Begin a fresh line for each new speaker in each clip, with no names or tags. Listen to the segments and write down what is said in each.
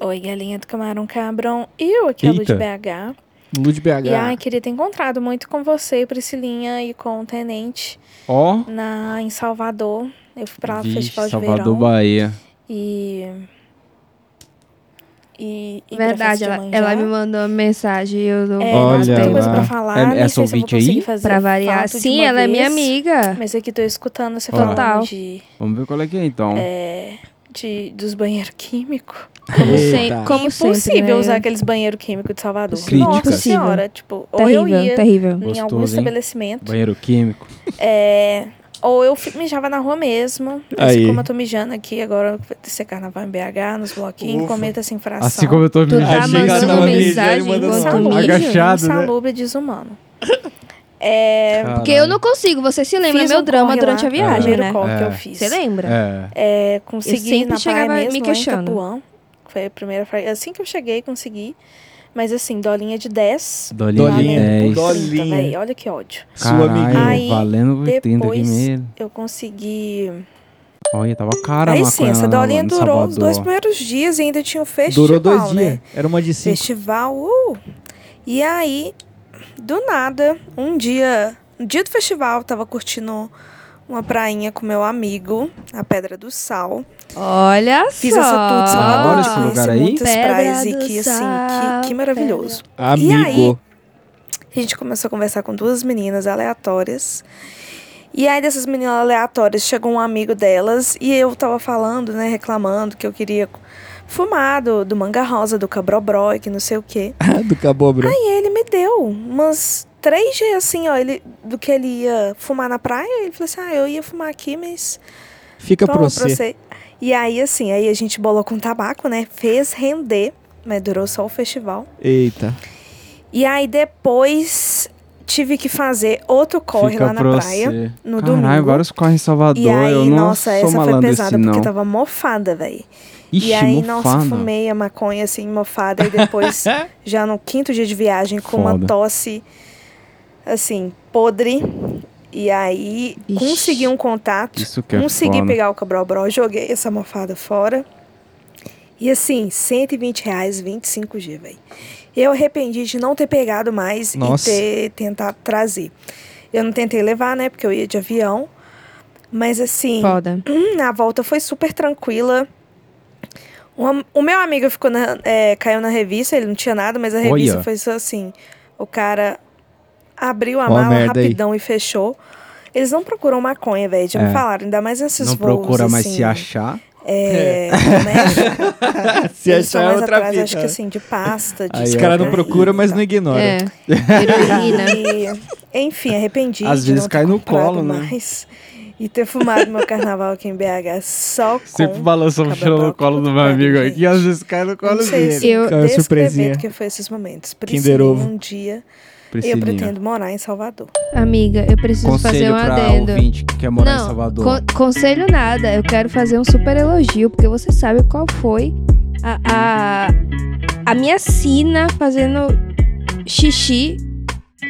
Oi, galinha do camarão cabrão. Eu aqui, a Lu de
Eita.
BH.
Lud BH.
E ai, queria ter encontrado muito com você, Priscilinha, e com o Tenente
Ó,
na, em Salvador. Eu fui pra lá
Vixe,
Festival de
Salvador,
Verão.
Bahia.
E. E. e
Verdade,
de
ela, ela me mandou uma mensagem e eu não
É,
Olha
tem coisa pra falar.
É-
nem
essa
sei se eu vou
ouvinte aí?
conseguir fazer
Pra variar.
de
Sim, ela é minha
vez,
amiga.
Mas aqui tô escutando você falando
Total.
de,
Vamos ver qual é que é, então.
é, de. dos banheiros químicos.
Como,
Eita.
sem, como
Impossível
sempre, né?
usar aqueles banheiros químicos de Salvador.
Críticas.
Nossa
Impossível.
senhora, tipo, ou eu
Terrível,
ia
terrível.
em
Gostoso,
algum
hein?
estabelecimento,
Banheiro químico.
é, ou eu mijava na rua mesmo.
Aí.
Assim como eu tô mijando aqui agora, vai ser carnaval em BH, nos bloquinhos,
Ufa.
cometa essa infração.
Assim como eu tô
Tu tá mandando
mijando
mensagem?
Agachado, né?
Insalubre e desumano. É,
Porque eu não consigo, você se lembra
Fiz
meu
um
drama durante
lá,
a viagem,
primeiro
né?
corre que
É.
eu fiz.
Você lembra?
É.
É, consegui
sempre
na
chegava
praia
me
mesmo, em
queixando.
Foi a primeira fra- Assim que eu cheguei, consegui. Mas assim, dolinha de 10.
Dolinha,
Dolinha,
de 10.
dolinha.
Véi, olha que ódio.
Sua amiguinha.
Aí,
valendo 80 aqui
depois-
mesmo.
Eu consegui.
Olha, tava cara
Aí sim, essa
lá no-
dolinha
no
durou os dois primeiros dias e ainda tinha o festival.
Durou dois
né?
dias. Era uma de cinco.
Festival, uh! E aí, do nada, um dia, no dia do festival, eu tava curtindo uma prainha com meu amigo, a Pedra do Sal.
Olha
Fiz
só.
essa tour de Salvador,
Adoro esse lugar aí.
muitas
Pedra
praias e que, assim, que, que maravilhoso.
Amigo.
A gente começou a conversar com duas meninas aleatórias. E aí, dessas meninas aleatórias, chegou um amigo delas e eu tava falando, né, reclamando que eu queria fumar do, do manga rosa, do cabrobró, que não sei o quê.
do cabobra.
E ele me deu umas três dias assim, ó, ele, do que ele ia fumar na praia. Ele falou assim: ah, eu ia fumar aqui, mas.
Fica pra
toma
você.
E aí, assim, aí a gente bolou com tabaco, né? Fez render, mas durou só o festival.
Eita.
E aí depois tive que fazer outro corre
Fica
lá na
pra
praia.
você.
no
Caralho,
domingo.
vários correm em Salvador.
E aí,
eu
nossa,
sou
essa foi pesada
assim,
porque
não.
tava mofada, velho. E aí,
mofada.
nossa, fumei a maconha assim, mofada. E depois, já no quinto dia de viagem, com uma
Foda.
tosse, assim, podre. E aí,
Ixi.
consegui um contato.
Isso que é
consegui
foda.
pegar o cabrobró, joguei essa mofada fora. E assim, 120 reais, 25 G, velho. Eu arrependi de não ter pegado mais
Nossa.
e ter tentado trazer. Eu não tentei levar, né? Porque eu ia de avião. Mas assim,
Foda.
A volta foi super tranquila. Uma- o meu amigo ficou na- é, caiu na revista, ele não tinha nada, mas a revista
Olha.
foi só assim. O cara abriu a
Ó
mala
merda aí.
rapidão e fechou. Eles não procuram maconha, velho. Já
É.
me falaram, ainda mais nesses
Não
voos.
procura mais
assim,
se achar.
É, né?
Se
Eles
achar é
mais
outra
atrás, acho que assim, de pasta, de
Os
Aí, ó.
caras não procuram, mas não ignoram.
É. Heroína.
E, enfim, arrependi.
Às
de
vezes
não
cai no
comprado
colo, né?
mais E ter fumado meu carnaval aqui em BH só com.
Sempre balançou a mochila no colo do meu amigo
gente.
aqui e às vezes cai no colo
não sei
dele.
se
Eu-
descrever
surpresinha.
que foi esses momentos.
Kinder Ovo.
um dia eu pretendo morar em Salvador.
Amiga, eu preciso fazer
Conselho
um
pra
adendo.
ouvinte que quer morar em
Não,
Salvador.
con- conselho nada. Eu quero fazer um super elogio, porque você sabe qual foi a, a, a minha sina fazendo xixi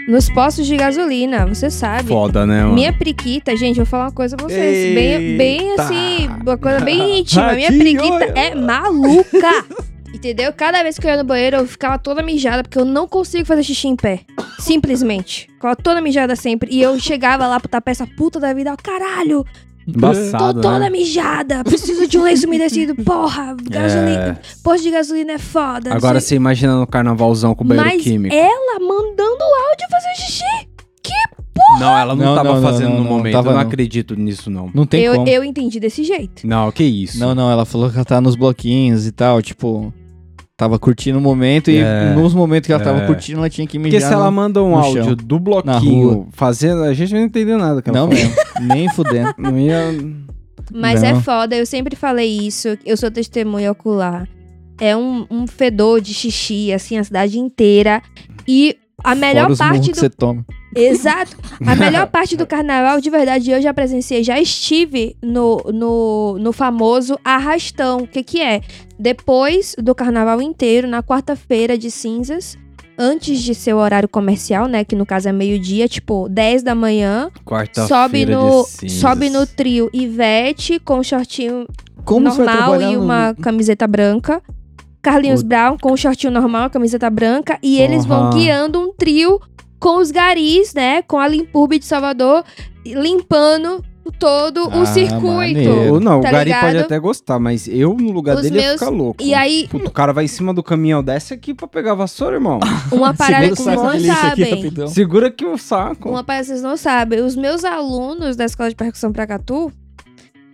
nos postos de gasolina. Você sabe.
Foda, né, mano?
Minha periquita, gente, vou falar uma coisa pra vocês. Bem, bem assim, uma coisa bem íntima. Minha
olha.
é maluca. Entendeu? Cada vez que eu ia no banheiro, eu ficava toda mijada, porque eu não consigo fazer xixi em pé. Simplesmente. Ficava toda mijada sempre. E eu chegava lá pro tapé, essa puta da vida, ó, caralho, tô
Embaçado,
toda
né?
mijada. Preciso de um lenço umedecido. Porra, gasolina.
É.
Posto de gasolina é foda.
Agora você imagina no carnavalzão com banheiro
Mas
químico.
ela mandando áudio fazer xixi.
Não, ela não,
Não,
tava
não,
fazendo
não,
no
não,
momento.
tava
eu não
não.
acredito nisso, não.
Não tem
Eu,
como.
eu entendi desse jeito.
Não, que isso.
Não, não, ela falou que ela tá nos bloquinhos e tal, tipo... Tava curtindo o momento e
É.
nos momentos que ela tava
É.
curtindo, ela tinha que mijar
Porque se ela
no-
manda um áudio
chão.
do bloquinho fazendo, a gente não entendeu nada que ela
Não
falou.
mesmo, nem fudendo.
Não ia...
Mas é
Não.
foda, eu sempre falei isso, eu sou testemunha ocular. É um, um fedor de xixi, assim, a cidade inteira. E a melhor
Fora os murros
parte
que
do.
você toma.
Exato. A melhor parte do carnaval, de verdade, eu já presenciei, já estive no, no, no famoso arrastão. O que, que é? Depois do carnaval inteiro, na quarta-feira de cinzas, antes de ser o horário comercial, né? Que no caso é meio-dia, tipo, 10 da manhã.
Quarta-feira
Sobe no, sobe no trio Ivete com um shortinho
Como
normal e
no-
uma camiseta branca. Carlinhos
O-
Brown com o shortinho normal, camiseta branca, e eles vão guiando um trio com os garis, né? Com a Limpurbe de Salvador, limpando todo
Ah,
o circuito.
maneiro.
Não,
tá
o Gari pode
ligado?
até gostar, mas eu no lugar
Os
dele ia
meus-
ficar louco.
E aí,
Puta, o cara vai em cima do caminhão, desce aqui pra pegar a vassoura, irmão.
uma parada que vocês não
aqui,
sabem.
rapidão.
Segura aqui o saco.
Uma parada que vocês não sabem. Os meus alunos da escola de percussão Pracatu,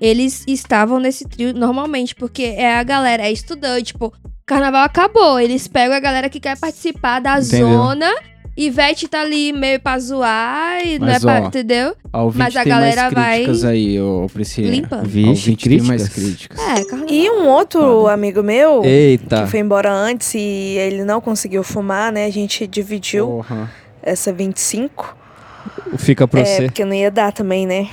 eles estavam nesse trio normalmente, porque é a galera, é estudante, tipo, carnaval acabou. Eles pegam a galera que quer participar da
Entendeu.
zona. Ivete tá ali meio pra zoar, e não é
Mas,
pra,
ó,
entendeu? Mas a
tem
galera
mais
vai
críticas aí, ô Priscila.
limpando.
A
Vixe,
ouvinte tem mais
críticas.
críticas.
É, carnaval.
E um outro amigo meu,
Eita.
que foi embora antes e ele não conseguiu fumar, né? A gente dividiu
Porra.
essa 25.
Fica pra
É,
você.
porque não ia dar também, né?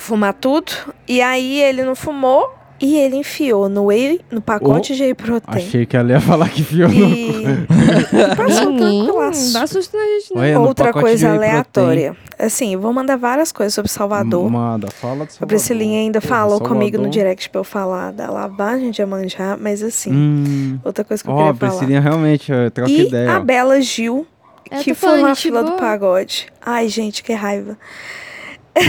Fumar tudo. E aí ele não fumou e ele enfiou no whey, no pacote de whey protein.
Achei que ela ia falar que fiou no...
E, e passou tranquilaço.
dá susto na gente.
Olha, no
Outra coisa aleatória. Assim, eu vou mandar várias coisas sobre Salvador.
Manda, fala de
A
Salvador.
Priscilinha ainda
Porra,
falou comigo no
Salvador.
direct pra eu falar da lavagem de Amanjá, mas assim,
Hum.
outra coisa que eu
Ó, a
queria falar.
Priscilinha realmente, ó, troca
E
ideia.
a
ó.
Bela Gil,
Eu
que foi
gente
fila do
boa.
pagode. Ai, gente, que raiva.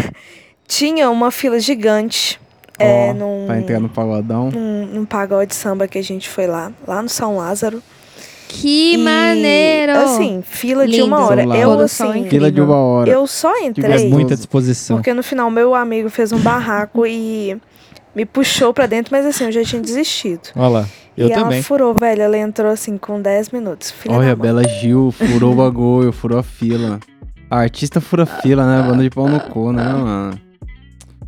Tinha uma fila gigante é,
Ó,
num,
Pra entrar no pagodão.
num, num pagode samba que a gente foi lá, lá no São Lázaro.
Que
E,
maneiro!
Assim, fila de
Lindo.
uma hora. Eu, assim.
Fila de uma hora.
eu só entrei
Muita disposição.
porque no final meu amigo fez um barraco e me puxou pra dentro, mas assim, eu já tinha desistido.
Olha lá. Eu
e
também.
ela furou, velho. Ela entrou assim com 10 minutos. Filha
Olha, a. Bela Gil furou o bagulho, furou a fila. A artista fura fila, né? Banda de pau no cu, né, mano?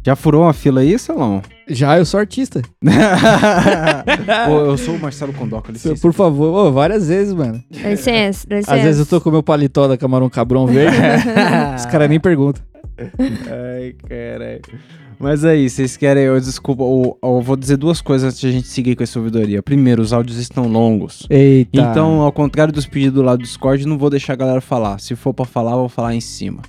Já furou uma fila aí, Salão?
Já, eu sou artista.
Pô, eu sou o Marcelo Condoca, licença.
Por favor, Ô, várias vezes, mano.
Dá licença, dá licença.
Às vezes eu tô com meu paletó da Camarão Cabrão Verde, os caras nem perguntam.
Ai, caralho. Mas aí, vocês querem. Eu, desculpa, eu, eu vou dizer duas coisas antes de a gente seguir com essa ouvidoria. Primeiro, os áudios estão longos.
Eita.
Então, ao contrário dos pedidos lá do Discord, não vou deixar a galera falar. Se for pra falar, eu vou falar em cima.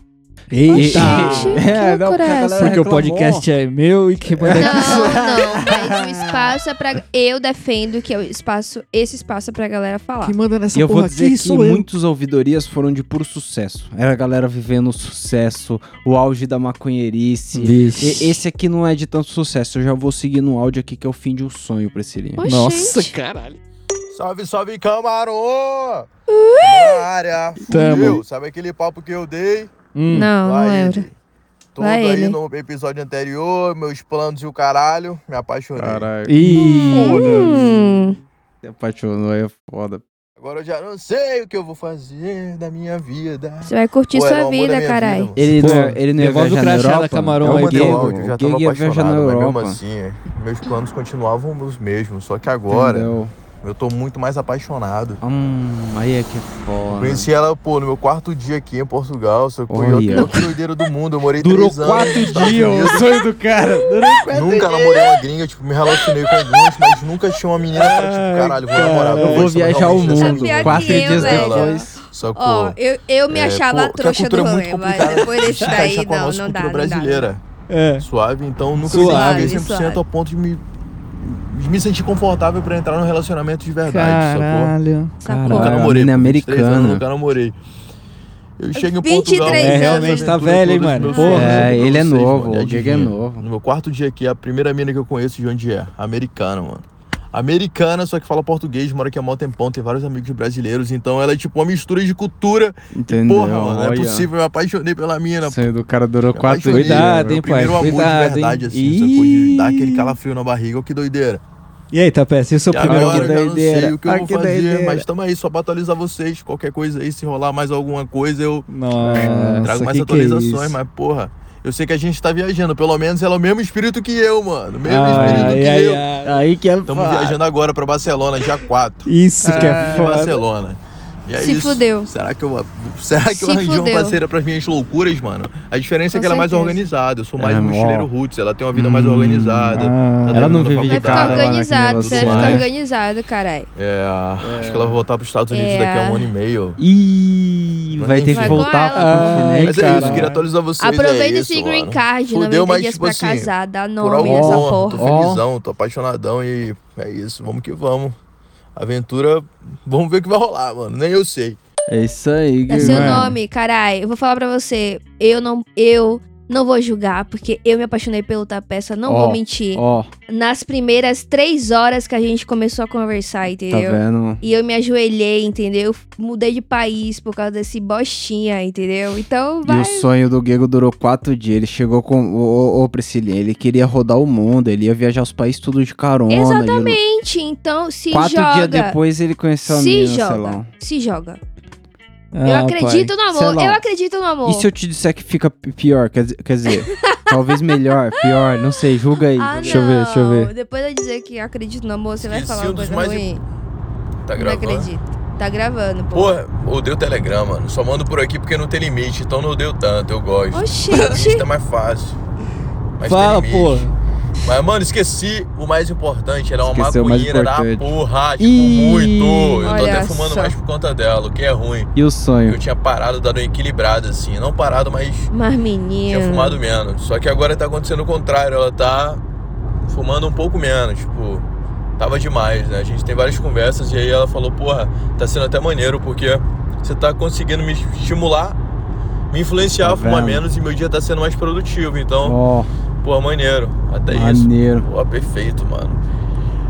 Eita.
Gente, que
É, não, porque
é?
Porque o podcast é meu e quem manda aqui sou
Não, não, mas o espaço é pra. Eu defendo que é o espaço, esse espaço é pra galera falar.
Quem manda nessa
E eu vou dizer
aqui
que
sou eu.
muitas ouvidorias foram de puro sucesso. Era a galera vivendo o sucesso, o auge da maconheirice.
Vixe.
E- esse aqui não é de tanto sucesso. Eu já vou seguir no áudio aqui que é o fim de um sonho, Priscilinha.
Oxente.
Nossa, caralho.
Salve, salve, camarão! Na área.
Tamo.
Fudeu. Sabe aquele papo que eu dei?
Hum.
Não, não lembro.
ele. Tudo
Lá
aí
ele.
no episódio anterior, meus planos e o caralho. Me apaixonei.
Caralho.
Ih.
Hum,
Se apaixonou, aí é foda.
Agora eu já não sei o que eu vou fazer da minha vida.
você vai curtir
Pô, era o
sua vida, caralho.
Ele
Pô,
não, é- ele não ia
devolve o
viajar na Europa?
Camarão
Eu mandei áudio, já tava
ia
apaixonado, mas mesmo assim, meus planos continuavam os mesmos. Só que agora,
Entendeu?
Eu tô muito mais apaixonado.
Hum, aí é que é foda.
Conheci ela, pô, no meu quarto dia aqui em Portugal. Só que eu que doideira do mundo. Eu morei
Durou
três anos.
quatro
nos Estados
dias o sonho do cara. Durou quatro
Nunca namorei uma gringa, tipo, me relacionei com algumas, mas nunca tinha uma menina pra, tipo, caralho, vou namorar.
Eu vou viajar o mundo. Quatro
que eu,
dias
velho.
depois.
Sacou?
Ó, eu, eu me
É,
achava a
pô, que a
trouxa do
cultura é
rolê,
muito
mas depois desse
de encaixar
daí, não, não dá, não dá.
brasileira.
É.
Suave, então nunca
Suave.
me senti 100%
Suave.
a ponto de me, me sentir confortável pra entrar num relacionamento de verdade?
Caralho.
Sacou?
Nunca
Caralho, a
namorei,
é
23 anos,
americana.
nunca namorei. Eu chego em
23
Portugal...
É,
realmente tá velho, hein, mano? Porra.
É, ele é novo,
mano,
o Diego é novo.
No meu quarto dia aqui, a primeira mina que eu conheço de onde é? Americana, mano. Americana, só que fala português, mora aqui há mó tempão, tem vários amigos brasileiros, então ela é tipo uma mistura de cultura.
Entendeu?
Porra, mano, não é possível, eu me apaixonei pela mina.
O sonho do cara durou quatro dias.
Cuidado, hein, pai,
primeiro amor
cuidado,
de verdade,
hein.
assim, sacou? De dar
Ih.
aquele calafrio na barriga, ó, que doideira.
E aí, Tapé, e o seu
E
primeiro
agora
que
eu não sei o que eu
Ah,
vou
que
fazer,
doideira.
mas tamo aí só pra atualizar vocês. Qualquer coisa aí, se rolar mais alguma coisa, eu
Nossa,
trago mais
é
atualizações,
isso?
mas porra. Eu sei que a gente tá viajando, pelo menos ela é o mesmo espírito que eu, mano. Mesmo
Ai,
espírito que
ai,
eu.
ai.
Aí que é
Estamos viajando agora pra Barcelona, dia 4.
Isso que é
Em
foda.
Barcelona. E é
Se
isso.
fudeu.
Será que eu, será que
Se
eu arranjei uma
fudeu.
parceira pras minhas loucuras, mano? A diferença é
Com
que ela é mais
certeza.
organizada. Eu sou mais
É,
um mochileiro
ó.
roots. Ela tem uma vida mais
Hum,
organizada.
ah.
tá
Ela não vive de
Vai ficar
cara,
faculdade.
organizado, você vai
nem
ficar organizado, caralho.
É, acho que ela vai voltar pros Estados Unidos
É.
daqui a um ano e meio.
Ih,
Mas
vai ter que
enfim.
voltar
Vai com
pro
ela.
continente.
Mas é
cara.
isso, queria atualizar vocês.
Aproveita
é
esse
isso,
green
mano.
card,
Fudeu,
90
mas,
dias
tipo
pra
assim,
casar, dá
Por
nome
algum
nessa
tô
porra.
Ó.
felizão, tô apaixonadão e é isso, vamos que vamos. Aventura, vamos ver o que vai rolar, mano. Nem eu sei.
É isso aí,
É seu
Guilherme.
nome, carai. Eu vou falar pra você. Eu não. Eu. Não vou julgar, porque eu me apaixonei pelo Tapeça, não
Ó,
vou mentir.
Ó,
Nas primeiras três horas que a gente começou a conversar,
tá
entendeu?
vendo?
E eu me ajoelhei, entendeu? Mudei de país por causa desse bostinha, entendeu? Então
E
vai.
o sonho do Diego durou quatro dias. Ele chegou com. Ô, ô, ele queria rodar o mundo. Ele ia viajar os países tudo de carona.
Exatamente. Então, se
Quatro
joga.
dias depois ele conheceu a
se
menina,
joga. Se joga.
Ah,
eu acredito no
sei
amor. Eu acredito no amor.
E se eu te disser que fica pi- pior? Quer dizer, quer dizer talvez melhor, pior, não sei, julga aí.
Ah,
Deixa eu ver, deixa eu
não.
ver.
Depois eu dizer que acredito no amor, você vai falar
um
uma coisa
mais
ruim.
Tá
não
gravando?
acredito. Tá gravando, pô.
Porra, odeio o Telegram, mano. Só mando por aqui porque não tem limite, então não odeio tanto, eu gosto.
Oxente.
É mais fácil. Mas
Fala,
tem limite.
pô.
Mas, mano, esqueci o mais importante. Ela é uma
Esqueceu
maconheira da porra, tipo,
Ih,
muito. Eu tô até fumando
só.
mais por conta dela, o que é ruim.
E o sonho?
Eu tinha parado, dado uma equilibrada, assim. Não parado, mas
Mas
tinha
menino.
fumado menos. Só que agora tá acontecendo o contrário. Ela tá fumando um pouco menos, tipo... Tava demais, né? A gente tem várias conversas e aí ela falou, porra, tá sendo até maneiro porque você tá conseguindo me estimular, me influenciar
Tá
a fumar menos e meu dia tá sendo mais produtivo. Então,
Ó,
porra, maneiro. Até isso.
maneiro.
Pô, perfeito, mano.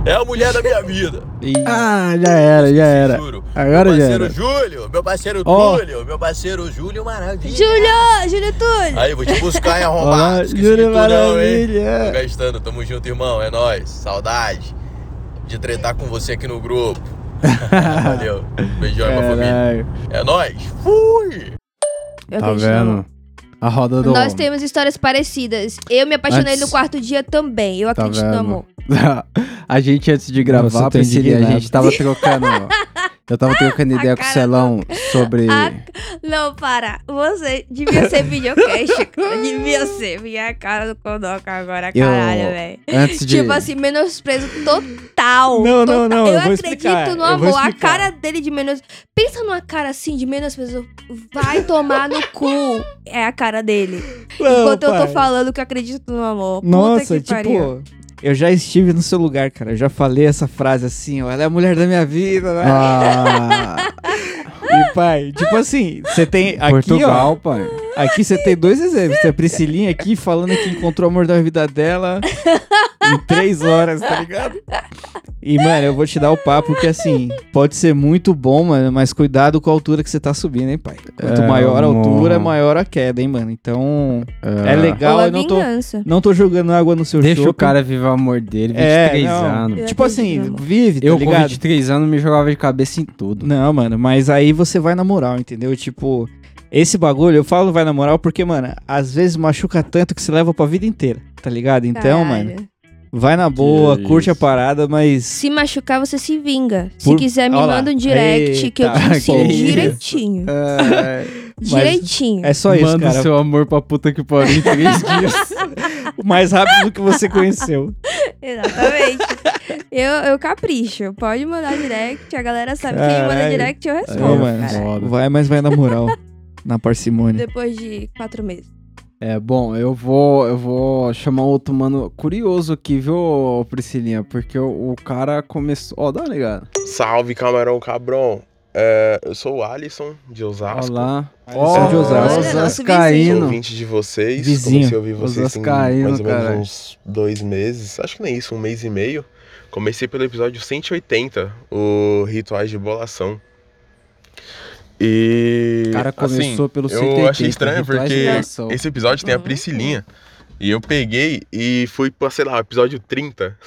É a mulher da minha vida.
Ah, já era, já era.
Juro.
Agora
meu
já
parceiro
era.
Júlio, meu parceiro
Ó.
Túlio, meu parceiro Júlio Maravilha.
Júlio! Júlio Túlio!
Aí, vou te buscar
Olá.
Esqueci de
Júlio
tu não, hein? Tô
Maravilha.
gastando, tamo junto, irmão. É nóis. Saudade de tretar com você aqui no grupo. Valeu. Beijão aí pra família. É nóis. Fui.
Eu
tá vendo? A roda do...
Nós temos histórias parecidas. Eu me apaixonei
Antes-
no quarto dia também. Eu
Tá
acredito no
vendo?
amor.
a gente, antes de
Nossa,
gravar, Priscilinha, a gente tava trocando... Eu tava trocando
A
ideia com o Celão sobre...
A- Não, para. Você devia ser videocast, cara. Devia ser. Minha cara do Kodoka agora,
Eu-
caralho, velho.
Antes de...
Tipo assim, menosprezo total.
Não, não,
total.
não,
Eu,
eu vou
acredito
explicar,
no
eu vou
amor. A cara dele de menos. Pensa numa cara assim de menosprezo. Vai tomar no cu. É a cara dele.
Não,
Enquanto eu tô
pai.
falando que eu acredito no amor. Puta
Nossa,
que pariu.
Eu já estive no seu lugar, cara. Eu já falei essa frase assim, ó. Ela é a mulher da minha vida, né?
Ah,
E, pai, tipo assim, você tem aqui,
Portugal, pai.
ó. Aqui você tem dois exemplos. Tem a Priscilinha aqui falando que encontrou o amor da vida dela em três horas, tá ligado? E, mano, eu vou te dar o papo, porque assim, pode ser muito bom, mano, mas cuidado com a altura que você tá subindo, hein, pai? Quanto
É,
maior a altura, maior a queda, hein, mano? Então, é,
É.
legal, eu não tô,
vingança.
não tô jogando água no seu
Deixa o cara viver o amor dele, 23
É, não.
anos.
Eu
Tipo assim, vive, tá
Eu com
ligado?
23 anos me jogava de cabeça em tudo.
Não, mano, mas aí você vai na moral, entendeu? Tipo, esse bagulho, eu falo vai na moral porque, mano, às vezes machuca tanto que se leva pra vida inteira, tá ligado? Então,
Caralho.
mano, vai na boa,
Que
curte a parada, mas.
Se machucar, você se vinga. Se
Por-
quiser, me
Ó lá.
manda um direct que eu
Eita,
te ensino
que isso.
direitinho. Direitinho.
É só isso,
Manda
cara.
o seu amor pra puta que pariu em três dias.
O mais rápido que você conheceu.
Exatamente. eu, eu capricho. Pode mandar direct. A galera sabe que quem manda direct eu respondo.
Não.
Foda.
Vai, mas vai na moral. na parcimônia.
Depois de quatro meses.
É, bom, eu vou, eu vou chamar outro mano curioso aqui, viu, Priscilinha? Porque o, o cara começou. Ó, dá uma ligada.
Salve, camarão cabrão. É, eu sou o Alisson, de Osasco.
Olá.
Alisson de Osasco.
Nosso
Sou
Osascaíno.
ouvinte de vocês.
Vizinho.
Comecei a ouvir vocês tem
Osascaíno,
mais ou menos
caralho.
uns dois meses. Acho que nem isso, um mês e meio. Comecei pelo episódio 180, o Rituais de Bolação. E.
O cara começou
assim,
pelo
Eu
180,
achei estranho porque esse episódio tem a
Uhum.
Priscilinha. E eu peguei e fui pra, sei lá, o episódio 30.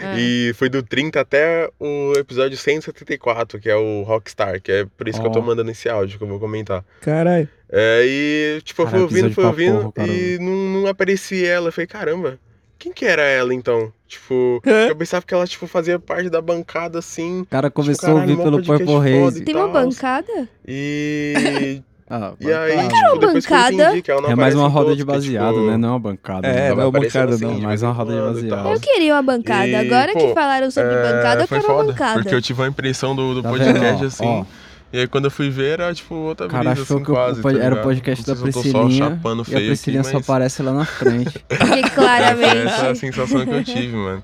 É.
E foi do 30 até o episódio 174, que é o Rockstar, que é por isso que eu tô mandando esse áudio que eu vou comentar.
Caralho.
É, e tipo, eu fui ouvindo, fui ouvindo
porra,
e não, não aparecia ela. Eu falei, caramba, quem que era ela então? Tipo,
É.
eu pensava que ela tipo, fazia parte da bancada assim.
O cara começou
caralho,
a ouvir pelo
podcast
Purple Haze.
Tem uma bancada?
E.
Ah,
e aí, tipo, depois que eu
bancada?
entendi que ela não
É mais uma roda
todos,
de
que é,
baseado,
tipo,
né? Não é uma bancada.
É, não é uma bancada,
assim,
não.
Mais
em
uma roda de baseado.
Eu queria uma bancada.
E,
Agora que
pô,
falaram sobre
É,
bancada, eu
foi
quero uma bancada.
Porque eu tive uma impressão do, do
Tá
podcast
vendo, ó,
assim.
ó.
E aí quando eu fui ver era tipo outra
O cara
brisa
achou
assim
que o
quase.
pod-
tá
era o podcast da Priscilinha
só chapando
e a Priscilinha
aqui,
só
mas...
aparece lá na frente.
Porque
Foi essa
claramente.
a sensação que eu tive, mano.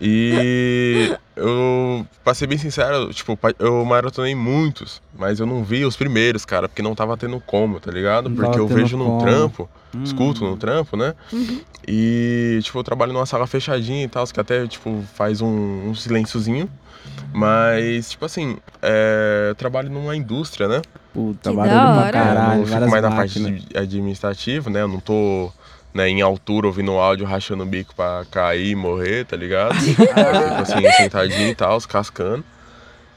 E eu, pra ser bem sincero, tipo, eu maratonei muitos, mas eu não vi os primeiros, cara, porque não tava tendo como, tá ligado? Porque eu vejo num
como.
trampo,
Hum.
escuto no trampo, né? E, tipo, eu trabalho numa sala fechadinha e tal, que até, tipo, faz um, um silênciozinho. Mas, tipo assim, é, eu trabalho numa indústria, né?
Puta,
Que
barulho pra
eu
caralho,
não fico mais na parte administrativa, né? Eu não tô né, em altura ouvindo áudio, rachando o bico pra cair e morrer, tá ligado? eu fico assim, sentadinho e tal, cascando.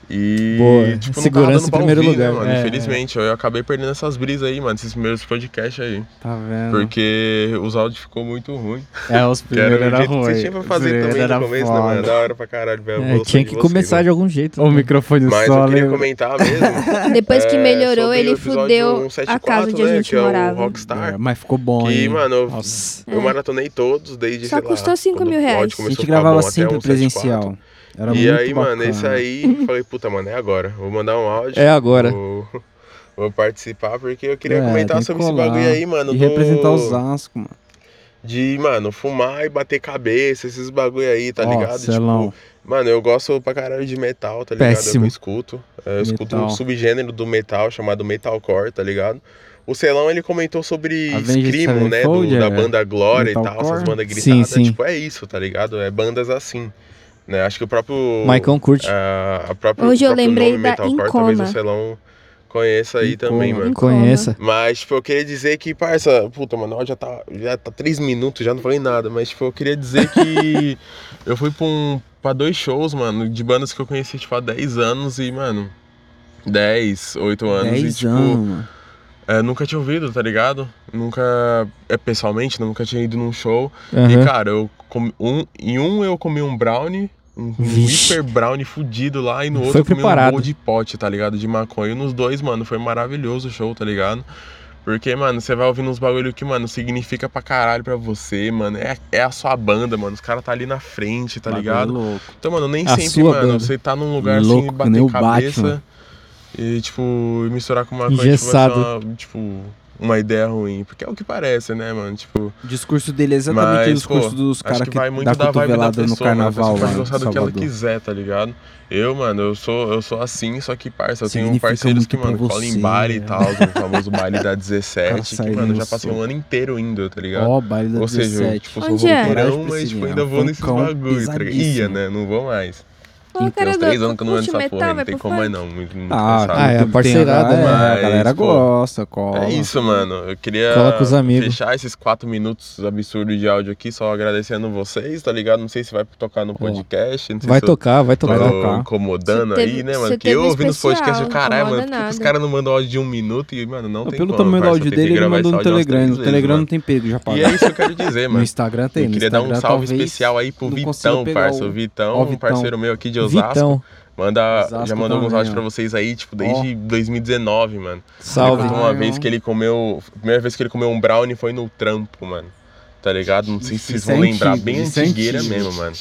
E,
Boa.
tipo,
Segurança em primeiro
ouvir, né,
lugar.
mano?
É,
Infelizmente, eu acabei perdendo essas brisas aí, mano, esses primeiros podcasts aí.
Tá vendo?
Porque os áudios ficou muito ruim.
É, os
era
primeiros era
que
ruim.
você tinha pra fazer também
era
no começo, né,
foda.
mano? Da hora pra caralho a
É, tinha
de
que
vocês,
começar
mano.
de algum jeito.
O
né?
microfone
Mas
só,
eu queria comentar mesmo.
Depois que
é,
melhorou, ele fudeu
174,
a casa onde a
né,
gente
que é o
morava.
Rockstar.
É, mas ficou bom,
Que,
hein?
mano, eu, eu
É.
maratonei todos desde,
Só custou cinco
quando
mil
o
reais.
A gente
a
gravava sempre
174.
presencial. Era
E aí, mano,
bacana.
esse aí, falei, puta, mano, é agora. Vou mandar um áudio.
É agora.
Vou, vou participar, porque eu queria
É,
comentar sobre esse
colar.
bagulho aí, mano.
E
do-
representar os Asco, mano.
De, mano, fumar e bater cabeça, esses bagulho aí, tá
Ó,
ligado?
Celão.
Tipo, mano, eu gosto pra caralho de metal, tá ligado?
Péssimo.
Eu escuto. Eu escuto
Metal.
um subgênero do metal chamado metalcore, tá ligado? O Celão, ele comentou sobre Screamo, né? do- da
é
banda Glória e tal, essas bandas
Sim,
gritadas.
sim.
Tipo, é isso, tá ligado? É bandas assim. Né? Acho que o próprio.
Maicon curte.
A, a própria,
Hoje eu
próprio
lembrei
nome
da
Metalcore, talvez
Incoma.
o Celão conheça aí
Incoma.
também, mano.
Incoma.
Conheça.
Mas, tipo, eu queria dizer que, parça, puta, mano, já tá, já tá três minutos, já não falei nada, mas, tipo, eu queria dizer que eu fui pra, um, pra dois shows, mano, de bandas que eu conheci, tipo, há 10 anos e, mano, 10, 8 anos
10
e, tipo,
anos, mano.
É, nunca tinha ouvido, tá ligado? Nunca, é, pessoalmente, nunca tinha ido num show. E,
Aham.
cara, eu comi, um, em um eu comi um brownie, um,
Vixe.
hiper brownie fudido lá, e no
Foi
outro eu comi
preparado.
um bowl de pote, tá ligado? De maconha. E nos dois, mano, foi maravilhoso o show, tá ligado? Porque, mano, você vai ouvindo uns bagulho que, mano, significa pra caralho pra você, mano. É, é a sua banda, mano. Os caras tá ali na frente, tá
Bagulho
ligado?
louco.
Então, mano, nem
A
sempre, mano,
banda.
você tá num lugar
Louco,
assim, bater cabeça
Batman.
E, tipo, misturar com uma coisa, tipo,
Engessado.
vai ser uma, tipo, uma ideia ruim. Porque é o que parece, né, mano? Tipo,
O discurso dele é exatamente
Mas,
o discurso
pô,
dos caras
que
que,
vai muito
dá
da vibe da pessoa,
no carnaval
mano. A pessoa
lá
pode gostar do que ela quiser, tá ligado? Eu, mano, eu sou, eu sou assim, só que, parça, eu tenho
Significa
parceiros que, mano, colam em baile e
é.
tal, o famoso baile da 17, que, mano, já passei um ano inteiro indo, tá ligado?
Ó, baile da
Ou seja, eu,
17.
tipo, sou
Onde é?
mas, tipo, ainda vou nesses
funkão
bagulhos, tá ligado? Ia, né? Não vou mais. Tem
cara,
uns três anos que eu não ando nessa porra, não
vai
tem como mais não, muito, muito
Ah,
cansado.
Ah, é parceirada, né?
é, a galera
pô,
gosta, cola.
É isso, mano. Eu queria fechar esses quatro minutos absurdos de áudio aqui, só agradecendo vocês, tá ligado? Não sei se vai tocar no podcast, não sei
Vai
se eu
tocar, vai
tô
tocar.
tocar.
incomodando
teve-
aí, né, mano? Que
teve
eu ouvi nos podcasts, eu, caralho, mano, por que, os caras não mandam áudio de um minuto e, mano, não
Não,
tem
pelo
como,
tamanho do áudio dele, ele mandou no Telegram. No Telegram não tem perigo, já
E
paga.
é isso que eu quero dizer,
No
mano.
Instagram tem,
Eu
no
queria dar um salve especial aí pro Vitão, parça.
o-
Vitão, um parceiro meu aqui de Osasco.
Vitão,
Manda,
Osasco
já mandou alguns áudios pra vocês aí, tipo, desde 2019, mano.
salve.
Ele uma vez que ele comeu. A primeira vez que ele comeu um brownie foi no trampo, mano. Tá ligado? Não sei se vocês vão lembrar. Bem
é
antigueira mesmo, mano.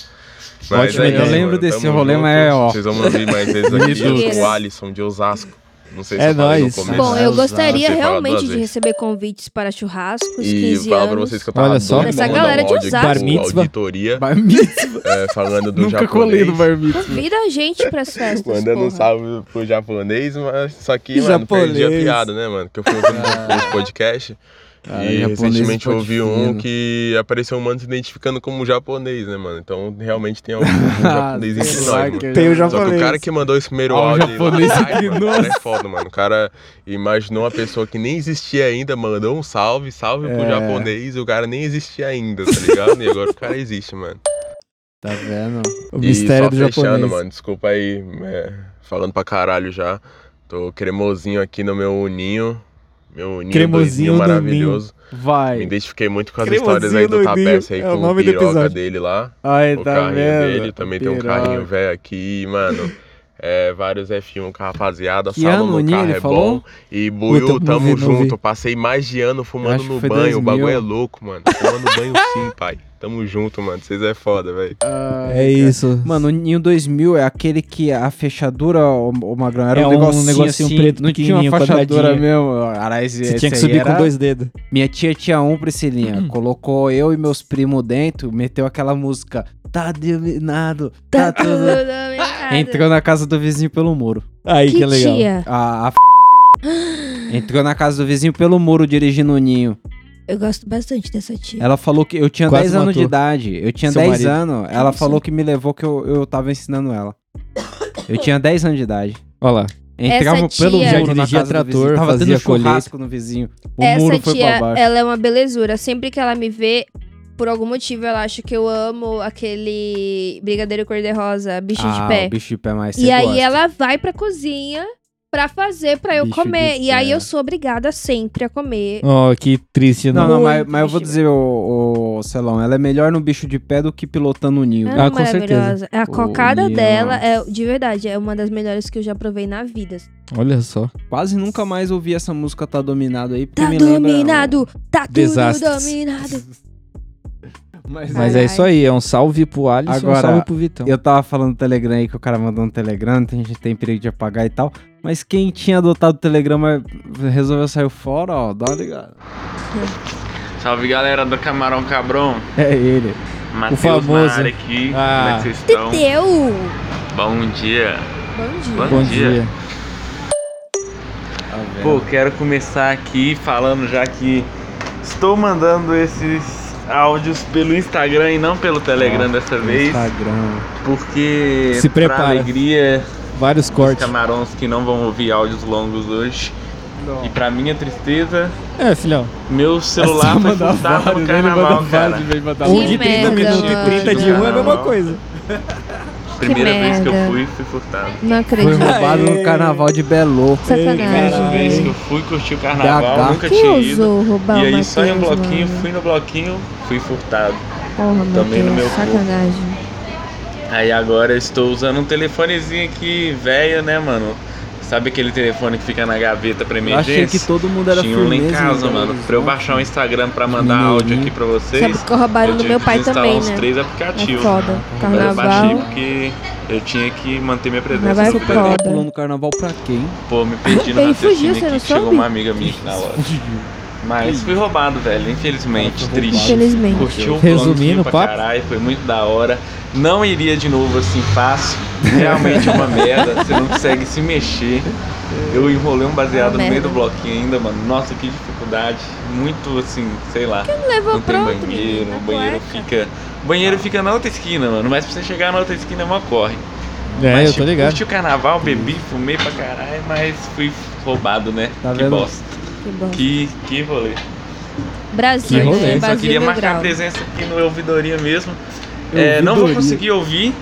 Ótimo,
é
eu
lembro
mano.
desse rolê, mas é, ó.
Vocês vão ouvir mais vezes aqui. O Alisson de Osasco. Não sei se
É
eu falei
nóis.
no começo.
Bom, eu gostaria realmente de receber convites para churrascos,
E
15
falar pra
anos.
vocês que eu tava
Olha só.
Essa
pra
galera
um
de Osasco.
pro
Bar mitzvah.
auditoria,
Bar mitzvah.
é, falando do
Nunca colei
japonês.
no bar mitzvah.
Convida a gente para as festas,
Mandando um salve pro japonês, mas só que, mano, perdi a
Japonês.
piada, né, mano? Que eu fui ouvindo os podcasts.
Cara,
e
japonês
recentemente eu ouvi um que apareceu um mano se identificando como japonês, né, mano? Então realmente tem algum japonês entre
sei
nós, mano.
Tem o
Só que
japonês.
o cara que mandou esse primeiro
Ah, o
áudio aí,
japonês aqui,
mano, o cara é foda, mano. O cara imaginou uma pessoa que nem existia ainda, mandou um salve, salve pro
É.
japonês, e o cara nem existia ainda, tá ligado? e agora o cara existe, mano.
Tá vendo?
O mistério do
só fechando,
japonês.
mano, desculpa aí, é, falando pra caralho já. Tô cremosinho aqui no meu uninho. Meu uninho
Cremosinho
maravilhoso. Me
Vai.
identifiquei muito com as
Cremosinho
histórias aí do Tapece aí
ninho, é o
com
nome
o
do
piroca
episódio.
dele lá.
Aí,
o
tá
carrinho
vendo?
dele, também tem um
Piroca.
carrinho velho aqui, mano. É, vários F1 com a rapaziada,
Que
no
Ninho,
carro é
falou?
bom. E Buiu, tamo
vi,
junto. Passei mais de ano fumando no banho.
2000.
O bagulho é louco, mano. Fumando banho sim, pai. Tamo junto, mano. Vocês é foda, velho.
Ai,
É
cara.
isso.
Mano, o Ninho 2000 é aquele que a fechadura, o, o Magrão, era
É
um,
um
negocinho,
negocinho
assim,
preto
não tinha uma fechadura mesmo. Cara, esse,
Você tinha que subir com
era-
dois dedos.
Minha tia tinha um, Priscilinha. Colocou eu e meus primos dentro, meteu aquela música tá dominado,
Tá
tá
tudo
tudo...
dominado.
Entrou na casa do vizinho pelo muro.
Aí que,
Que
é legal.
tia?
A, a f... Entrou na casa do vizinho pelo muro dirigindo o ninho.
Eu gosto bastante dessa tia.
Ela falou que eu tinha
Quase
10 anos de idade. Eu tinha
seu
10
marido.
anos. Ela falou que me levou que eu, eu tava ensinando ela. Eu tinha 10 anos de idade.
Olha lá.
Entramos
Tia-
pelo
Já
muro na
dirigia
casa do
trator,
vizinho. Tava
fazia
tendo churrasco no vizinho. O
Essa
muro foi pra
tia,
baixo.
ela é uma belezura. Sempre que ela me vê, por algum motivo, ela acha que eu amo aquele brigadeiro cor-de-rosa, bicho
ah,
de pé.
o bicho de pé mais
E aí ela vai pra cozinha pra fazer pra eu
Bicho
comer. E aí eu sou obrigada sempre a comer.
Ó, que triste.
Não,
Não,
não, mas,
Muito
mas eu vou dizer, o, o Celão, ela é melhor no bicho de pé do que pilotando o ninho.
Ela é
Ah, com certeza.
maravilhosa. A
Oh,
cocada
minha
dela
nossa.
é, de verdade, é uma das melhores que eu já provei na vida.
Olha só.
Quase nunca mais ouvi essa música Tá Dominado aí,
Tá
lembra...
dominado, tá tudo
Desastres.
dominado.
Mas,
Mas
Ai,
é isso aí. É um salve pro Alisson, um
Agora,
salve pro Vitão.
Eu tava falando do Telegram aí que o cara mandou um Telegram, tem gente tem perigo de apagar e tal. Mas quem tinha adotado o Telegrama resolveu sair fora, ó, dá uma ligada.
Salve galera do Camarão Cabrão,
É ele.
Matheus
famoso.
na área aqui,
Ah.
como é que vocês estão?
Teu!
Bom dia.
Bom dia.
Bom
Bom
dia.
dia.
Tá?
Pô, quero começar aqui falando já que estou mandando esses áudios pelo Instagram e não pelo Telegram dessa
No
vez,
Instagram.
porque
Se
pra
prepara.
alegria
Vários cortes.
camarões que não vão ouvir áudios longos hoje. E pra minha tristeza,
É, filhão.
meu celular foi furtado no carnaval, cara.
Um
Que
de 30
merda,
minutos e
mano.
30 de um é a mesma coisa.
Primeira vez que eu
merda.
fui, fui furtado.
Não
Foi
acredito.
roubado no carnaval de Belo.
Primeira
Sacanagem.
vez que eu fui curtir o carnaval, nunca
Quem
tinha ido.
roubar
E aí só em um bloquinho,
mano?
fui no bloquinho, fui furtado.
Porra,
também no
Matheus,
meu corpo. Aí agora eu estou usando um telefonezinho aqui, velho, né, mano? Sabe aquele telefone que fica na gaveta pra
Eu
emergência?
achei que todo mundo era
Tinha um lá em casa,
no
mano. Pra eu baixar o Instagram pra mandar áudio aqui pra vocês.
Sabe que roubaram
eu
no
tive
meu pai também,
uns
né?
três
É
aplicativos.
foda.
Mas eu baixei
Carnaval.
porque eu tinha que manter minha presença
Carnaval é
no
foda.
videogame.
Pulando carnaval pra quem?
Pô, me perdi no
Ele fugiu, você não
chegou uma amiga minha aqui na loja. Mas fui roubado, velho, infelizmente.
Foi
Triste.
Infelizmente.
Curti o
Resumindo
pra
papo.
caralho, foi muito da hora. Não iria de novo assim fácil. Realmente é uma merda, você não consegue se mexer. Eu enrolei um baseado
Uma
no meio do bloquinho ainda, mano. Nossa, que dificuldade. Muito assim, sei lá.
Levou
Não tem
pronto,
banheiro, o banheiro
cueca.
fica. O banheiro fica na outra esquina, mano. Mas pra você chegar na outra esquina é uma corre.
É,
mas,
eu tô
tipo,
ligado.
curti o carnaval, bebi, fumei pra caralho, mas fui roubado, né?
Tá
que
vendo?
bosta.
Que bom.
Que, que rolê.
Brasil,
Que rolê.
né?
Só queria
mil
marcar
grau.
presença aqui no Ouvidoria mesmo. É, não vou conseguir ouvir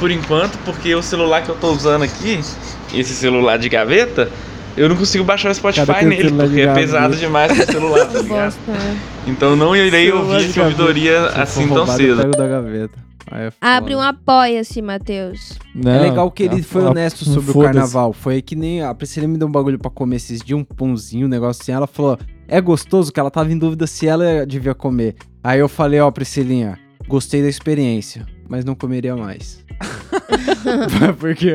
por enquanto, porque o celular que eu tô usando aqui, esse celular de gaveta, eu não consigo baixar o Spotify
Cara,
nele, porque é pesado demais pro celular, tá ligado?
Né?
Então não irei ouvir esse ouvidoria assim tão
eu
cedo.
pego da gaveta. Aí é
Abre um apoia-se, Matheus.
Não,
É legal que ele
a-
foi
a-
honesto sobre o carnaval. Foi que nem a Priscila me deu um bagulho pra comer esses dias, um pãozinho, um negócio assim. Ela falou, é gostoso, que ela tava em dúvida se ela devia comer. Aí eu falei, ó, Priscilinha, gostei da experiência, mas não comeria mais. Porque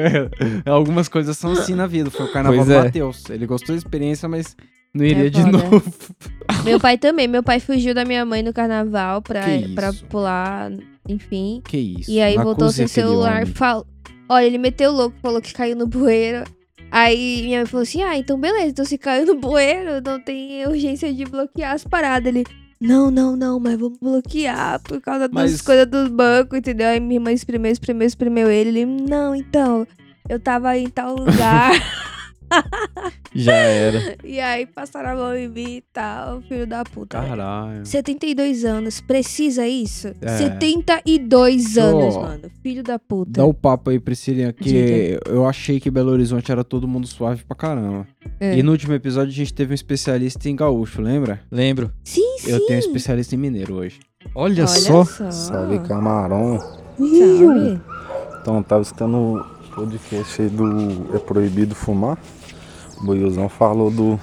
algumas coisas são assim na vida. Foi o carnaval
Pois
do
é.
Matheus. Ele gostou da experiência, mas não iria
É
de novo.
Meu pai também. Meu pai fugiu da minha mãe no carnaval pra, pra pular, enfim.
Que isso.
E aí
não
voltou sem celular.
homem.
Fal... Olha, ele meteu o louco, falou que caiu no bueiro. Aí minha mãe falou assim: Ah, então beleza, então se caiu no bueiro, não tem urgência de bloquear as paradas. Ele. Não, não, não, mas vamos bloquear por causa das
Mas-
coisas dos bancos, entendeu? Aí minha irmã espremeu, espremeu, espremeu ele. Ele, não, então, eu tava em tal lugar.
Já era.
e aí passaram a mão em mim e tal, filho da puta. velho.
Caralho.
72 anos, precisa isso?
É.
72 anos,
Ô,
mano. Filho da puta.
Dá o papo aí, Priscilinha, que
Diga.
eu achei que Belo Horizonte era todo mundo suave pra caramba.
É.
E no último episódio a gente teve um especialista em gaúcho, lembra?
Lembro.
Sim, sim.
Eu tenho um especialista em mineiro hoje.
Olha,
Olha
só.
só.
Salve camarão.
Salve.
Então, tava escutando o podcast aí do É Proibido Fumar. O falou do,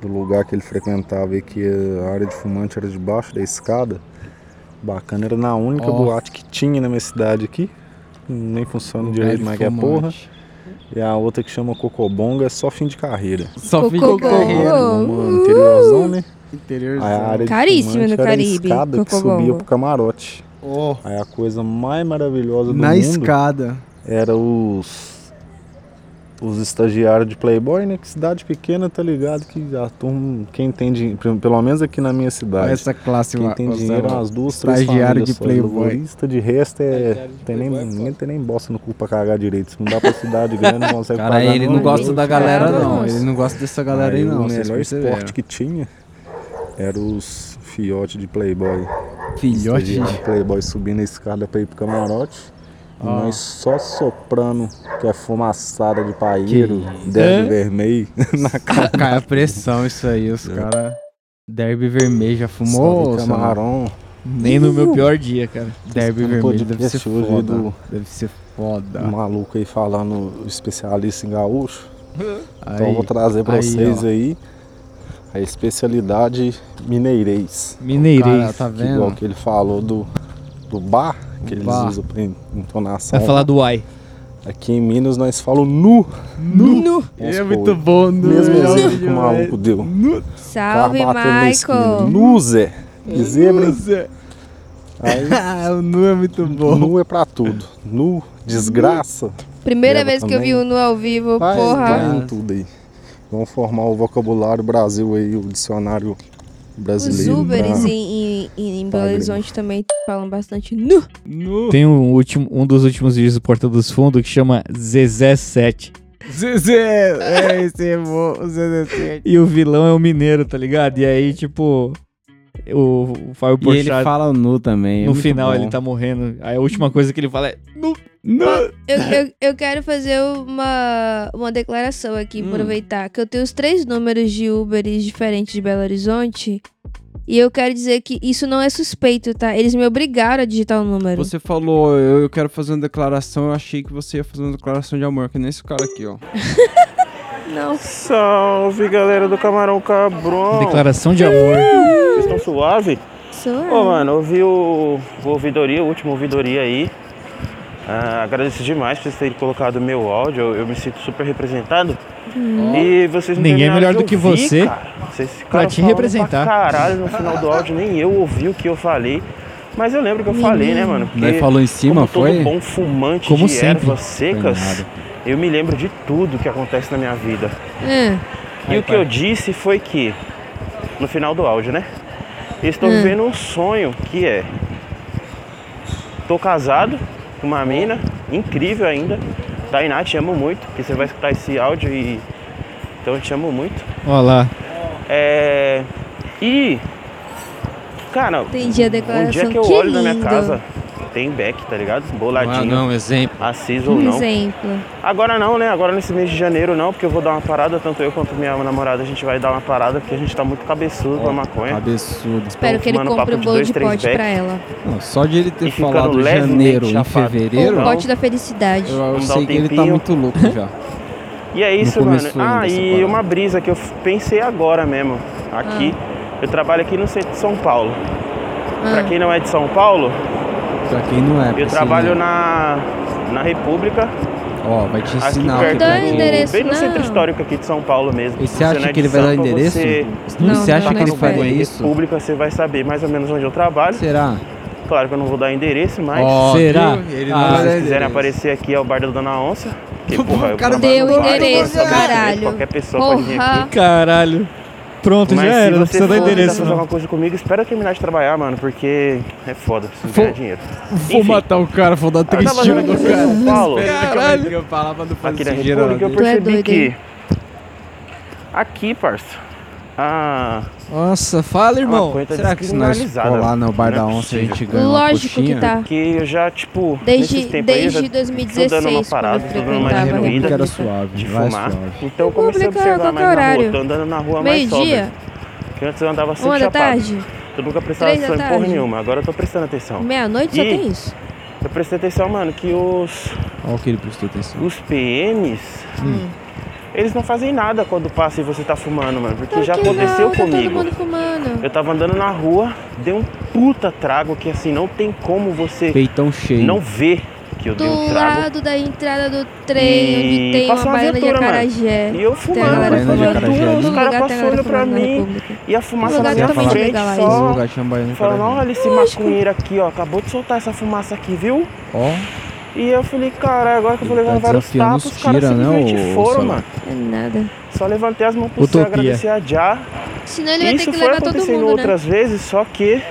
do lugar que ele frequentava e que a área de fumante era debaixo da escada. Bacana, era na única
Ó.
boate que tinha na minha cidade aqui. Nem funciona
Lugar
direito, mas que é porra. E a outra que chama Cocobonga é só fim de carreira.
Só fim de carreira.
No interiorzão, né?
Interiorzão.
Aí a área fumante
no
era a
Caribe,
escada que subia pro camarote.
Oh,
Aí a coisa mais maravilhosa do
na
mundo
escada.
era os os estagiários de Playboy, né? Que cidade pequena, tá ligado? Que a turma, quem tem dinheiro, pelo menos aqui na minha cidade.
Essa classe
Quem tem dinheiro é umas duas, três
Estagiário de
só.
Playboy.
Laborista, de resto é.
De
Tem nem,
Playboy é foda.
ninguém tem nem bosta no cu pra cagar direito. Se não dá pra cidade grande, não consegue
Cara,
pagar.
ele não
ninguém.
gosta da galera,
Cara,
não. Ele não gosta dessa galera aí,
Aí
não.
O
né?
melhor esporte que tinha era os fiote de Playboy.
Filhote de
Playboy subindo a escada pra ir pro camarote.
Ó.
nós só soprando que é fumaçada de paeiro,
Que
derby
É?
vermelho na cara.
Cai a pressão isso aí, os
É.
caras... Derby vermelho já fumou?
camarão.
Nem no meu pior dia, cara.
Derby vermelho deve ser foda.
do-
Deve ser foda.
Um maluco aí falando especialista em gaúcho.
Aí,
Então eu vou trazer pra
aí,
vocês
ó.
aí a especialidade mineirês.
Mineirês.
Cara, tá
Que igual
vendo?
que ele falou do, do bar, que eles
bar.
usam pra entonação.
Vai falar do uai.
Aqui em Minas nós falamos nu.
Nu!
Vamos
É
supor,
muito bom, nu.
Mesmo
é
exemplo que o maluco deu.
Salve,
batendo na esquina.
Michael.
Nu, Zé. Zebra. hein?
Zé.
Aí,
Ah, o nu é muito bom.
nu é pra tudo. Nu, desgraça.
Primeira
Leva
vez que eu vi
também.
o Nu ao vivo,
Vai,
porra.
vai em tudo aí. Vamos formar o vocabulário Brasil aí, o dicionário
Os
brasileiro.
Uberes
pra-
em, em, em Belo Horizonte também falam bastante nu.
Nu.
Tem um, último, um dos últimos vídeos do Porta dos Fundos que chama Zezé 7.
Zezé. É, esse é bom. O Zezé sete.
E o vilão é o mineiro, tá ligado? E aí, tipo, o, o Fábio
E ele
Porchat,
fala o nu também. é
no final,
bom.
ele tá morrendo. Aí a última coisa que ele fala é... "Nu".
Nu.
Eu, eu, eu quero fazer uma, uma declaração aqui,
Hum.
aproveitar que eu tenho os três números de Uberes diferentes de Belo Horizonte. E eu quero dizer que isso não é suspeito, tá? Eles me obrigaram a digitar o número.
Você falou, eu, eu quero fazer uma declaração, eu achei que você ia fazer uma declaração de amor, que nem esse cara aqui, ó.
Não.
Salve galera do Camarão Cabrão!
Declaração de amor.
Vocês estão suave?
Sou
Ô mano, eu vi o, o ouvidoria, o último ouvidoria aí. Ah, agradeço demais por vocês terem colocado o meu áudio, eu, eu me sinto super representado. E vocês não
Ninguém é melhor do que
ouvir,
você
cara. Vocês
pra te representar.
Pra caralho no final do áudio, nem eu ouvi o que eu falei. Mas eu lembro que eu falei, né, mano?
Daí falou em cima,
como todo
foi?
bom fumante
Como
de
sempre.
ervas secas, eu me lembro de tudo que acontece na minha vida.
É.
E o que eu disse foi que, no final do áudio, né? Eu estou
Hum.
vivendo um sonho que é. Tô casado com uma mina, incrível ainda. Tainá, te amo muito, porque você vai escutar esse áudio e. Então eu te amo muito.
Olha lá.
É. E. Cara,
Entendi a
um
declaração.
dia que eu
que
olho na minha casa, tem Beck, tá ligado?
Ah,
Boladinho.
não, exemplo.
Aceso ou não.
exemplo.
Agora não, né? Agora nesse mês de janeiro não, porque eu vou dar uma parada, tanto eu quanto minha namorada, a gente vai dar uma parada, porque a gente tá muito cabeçudo com a maconha.
Absurdo.
Espero que ele compre
papo
um
de
bolo
dois,
de
três
pote
beck.
pra ela.
Não, só de ele ter
E ficando
falado janeiro
chapado.
fevereiro,
O pote da felicidade.
eu, eu sei
um
que ele tá muito louco já.
E é isso,
No
mano. Ah, e
parada.
uma brisa que eu pensei agora mesmo, aqui. Eu trabalho aqui no centro de São Paulo. Pra
Ah.
quem não é de São Paulo,
Pra quem não é.
eu trabalho
você-
na, na República,
Ó, vai te
aqui
ensinar o que é
o endereço,
bem no
não.
centro histórico aqui de São Paulo mesmo.
E você acha
não é
que ele vai dar o endereço?
Você,
Não,
você acha
não
que ele
não
faria isso?
República, você vai saber mais ou menos onde eu trabalho.
Será?
Claro que eu não vou dar endereço, mas
Ó,
Será?
Ele
Ah,
se vocês quiserem
endereço.
aparecer aqui é o bar da Dona Onça. Que, porra, eu
cara
deu
bar,
endereço, caralho.
Qualquer pessoa pode vir aqui.
Caralho. Pronto,
Mas
já
se
era. Não
você
precisa dar endereço,
fazer
não.
alguma coisa comigo, espera eu terminar de trabalhar, mano, porque é foda, preciso
Vou-
ganhar dinheiro.
Vou
Enfim.
matar o cara, vou dar
Eu tava
três tiros no cara.
São Paulo,
Caralho. Eu falava do
aqui na República, eu
é
percebi
doido,
que aqui, parça, a,
Nossa, fala,
a
irmão.
tá
Será que se nós lá no bar
Não
da
é
onça a gente ganha uma
Lógico que
coxinha?
tá.
Porque eu já, tipo,
Desde,
nesses tempos aí, eu já
desde
tô dando
2016,
uma
quando
parada,
eu
tô dando uma
frequentava a
diminuída
que era suave,
de fumar.
suave.
Então eu comecei a observar mais
que é o
na rua,
horário?
tô andando na rua mais sóbrio.
Meio-dia?
Porque antes eu andava sempre
Uma da
chapado.
tarde?
Eu nunca prestava atenção em porra nenhuma, agora eu tô prestando atenção.
Meia-noite só tem isso.
Eu prestei atenção, mano, que os,
Olha o que ele prestou atenção.
os PMs,
Hum.
Eles não fazem nada quando passa e você tá fumando, mano. Porque já aconteceu
não, Tá todo
comigo.
mundo fumando.
Eu tava andando na rua, deu um puta trago que assim, não tem como você
Peitão cheio.
não ver que eu
Do
dei um trago.
lado da entrada do trem,
E
onde tem uma
passou uma
baiana de
mano.
acarajé.
E eu
a
fumando, tudo,
ali.
os caras
a
passando
galera
pra mim. E a fumaça na minha frente só. Falando, olha esse maconheiro aqui, ó, acabou de soltar essa fumaça aqui, viu?
Ó,
E eu falei, cara, agora que eu vou
tá
levar vários
desafiando
tapas,
os
caras
né,
simplesmente
ô,
foram, mano.
É nada.
Só levantei as mãos pro céu,
Utopia.
agradecer a Já.
Senão ele vai ter
Isso
que
foi
levar todo
acontecendo
mundo, né?
outras vezes, só que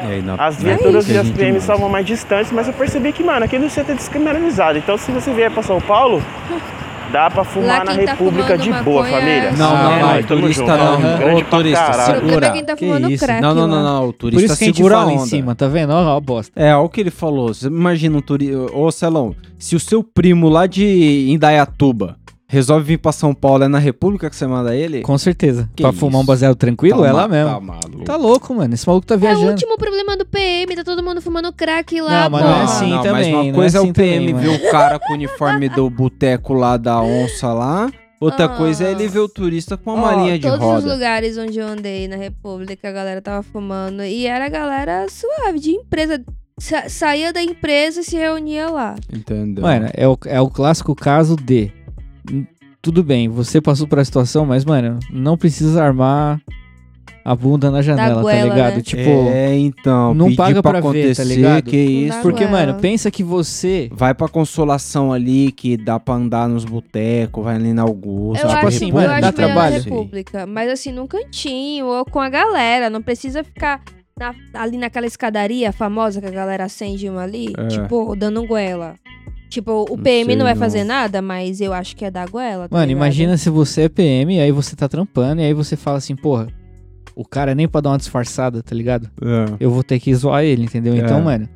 e aí na
as viaturas e as PMs estavam mais distantes, mas eu percebi que, mano, aqui não precisa ter descriminalizado. Então, se você vier pra São Paulo, dá pra fumar na
tá
República de boa,
maconha
família.
Não,
Ah,
não,
É
não,
nóis, tamo
turista
junto.
não. Ô, turista, segura.
é tá
Que isso?
crack
Não, não, não, não, o
Por
turista
isso que a gente
segura a
fala em cima, tá vendo? Ó, ó, bosta.
É, olha o que ele falou. Você imagina um turista. Ô, Celão, se o seu primo lá de Indaiatuba resolve vir pra São Paulo, é na República que você manda ele?
Com certeza.
Que
pra fumar um
isso?
baseado tranquilo,
Tá
é lá
ma-
mesmo.
Tá maluco.
Tá louco, mano. Esse maluco tá
É o
viajando.
último problema do PM, tá todo mundo fumando crack lá,
Não, mas
pô.
não é assim.
não,
também,
mas uma
é
coisa é,
assim
o PM
também,
ver o cara com o uniforme do boteco lá da onça lá. Outra
Ah.
coisa é ele ver o turista com uma
Ó,
malinha de
todos os
roda.
lugares onde eu andei na República, a galera tava fumando. E era a galera suave, de empresa. Sa- saía da empresa e se reunia lá.
Entendeu?
Mano, é o, é o clássico caso de. Tudo bem, você passou por a situação, mas, mano, não precisa armar a bunda na janela,
goela,
tá ligado?
né?
Tipo,
é, então,
não paga
pra
pra ver,
acontecer,
tá ligado?
que isso.
porque,
goela.
mano, pensa que você.
Vai pra consolação ali, que dá pra andar nos botecos, vai ali na Augusta.
Eu
tipo
pra
acho,
assim, mano, dá
melhor
trabalho.
República. Mas assim, num cantinho ou com a galera. Não precisa ficar na- ali naquela escadaria famosa que a galera acende uma ali.
É.
Tipo, dando goela. Tipo, o
Não
PM
sei,
não vai
não.
fazer nada, mas eu acho que é dar goela. tá
Mano,
ligado?
imagina se você é PM e aí você tá trampando e aí você fala assim, porra, o cara nem pra dar uma disfarçada, tá ligado?
É.
Eu vou ter que zoar ele, entendeu?
É.
Então, mano,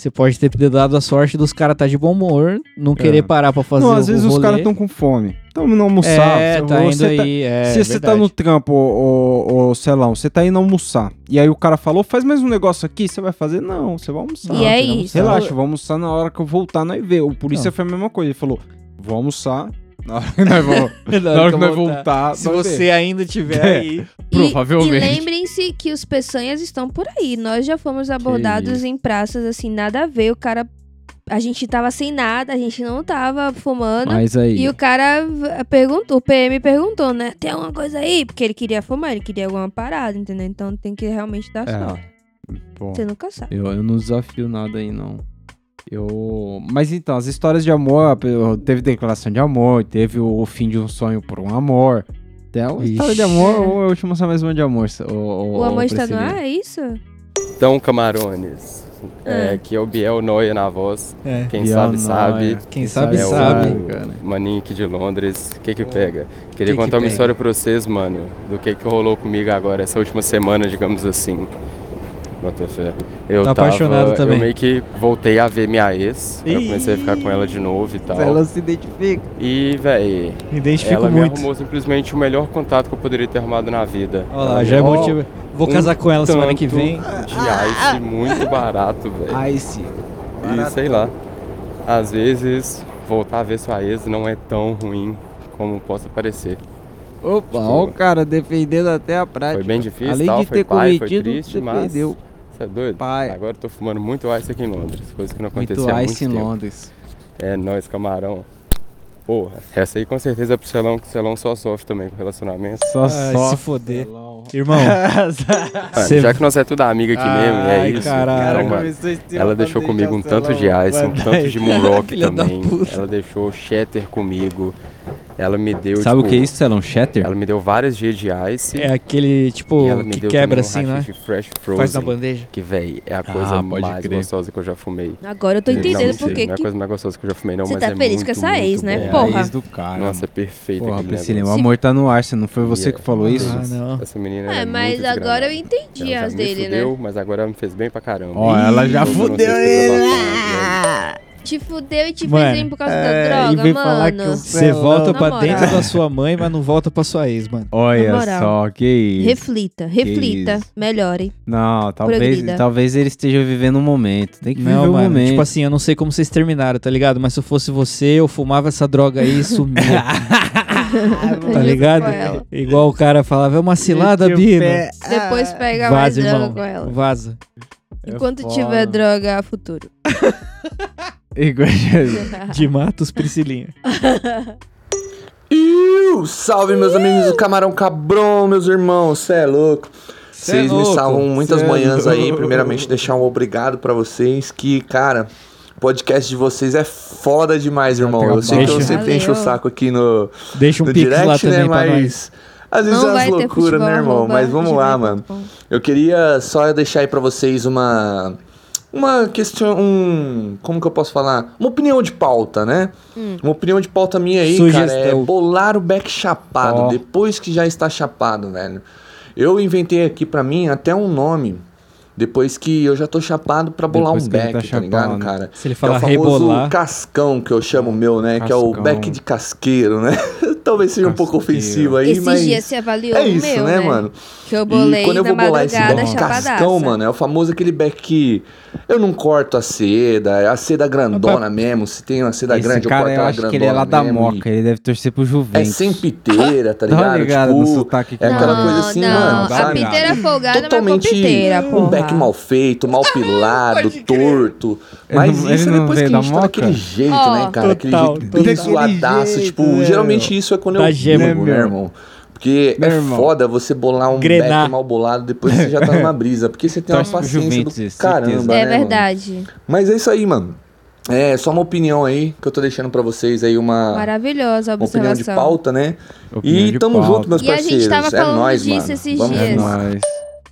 você pode ter dado a sorte dos caras tá de bom humor, não querer parar pra fazer
Não,
o
às vezes os caras estão com fome. Estão indo almoçar.
É,
Você-
tá indo
tá-
aí, é
Se você tá no trampo, ô, ô, Celão, você tá indo almoçar. E aí o cara falou, faz mais um negócio aqui, você vai fazer? Não, você vai almoçar.
E é isso.
Relaxa, vou almoçar na hora que eu voltar, nós ver. O polícia
Não.
foi a mesma coisa. Ele falou, vou almoçar. Na hora que nós, vamos,
Na
hora que nós
voltar.
voltar,
Se você
ver.
ainda tiver
É.
aí.
E-
Provavelmente.
E, lembrem-se que os peçanhas estão por aí. Nós já fomos abordados em praças, assim, nada a ver. O cara. A gente tava sem nada, a gente não tava fumando.
Mas aí,
E o cara perguntou, o PM perguntou, né? Tem alguma coisa aí? Porque ele queria fumar, ele queria alguma parada, entendeu? Então tem que realmente dar sorte.
é, bom,
Você nunca sabe.
eu, eu não desafio nada aí, não. Eu... Mas então, as histórias de amor, teve declaração de amor, teve o fim de um sonho por um amor. Tem uma história de
Ixi.
amor, ou eu te mostrar mais uma de amor. O, o,
O amor está no ar, é isso?
Então, camarones, é,
Ah.
aqui é o Biel Noia na voz.
É.
Quem
Biel
sabe,
Noia.
sabe.
Quem sabe,
É o
sabe.
cara.
maninho aqui de Londres. O que que pega? Queria
Que que
contar uma
pega?
história pra vocês, mano, do que que rolou comigo agora, essa última semana, digamos assim. Bota fé. Eu
Tá
tava,
apaixonado também.
Eu meio que voltei a ver minha ex. Eu comecei a ficar com ela de novo e tal.
Ela se identifica.
E, véi,
Me identifico
ela me
muito.
arrumou simplesmente o melhor contato que eu poderia ter arrumado na vida.
Olha lá,
Ela
já é
me
motivo. Vou
um
casar com ela semana que vem.
De ice muito barato, velho.
Sim.
E sei lá, às vezes voltar a ver sua ex não é tão ruim como possa parecer.
Opa, ó o cara defendendo até a prática.
Foi bem difícil,
Além
tal,
de
foi
ter
pai,
cometido,
triste, mas
defendeu.
Você é doido?
Pai.
Agora eu tô fumando muito ice aqui em Londres, coisa que não
Muito
acontecia há
ice em
muito.
Londres.
É nóis, camarão. Porra, essa aí com certeza é pro Celão, que o Celão só sofre também com relacionamento.
Só
Ai,
só.
se foder. Irmão,
Mano,
Cê-
Já que nós é tudo amiga aqui mesmo, e é
Ai,
isso.
caralho.
então, mano, ela deixou comigo um tanto de ice, um tanto de
da
também. Ela deixou Shatter comigo. Ela me deu,
Sabe
tipo,
o que é isso, Celão? Shatter?
Ela me deu várias G de ice.
é aquele, tipo,
ela
que
deu
quebra assim,
um
né?
fresh frozen.
Faz na bandeja.
Que, véi, é a coisa
Ah,
mais
crer.
gostosa que eu já fumei.
Agora eu tô entendendo por que
Não é a
que
coisa mais gostosa que eu já fumei, não,
Você
mas
tá
é
feliz
muito,
com essa ex, né?
É
Porra.
a ex do cara.
Nossa, é perfeito
Porra, Priscilinha, o amor tá no ar, você não foi você que falou isso?
Ah, não.
Essa menina
É,
é
mas
muito
agora eu entendi
Ela
as dele, né?
fudeu, mas agora me fez bem pra caramba.
Ó, ela já fudeu
se
ele.
Te fudeu e te
Mano,
fez bem por causa
é,
da
e
droga,
que
mano.
Você volta
Na
pra dentro da sua mãe, mas não volta pra sua ex, mano.
Olha
moral.
só, que isso.
Reflita, reflita,
isso.
melhore.
Não, talvez,
Progrida.
talvez ele esteja vivendo um momento. Tem que
Não,
viver o
mano,
momento.
tipo assim, eu não sei como vocês terminaram, tá ligado? Mas se eu fosse você, eu fumava essa droga aí e sumia, tá ligado?
com ela.
Igual o cara falava, é uma cilada, Bino.
pé.
Depois pega mais
Vaza,
droga
irmão.
com ela.
Vaza.
É
Enquanto
foda.
tiver droga, futuro.
De Matos Priscilinha.
Iu! Salve, meus amigos do Camarão Cabrão, meus irmãos, cê é louco.
Cê é
Vocês me
louco,
salvam muitas
é
manhãs aí.
louco.
Primeiramente, deixar um obrigado pra vocês. Que, cara, o podcast de vocês é foda demais, irmão. Eu sei que eu
Deixa-
sempre encho o saco aqui no,
Deixa um
no direct, né? Mas às vezes
Não
é umas loucuras, né, irmão? Mas vamos lá, mano. Eu queria só deixar aí pra vocês uma. Uma questão. Um, como que eu posso falar? Uma opinião de pauta, né?
Hum.
Uma opinião de pauta minha aí, cara, é
Sugestão.
bolar o back chapado
Ó.
depois que já está chapado, velho. Eu inventei aqui pra mim até um nome. Depois que eu já tô chapado pra bolar
Depois
um back,
tá
tá, ligado,
chapado.
cara?
Se ele
Que é
falar
o famoso
rebolar.
cascão que eu chamo meu, né? Que é o
Cascão.
back de casqueiro, né? Talvez seja um pouco ofensivo aí,
Esses
mas.
dias você avaliou
É
o
isso,
meu,
né,
né?
mano?
Que eu bolei
e quando eu vou bolar esse
chapadaça.
cascão, mano, é o famoso aquele back que eu não corto a seda, é a seda grandona mesmo. Se tem uma seda
Esse
grande, eu
cara,
corto
eu
ela
acho
grandona
que ele é lá da
mesmo,
Moca. Ele deve torcer pro
e É
Juventus.
sem piteira, tá
uma
ligado?
ligada no
Tipo,
sotaque que
é
o
aquela coisa assim,
não,
mano,
a
sabe?
piteira folgada
Totalmente
não é com piteira,
um back mal feito, mal pilado, torto. Mas
não-
isso é
não
depois que a gente tá daquele jeito, né, cara? Aquele jeito bem zoadaço. Tipo, geralmente isso é quando
Da
eu
gema,
bebo, né,
meu?
irmão? Porque
Meu
é
irmão.
foda você bolar um
Grenar.
back mal bolado depois você já tá numa brisa. Porque você tem uma paciência
Juventus,
do caramba,
É
né, mano?
verdade.
Mas é isso aí, mano. É só uma opinião aí que eu tô deixando pra vocês aí, uma,
Maravilhosa
uma opinião de pauta, né?
Opinião
E tamo
pauta.
junto, meus
E a gente
parceiros.
tava
é
falando
nóis,
disso
mano.
esses
Vamos
dias.
É nóis.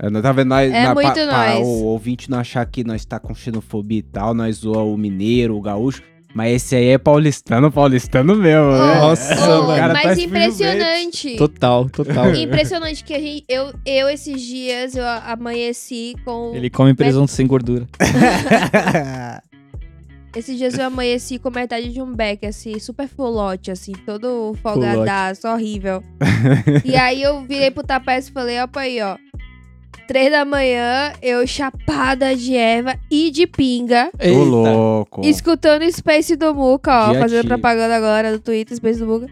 É, não tá vendo? Nós,
É
na-
muito
pra,
nóis.
o ouvinte não achar que nós tá com xenofobia e tal, nós zoa o mineiro, o gaúcho. Mas esse aí é paulistano, paulistano mesmo, né?
Nossa,
Ô,
mano.
cara
mas
tá
impressionante.
Total, total.
Impressionante que a gente, eu, eu esses dias eu amanheci com
Ele come presunto sem gordura.
esses dias eu amanheci com metade de um beck assim, super fulote assim, todo folgadaço, horrível. e aí eu virei pro tapete e falei, opa aí, ó. Três da manhã, eu chapada de erva e de pinga.
Ô, louco.
Escutando Space do Muca, ó.
Dia
fazendo
ativo.
propaganda agora do Twitter, Space do Muca.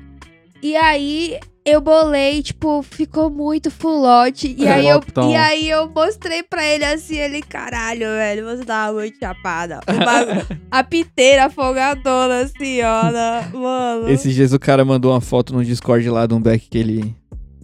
E aí eu bolei, tipo, ficou muito fulote. E aí, eu,
Lotão.
e aí eu mostrei pra ele assim, ele, caralho, velho, você tava muito chapada. O bagu- a piteira folgadona, assim, ó. na- Mano.
Esses dias o cara mandou uma foto no Discord lá de um beck que ele,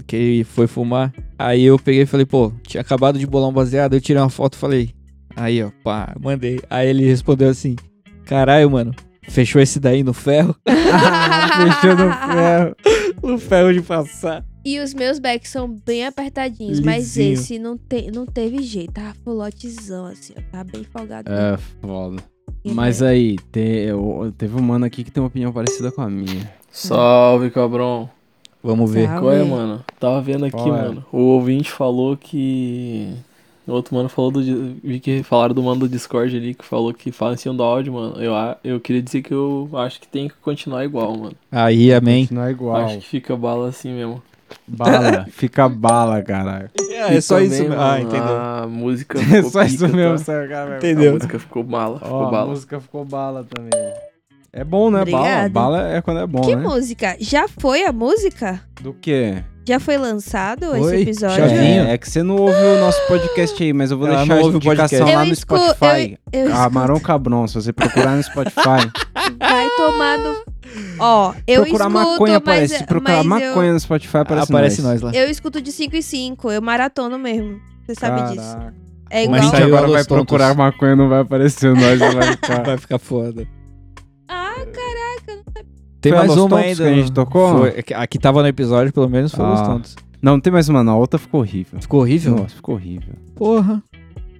que ele foi fumar. Aí eu peguei e falei, pô, tinha acabado de bolar um baseado. Eu tirei uma foto e falei, aí ó, pá, mandei. Aí ele respondeu assim, caralho, mano, fechou esse daí no ferro?
Fechou no ferro.
no ferro de passar.
E os meus backs são bem apertadinhos, mas
Lisinho.
esse não, te, não teve jeito. Tava fulotezão, assim, ó. Tava bem folgado.
É, foda.
E
Mas aí, te- eu- teve um mano aqui que tem uma opinião parecida com a minha.
Salve, cabrão.
Vamos ver.
Salve.
Qual é, mano? Tava vendo aqui,
Qual é?
mano. O ouvinte falou que. O outro mano falou do. Vi que falaram do mano do Discord ali que falou que fala em cima do áudio, mano. Eu, a- eu queria dizer que eu acho que tem que continuar igual, mano.
Aí, amém.
É igual.
Acho que fica bala assim mesmo.
Bala. Fica bala, caralho.
É, só
E
isso
também,
mesmo. Ah, entendeu.
A música
É
ficou
só isso
pica,
mesmo,
tá?
sabe, cara?
A
Entendeu?
música ficou bala, ficou
Ó, a
bala.
música ficou bala também. É bom, né? Bala.
Obrigada.
Bala é quando é bom,
Que
né?
música? Já foi a música?
Do quê?
Já foi lançado esse episódio?
É, é que você não ouve o nosso podcast aí, mas eu vou
Ela
deixar
não
a indicação
podcast.
lá no
escu-
Spotify.
eu- eu
Camarão Cabron, se você procurar no Spotify.
Vai tomar no... Ó, eu
procurar
escuto,
maconha
mas,
aparece. Se procurar
mas eu-
maconha no Spotify, aparece,
Aparece
nós.
nós lá.
Eu escuto de 5 em 5, eu maratono mesmo. Você sabe disso.
Caraca.
É
O
igual.
Mas saiu
agora vai
Tontos.
procurar maconha, não vai aparecer nós, vai ficar...
Vai ficar foda.
Ah.
Tem
Foi
mais uma
Tontos
ainda.
que a gente tocou?
Foi, é que- a que tava no episódio, pelo menos, foi
Ah.
Los Tontos.
Não, não tem mais uma não. A outra ficou horrível.
Ficou horrível?
Nossa, ficou horrível.
Porra.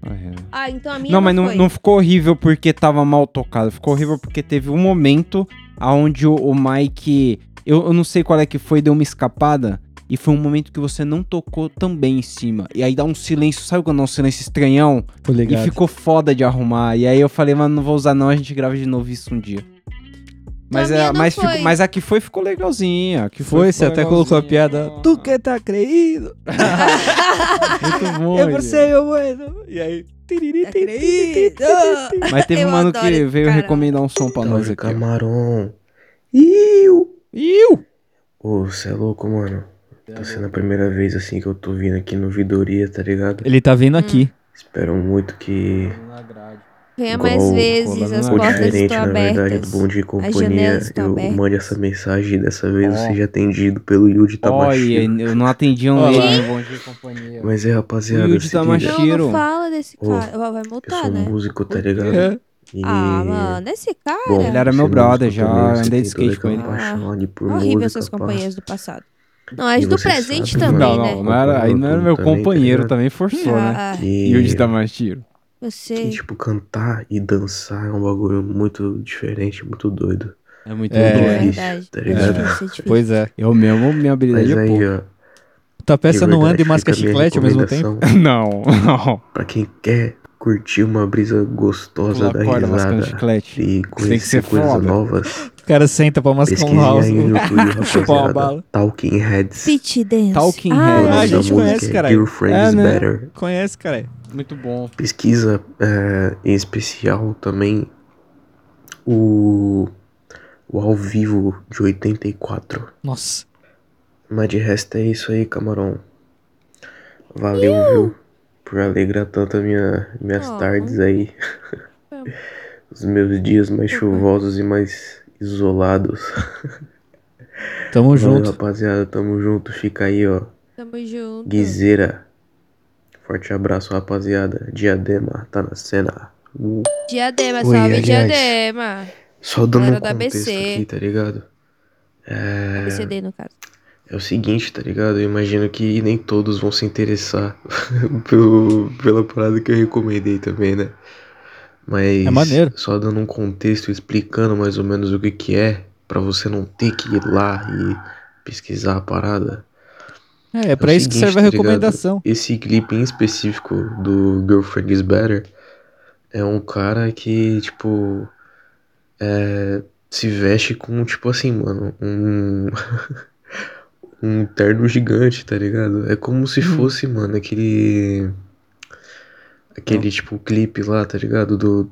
Horrível.
Ah, então a minha
Não, mas não,
foi.
não ficou horrível porque tava mal tocado. Ficou horrível porque teve um momento onde o, o Mike. Eu, eu não sei qual é que foi, deu uma escapada. E foi um momento que você não tocou também em cima. E aí dá um silêncio, sabe quando dá um silêncio estranhão? E ficou foda de arrumar. E aí eu falei, mano, não vou usar não, a gente grava de novo isso um dia. Mas,
minha
é, mas, ficou- mas a que foi ficou legalzinha. A que
Foi,
foi,
você até colocou a piada. Tu que tá creído?
Muito bom.
Eu você, meu mano. E aí. tiriri, tiriri, tiriri, tiriri.
Mas teve
Eu
um mano
adoro
que veio
cara.
recomendar um som pra nós aqui.
camarão. Iu!
Iu!
Ô, cê é louco, mano. Tá sendo a primeira vez assim que eu tô vindo aqui no Vidoria, tá ligado?
Ele tá vindo aqui.
Hum.
Espero muito que
Venha
Igual
mais vezes, as portas
diferente,
estão
na verdade,
abertas.
do Bom Dia e
As
Companhia, eu
abertas.
mande essa mensagem e dessa vez eu seja atendido pelo Yuji
Olha,
Tamashiro.
eu não atendiam
Olha
ele
lá.
no Bom Dia Companhia.
Mas é, rapaziada,
O
é o
Tamashiro.
Não,
Shiro.
não fala desse cara. Vai vai
eu
multar,
sou
né?
músico, tá ligado?
É.
E...
Ah, mano, esse cara.
Bom,
Ele era meu
é
brother já, andei de skate com ele.
por
Horrível
pá.
companhias do passado. Não, as
E
do presente
sabe,
também,
Não,
né?
não, não era, aí não era meu
Também, tá
companheiro, também forçou, né?
Ah,
Que...
Tamashiro.
você.
que, tipo, cantar e dançar é um bagulho muito diferente, muito doido.
É muito
É.
doido.
É
difícil,
verdade.
tá
é
ligado?
difícil, é difícil.
Pois é.
Eu mesmo, minha habilidade
Mas
é
ó,
Tua peça não anda e masca chiclete ao mesmo tempo?
Não, não.
Pra quem quer curtir uma brisa gostosa
Pula
da
corda mascando
risada
chiclete.
e conhecer coisas
foda.
novas,
O cara senta pra mascar um house.
aí no YouTube,
Chupar uma
rapaziada.
bala.
Talking Heads.
Fit dance.
Talking
ah,
Heads.
Ah, a gente conhece,
é
caralho.
Girlfriend
É,
is
né?
Better.
Conhece, cara.
Muito bom.
Pesquisa é, em especial também o, o ao vivo de 84.
Nossa.
Mas de resto é isso aí, camarão. Valeu, viu? Por alegrar tanto minha, minhas
Oh.
tardes aí. Os meus dias mais chuvosos e mais isolados.
Tamo
Valeu,
junto.
rapaziada. Tamo junto. Fica aí, ó.
Tamo junto.
Guizeira. Forte abraço, rapaziada. Diadema tá na cena. Uh.
Diadema,
Oi,
salve
aliás,
Diadema.
Só dando um contexto
ABC.
aqui, tá ligado? É...
ABCD, no caso.
É o seguinte, tá ligado? Eu imagino que nem todos vão se interessar pelo, pela parada que eu recomendei também, né? Mas
É maneiro.
só dando um contexto, explicando mais ou menos o que que é, pra você não ter que ir lá e pesquisar a parada.
É, é
o
pra isso que
seguinte,
serve a
tá
recomendação.
Esse clipe em específico do Girlfriend is Better é um cara que, tipo, é, se veste com, tipo assim, mano, um. um terno gigante, tá ligado? É como se fosse, mano, aquele. Aquele, tipo, clipe lá, tá ligado? Do.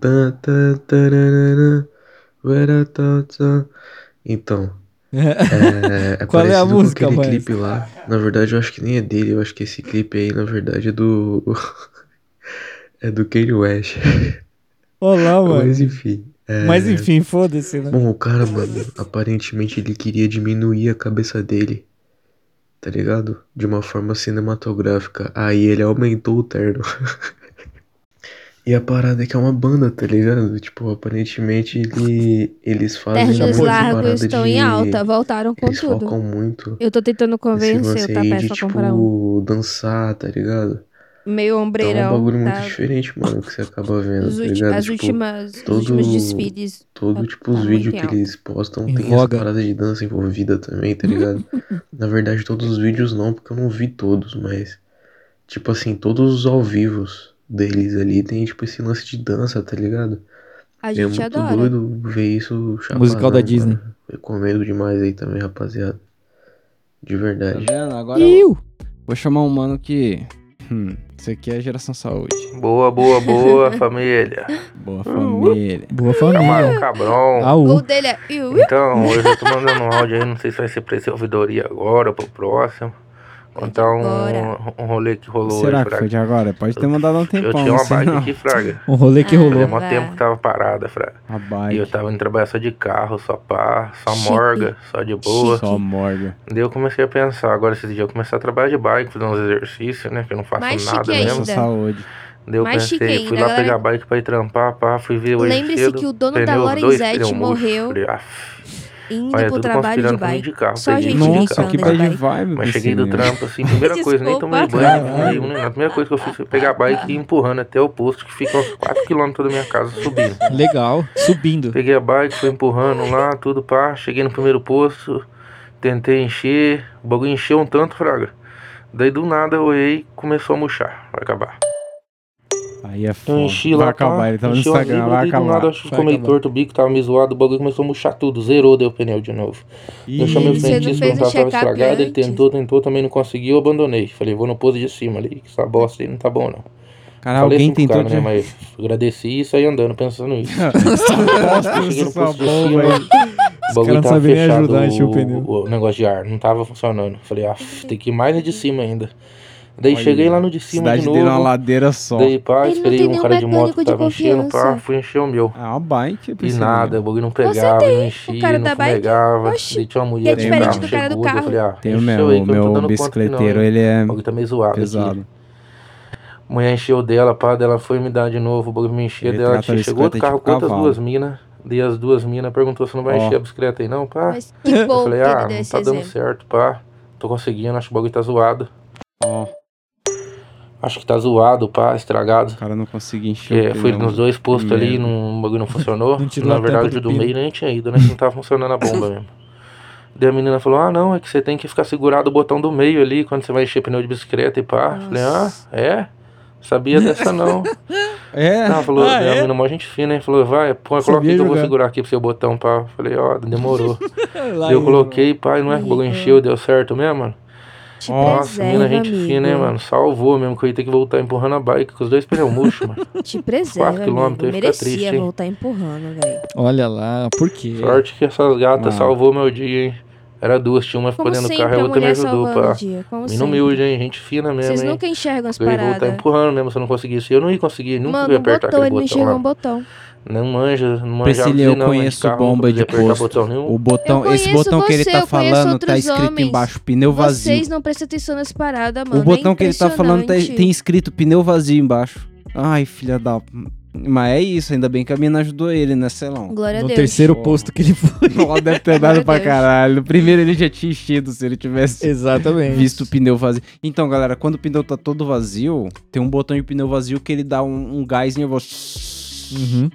Então. É, é
Qual é a
com
música,
aquele
mas?
clipe lá. Na verdade, eu acho que nem é dele. Eu acho que esse clipe aí, na verdade, é do. é do Kanye West.
Olá, mano.
Mas enfim. é-
Mas enfim, foda-se, né?
Bom, o cara, mano, aparentemente ele queria diminuir a cabeça dele. Tá ligado? De uma forma cinematográfica. Aí ele aumentou o terno. E a parada é que é uma banda, tá ligado? Tipo, aparentemente ele, eles fazem
Ternos
muito
largos estão
de...
em alta, voltaram com
Eles
tudo.
focam muito
Eu tô tentando convencer o
de,
pra
tipo,
comprar um.
dançar, tá ligado?
Meio
Então é um
ombreirão.
bagulho muito
tá?
diferente, mano, que você acaba vendo,
Os
tá ligado?
as
Tipo,
últimas, os
todo,
últimos desfiles.
Todo,
tá-
tipo,
tá
os
muito
vídeos que eles postam
Em
tem essa parada de dança envolvida também, tá ligado? Na verdade, todos os vídeos não, porque eu não vi todos, mas, tipo assim, todos os ao vivos deles ali tem, tipo, esse lance de dança, tá ligado?
A
é
gente
muito
adora.
doido ver isso chapadão,
Musical da Disney.
mano. Recomendo demais aí também, rapaziada. De
Tá
verdade.
vendo? Agora eu vou chamar um mano que. Hum, isso aqui é geração saúde.
Boa, boa, boa, família.
Boa família.
Boa
Camarão
família.
Cabrão.
Aú.
O dele é.
Então, hoje eu tô mandando um áudio aí, não sei se vai ser pra esse ouvidoria agora ou pro próximo. Contar
agora.
um, um rolê que rolou
Será
hoje,
que foi de agora? Pode ter mandado há um
Eu
tempão.
tinha
não
uma
sei
bike aqui, Fraga.
Um rolê que
Ah,
rolou.
Fazia mó
vai.
tempo que tava parada, Fraga.
A
E
bike.
eu tava indo trabalhar só de carro, só pá, só
Chique.
morga, só de boa.
Só morga.
Daí eu comecei a pensar, agora esses dias eu comecei a trabalhar de bike, fazer uns exercícios, né? Que eu não faço
Mais
nada
chique
mesmo.
saúde.
Daí eu
Mais chique
pensei,
ainda,
fui lá
galera.
pegar a bike pra ir trampar, pá, fui ver hoje
Lembre-se que o dono da
pneus, dois
Lorenzetti morreu
Falei, "Aff,
Indo
Olha,
pro
tudo
trabalho de
conspirando pra mim
bike.
de carro,
Só gente
de
Nossa, que
de
bad
bike.
vibe,
Mas cheguei do trampo assim, primeira coisa, nem tomei banho, nem. A primeira coisa que eu fiz foi pegar a bike e ir empurrando até o posto, que fica uns 4km da minha casa, subindo.
Legal. Subindo.
Peguei a bike, fui empurrando lá, tudo pá. Cheguei no primeiro posto, tentei encher, o bagulho encheu um tanto, fraga. Daí do nada eu olhei e começou a murchar. Vai acabar.
Aí é
Eu
foda.
enchi
Vai
lá,
acabar,
pá,
ele tava no Instagram, vai
daí do
acabar.
nada acho que meio
acabar.
torto o bico, tava meio zoado, o bagulho começou a murchar tudo, zerou, deu o pneu de novo. Eu chamei o
fez
perguntar se tava estragado, ele tentou, tentou, também não conseguiu, eu abandonei. Falei, vou no posto de cima ali, que essa bosta aí não tá bom não.
Cara,
Falei
alguém
assim
tentou
cara,
de...
né, mas agradeci e saí andando pensando nisso. Cheguei no
essa
posto de
bomba
cima,
aí.
o bagulho tava fechado,
ajudar o
o, o negócio de ar, não tava funcionando. Falei, ah, tem que ir mais de cima ainda. Daí
Olha,
cheguei lá no de cima
cidade
de
é
novo.
Dele uma ladeira só.
Daí pá, esperei um cara de moto que tava enchendo, pá, fui encher o meu.
Ah, uma bike.
E nada, o bagulho não pegava,
tem,
não enchia, não
da
pegava. Bike.
Oxi,
daí tinha uma
é
mulher
é diferente do cara
chegou, do
carro.
Falei, ah,
tem o meu, o meu bicicleteiro, ele é
o tá meio zoado
pesado.
A mulher encheu dela, pá, dela foi me dar de novo, o bagulho me enchia, dela chegou outro carro com outras duas minas. Dei as duas minas perguntou se não vai encher a bicicleta aí não, pá.
Mas que bom
Eu falei, ah, não tá dando certo, pá. Tô conseguindo, acho que o bagulho tá zoado.
Ó.
Acho que tá zoado, pá, estragado.
O cara não conseguia encher.
É, fui nos dois postos ali, o bagulho não funcionou.
não
Na verdade, o do meio nem tinha ido, né? Não tava funcionando a bomba mesmo. Daí a menina falou: Ah, não, é que você tem que ficar segurado o botão do meio ali quando você vai encher pneu de bicicleta e pá. Nossa. Falei: Ah, é? Sabia dessa não.
é?
Ela falou,
ah, é?
a menina, mó gente fina, hein? Falou: Vai, pô, coloca aqui que eu vou segurar aqui pro seu botão, pá. Falei: Ó,
oh,
demorou. eu coloquei, pá, e não é que o bagulho encheu, deu certo mesmo, mano.
Te
Nossa,
preserva, mina,
gente amigo. fina, hein, mano? Salvou mesmo, que eu ia ter que voltar empurrando a bike com os dois pneus murchos, mano.
Te preserva,
Quatro quilômetros, eu ia ficar triste, hein?
voltar empurrando, velho.
Olha lá, por quê?
Sorte que essas gatas salvou meu dia, hein? Era duas, tinha uma ficou dentro do carro e a outra me ajudou, pá. Menino humilde, hein? Gente fina mesmo,
Vocês
hein?
nunca enxergam as paradas.
Eu ia voltar empurrando mesmo se eu não conseguisse. Eu não ia conseguir, nunca
Mano,
ia apertar
botão,
aquele
botão. Mano,
ele
não
enxergou
um botão.
Não manja, não
manja
Priscila,
eu
não,
conheço
carro,
bomba de posto.
Botão
o botão, esse
tá tá
botão que ele tá falando tá escrito
homens.
embaixo pneu vazio.
Vocês não prestam atenção nessa parada, mano.
O botão
é
que ele tá falando tá, tem escrito pneu vazio embaixo. Ai, filha da mas é isso, ainda bem que a mina ajudou ele, né, lá.
Glória a
no
Deus.
No
terceiro
posto que ele foi.
Ela deve ter dado pra caralho. Primeiro ele já tinha enchido se ele tivesse
Exatamente.
visto o pneu vazio. Então, galera, quando o pneu tá todo vazio, tem um botão de pneu vazio que ele dá um, um gás vou.
Uhum.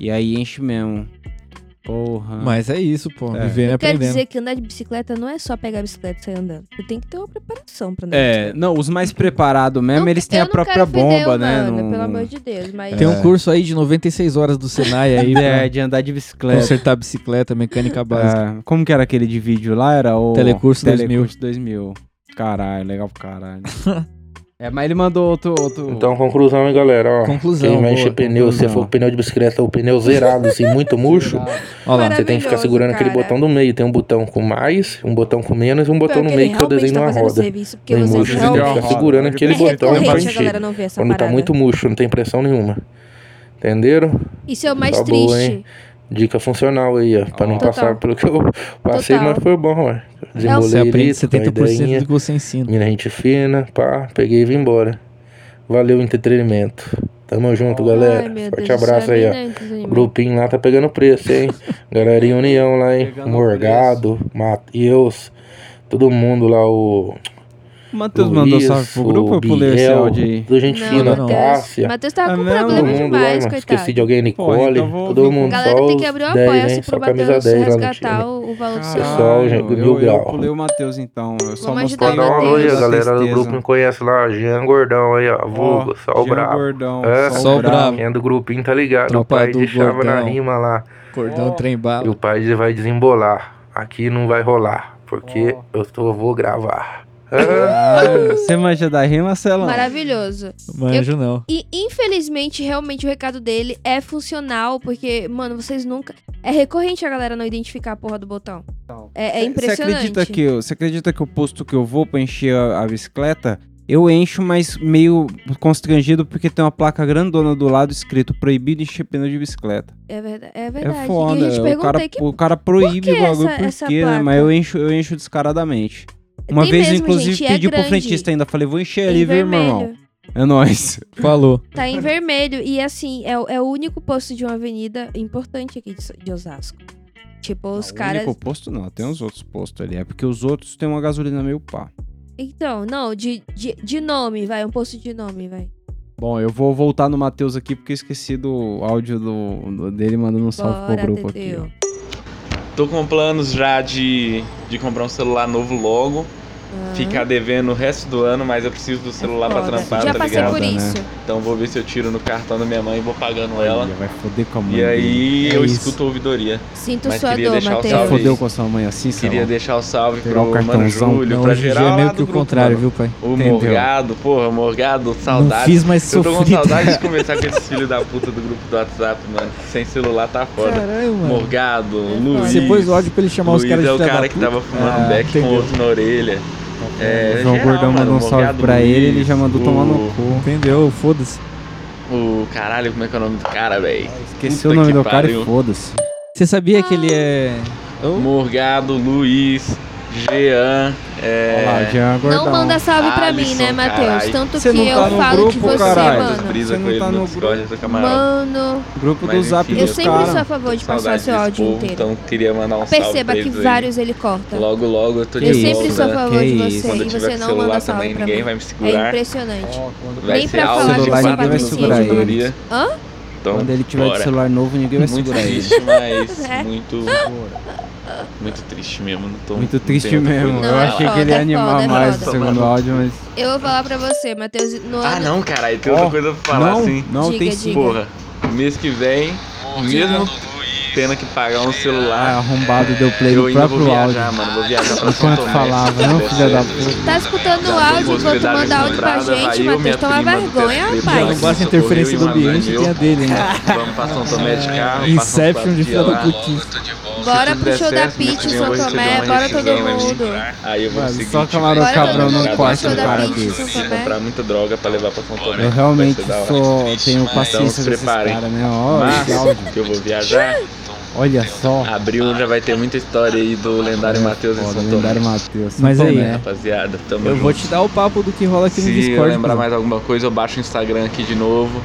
E aí enche mesmo. Porra.
Mas é isso, pô.
É.
Vivendo.
Quer dizer que andar de bicicleta não é só pegar a bicicleta e sair andando. Você tem que ter uma preparação pra andar
É, não, os mais preparados mesmo,
não,
eles têm a própria bomba, né?
Humana,
não...
Pelo amor de Deus, mas...
Tem um
é.
curso aí de 96 horas do Senai aí, né?
de andar de bicicleta.
Consertar bicicleta, mecânica ah, básica.
É. Como que era aquele de vídeo lá? Era o...
Telecurso,
Telecurso 2000. Caralho, legal pro caralho. É, mas ele mandou outro. outro...
Então, conclusão, hein, galera? Ó,
conclusão.
Quem mexe
boa,
pneu,
conclusão.
se for pneu de bicicleta ou pneu zerado, assim, muito murcho,
Olha
você tem que ficar segurando
cara.
aquele botão do meio. Tem um botão com mais, um botão com menos e um botão
Porque
no meio que eu desenho
tá uma
roda.
Serviço,
murcho, você tem que ficar segurando aquele
é
botão pra encher. Quando tá
parada.
tá muito murcho, não tem pressão nenhuma. Entenderam?
Isso é o mais
tá
triste.
Boa, Dica funcional aí, ó. Pra oh. não
Total.
passar pelo que eu passei,
Total.
mas foi bom, ué. É
Desenrolei
você aprende
70% do que você ensina.
Mina gente fina, pá, peguei e vim embora. Valeu o entretenimento. Tamo junto, oh, galera.
Ai,
Forte
Deus
abraço aí, ó. O grupinho lá tá pegando preço, hein? Galerinha União lá, hein?
Pegando
Morgado, Matheus, todo mundo lá, o
o Matheus mandou salve pro grupo ou pulei esse áudio aí?
Do gente fina, Cássia.
Matheus tava
é
com
é
problema demais, coitado.
Esqueci de alguém, Nicole.
Pô, então
todo mundo
Galera,
só
tem que abrir o apoia-se pro Matheus resgatar o, o valor do seu
Pessoal, gente, mil
grau. Eu pulei o Matheus então. Eu só
Vamos ajudar o
Matheus. A galera do grupo me conhece lá. Jean Gordão aí, ó. Vulgo, só o brabo.
Gordão,
é,
só o
brabo.
Quem é do grupinho tá ligado. O pai deixava na rima lá.
Gordão, trem bala.
E o pai vai desembolar. Aqui não vai rolar, porque eu vou gravar.
Você manja da rima, Marcelão?
Maravilhoso.
Manjo Eu, não.
E infelizmente, realmente, o recado dele é funcional, porque, mano, vocês nunca. É recorrente a galera não identificar a porra do botão. É, é impressionante.
Você acredita, que eu, você acredita que o posto que eu vou pra encher a, a bicicleta, eu encho, mas meio constrangido porque tem uma placa grandona do lado escrito proibido encher pneu de bicicleta.
É verdade. É,
é,
verdade. é foda.
o, cara,
que...
o cara proíbe o bagulho por quê, né? Mas eu encho, eu encho descaradamente. Uma
Tem
vez,
mesmo,
inclusive,
gente, é
pedi é
pro
frentista ainda. Falei, vou encher ali, viu, irmão?
vermelho.
É nóis.
Falou.
Tá em vermelho. E assim, é, o- é o único posto de uma avenida importante aqui de, de Osasco. Tipo, os caras.
O único posto não, tem uns outros postos ali. É porque os outros têm uma gasolina meio pá.
Então, não, de, de, de nome, vai, um posto de nome, vai.
Bom, eu vou voltar no Matheus aqui porque eu esqueci do áudio do, do- dele mandando um salve pro grupo aqui. Ó.
Tô com planos já de, de comprar um celular novo logo ficar devendo o resto do ano, mas eu preciso do celular é
pra
trampar,
Já
tá
passei
ligado?
por isso.
Então vou ver se eu tiro no cartão da minha mãe e vou pagando
Olha, ela. Vai foder com a mãe.
E aí
é
eu
isso.
escuto ouvidoria.
Sinto
mas
sua dor,
Mateus.
Fodeu com a sua mãe assim,
Queria
salão.
deixar o salve
Tirar
pro
o
mano Júlio,
não,
pra geral.
É meio que o contrário,
mano.
viu, pai?
O
Entendeu.
Morgado, porra, Morgado, saudade.
Não fiz, mas
eu tô com saudade de conversar com esses filhos da puta do grupo do WhatsApp, mano. Sem celular tá foda.
Caralho, mano.
Morgado, é Luiz.
Você pôs ódio pra ele chamar os caras de
é o cara que tava fumando
ah,
beck com outro na orelha. É,
o João
geral,
Gordão mandou um salve pra ele, ele
Luiz,
já mandou tomar no
o-
cu.
Entendeu? Foda-se.
O caralho, como é que é o nome do cara, velho?
Esqueci o nome do cara e foda-se.
Você sabia que ele é.
Morgado, Luiz, Jean, é...
Lá.
Não manda salve pra mim,
Alisson,
né, Matheus? Tanto
Você
que eu
tá no
falo de
grupo,
você,
caralho.
mano.
brisa
não
ele
tá
no do camarada.
Mano,
Grupo do Zap
eu sempre sou a favor de passar seu áudio
povo,
inteiro.
Então queria mandar um salve
Perceba que vários ele corta.
Logo, logo eu tô de
Eu
volta.
sempre sou a favor
Que
de
isso.
você
Quando eu
e
tiver
você não
celular
manda salve
também,
pra
ninguém
mim.
vai me
É
segurar.
impressionante.
Vai
Nem pra falar que
de
celular
você
ninguém vai
patrocínio
segurar
nós. Hã?
Então,
Quando ele tiver de celular novo, ninguém vai
Muito
segurar ele.
triste, mas
É.
muito... Muito triste mesmo. Não tô,
Muito
não
triste mesmo.
coisa
Eu
pra
achei
falar.
que ele ia
é
animar
foda, é
mais
foda.
o segundo áudio, mas.
Eu vou falar pra você, Matheus. No
Ah,
ano...
não, cara, tem outra
Ó,
coisa pra falar
não,
assim.
não,
Diga,
tem sim.
Porra, mês que vem, mesmo tendo que pagar um
Ah,
celular,
arrombado deu play no
ainda vou
próprio
viajar,
áudio.
mano. Vou viajar pra
Enquanto falava, não, filha da puta.
Tá escutando o áudio enquanto manda áudio pra gente, Matheus. Toma vergonha, rapaz.
Não basta a
Socorreu
interferência do
um
ambiente, tem a dele ainda.
Vamos pra São Tomé de carro.
Inception de filha da
puta.
Bora pro show da Pitty São
vou
Tomé. Bora todo mundo.
Aí eu vou
Mano,
seguir,
só camarão
Bora
cabrão
todo
não
mundo
corta
pro show
um
da
cara
Pitty em
desse.
São Tomé.
comprar muita droga pra levar pra São Tomé.
Eu realmente
Vai ser da hora.
sou, tenho
Então
paciência
se
desses
preparem.
caras, né? Ó, esse
Mas,
áudio.
que eu vou viajar,
Olha só.
abril já vai ter muita história aí do lendário Matheus em
Foda,
São Tomé.
lendário Matheus.
Mas
São
aí,
Tomé.
Rapaziada, tamo
Eu vou
junto.
te dar o papo do que rola aqui no
Se eu
Discord.
lembrar mais alguma coisa, eu baixo o Instagram aqui de novo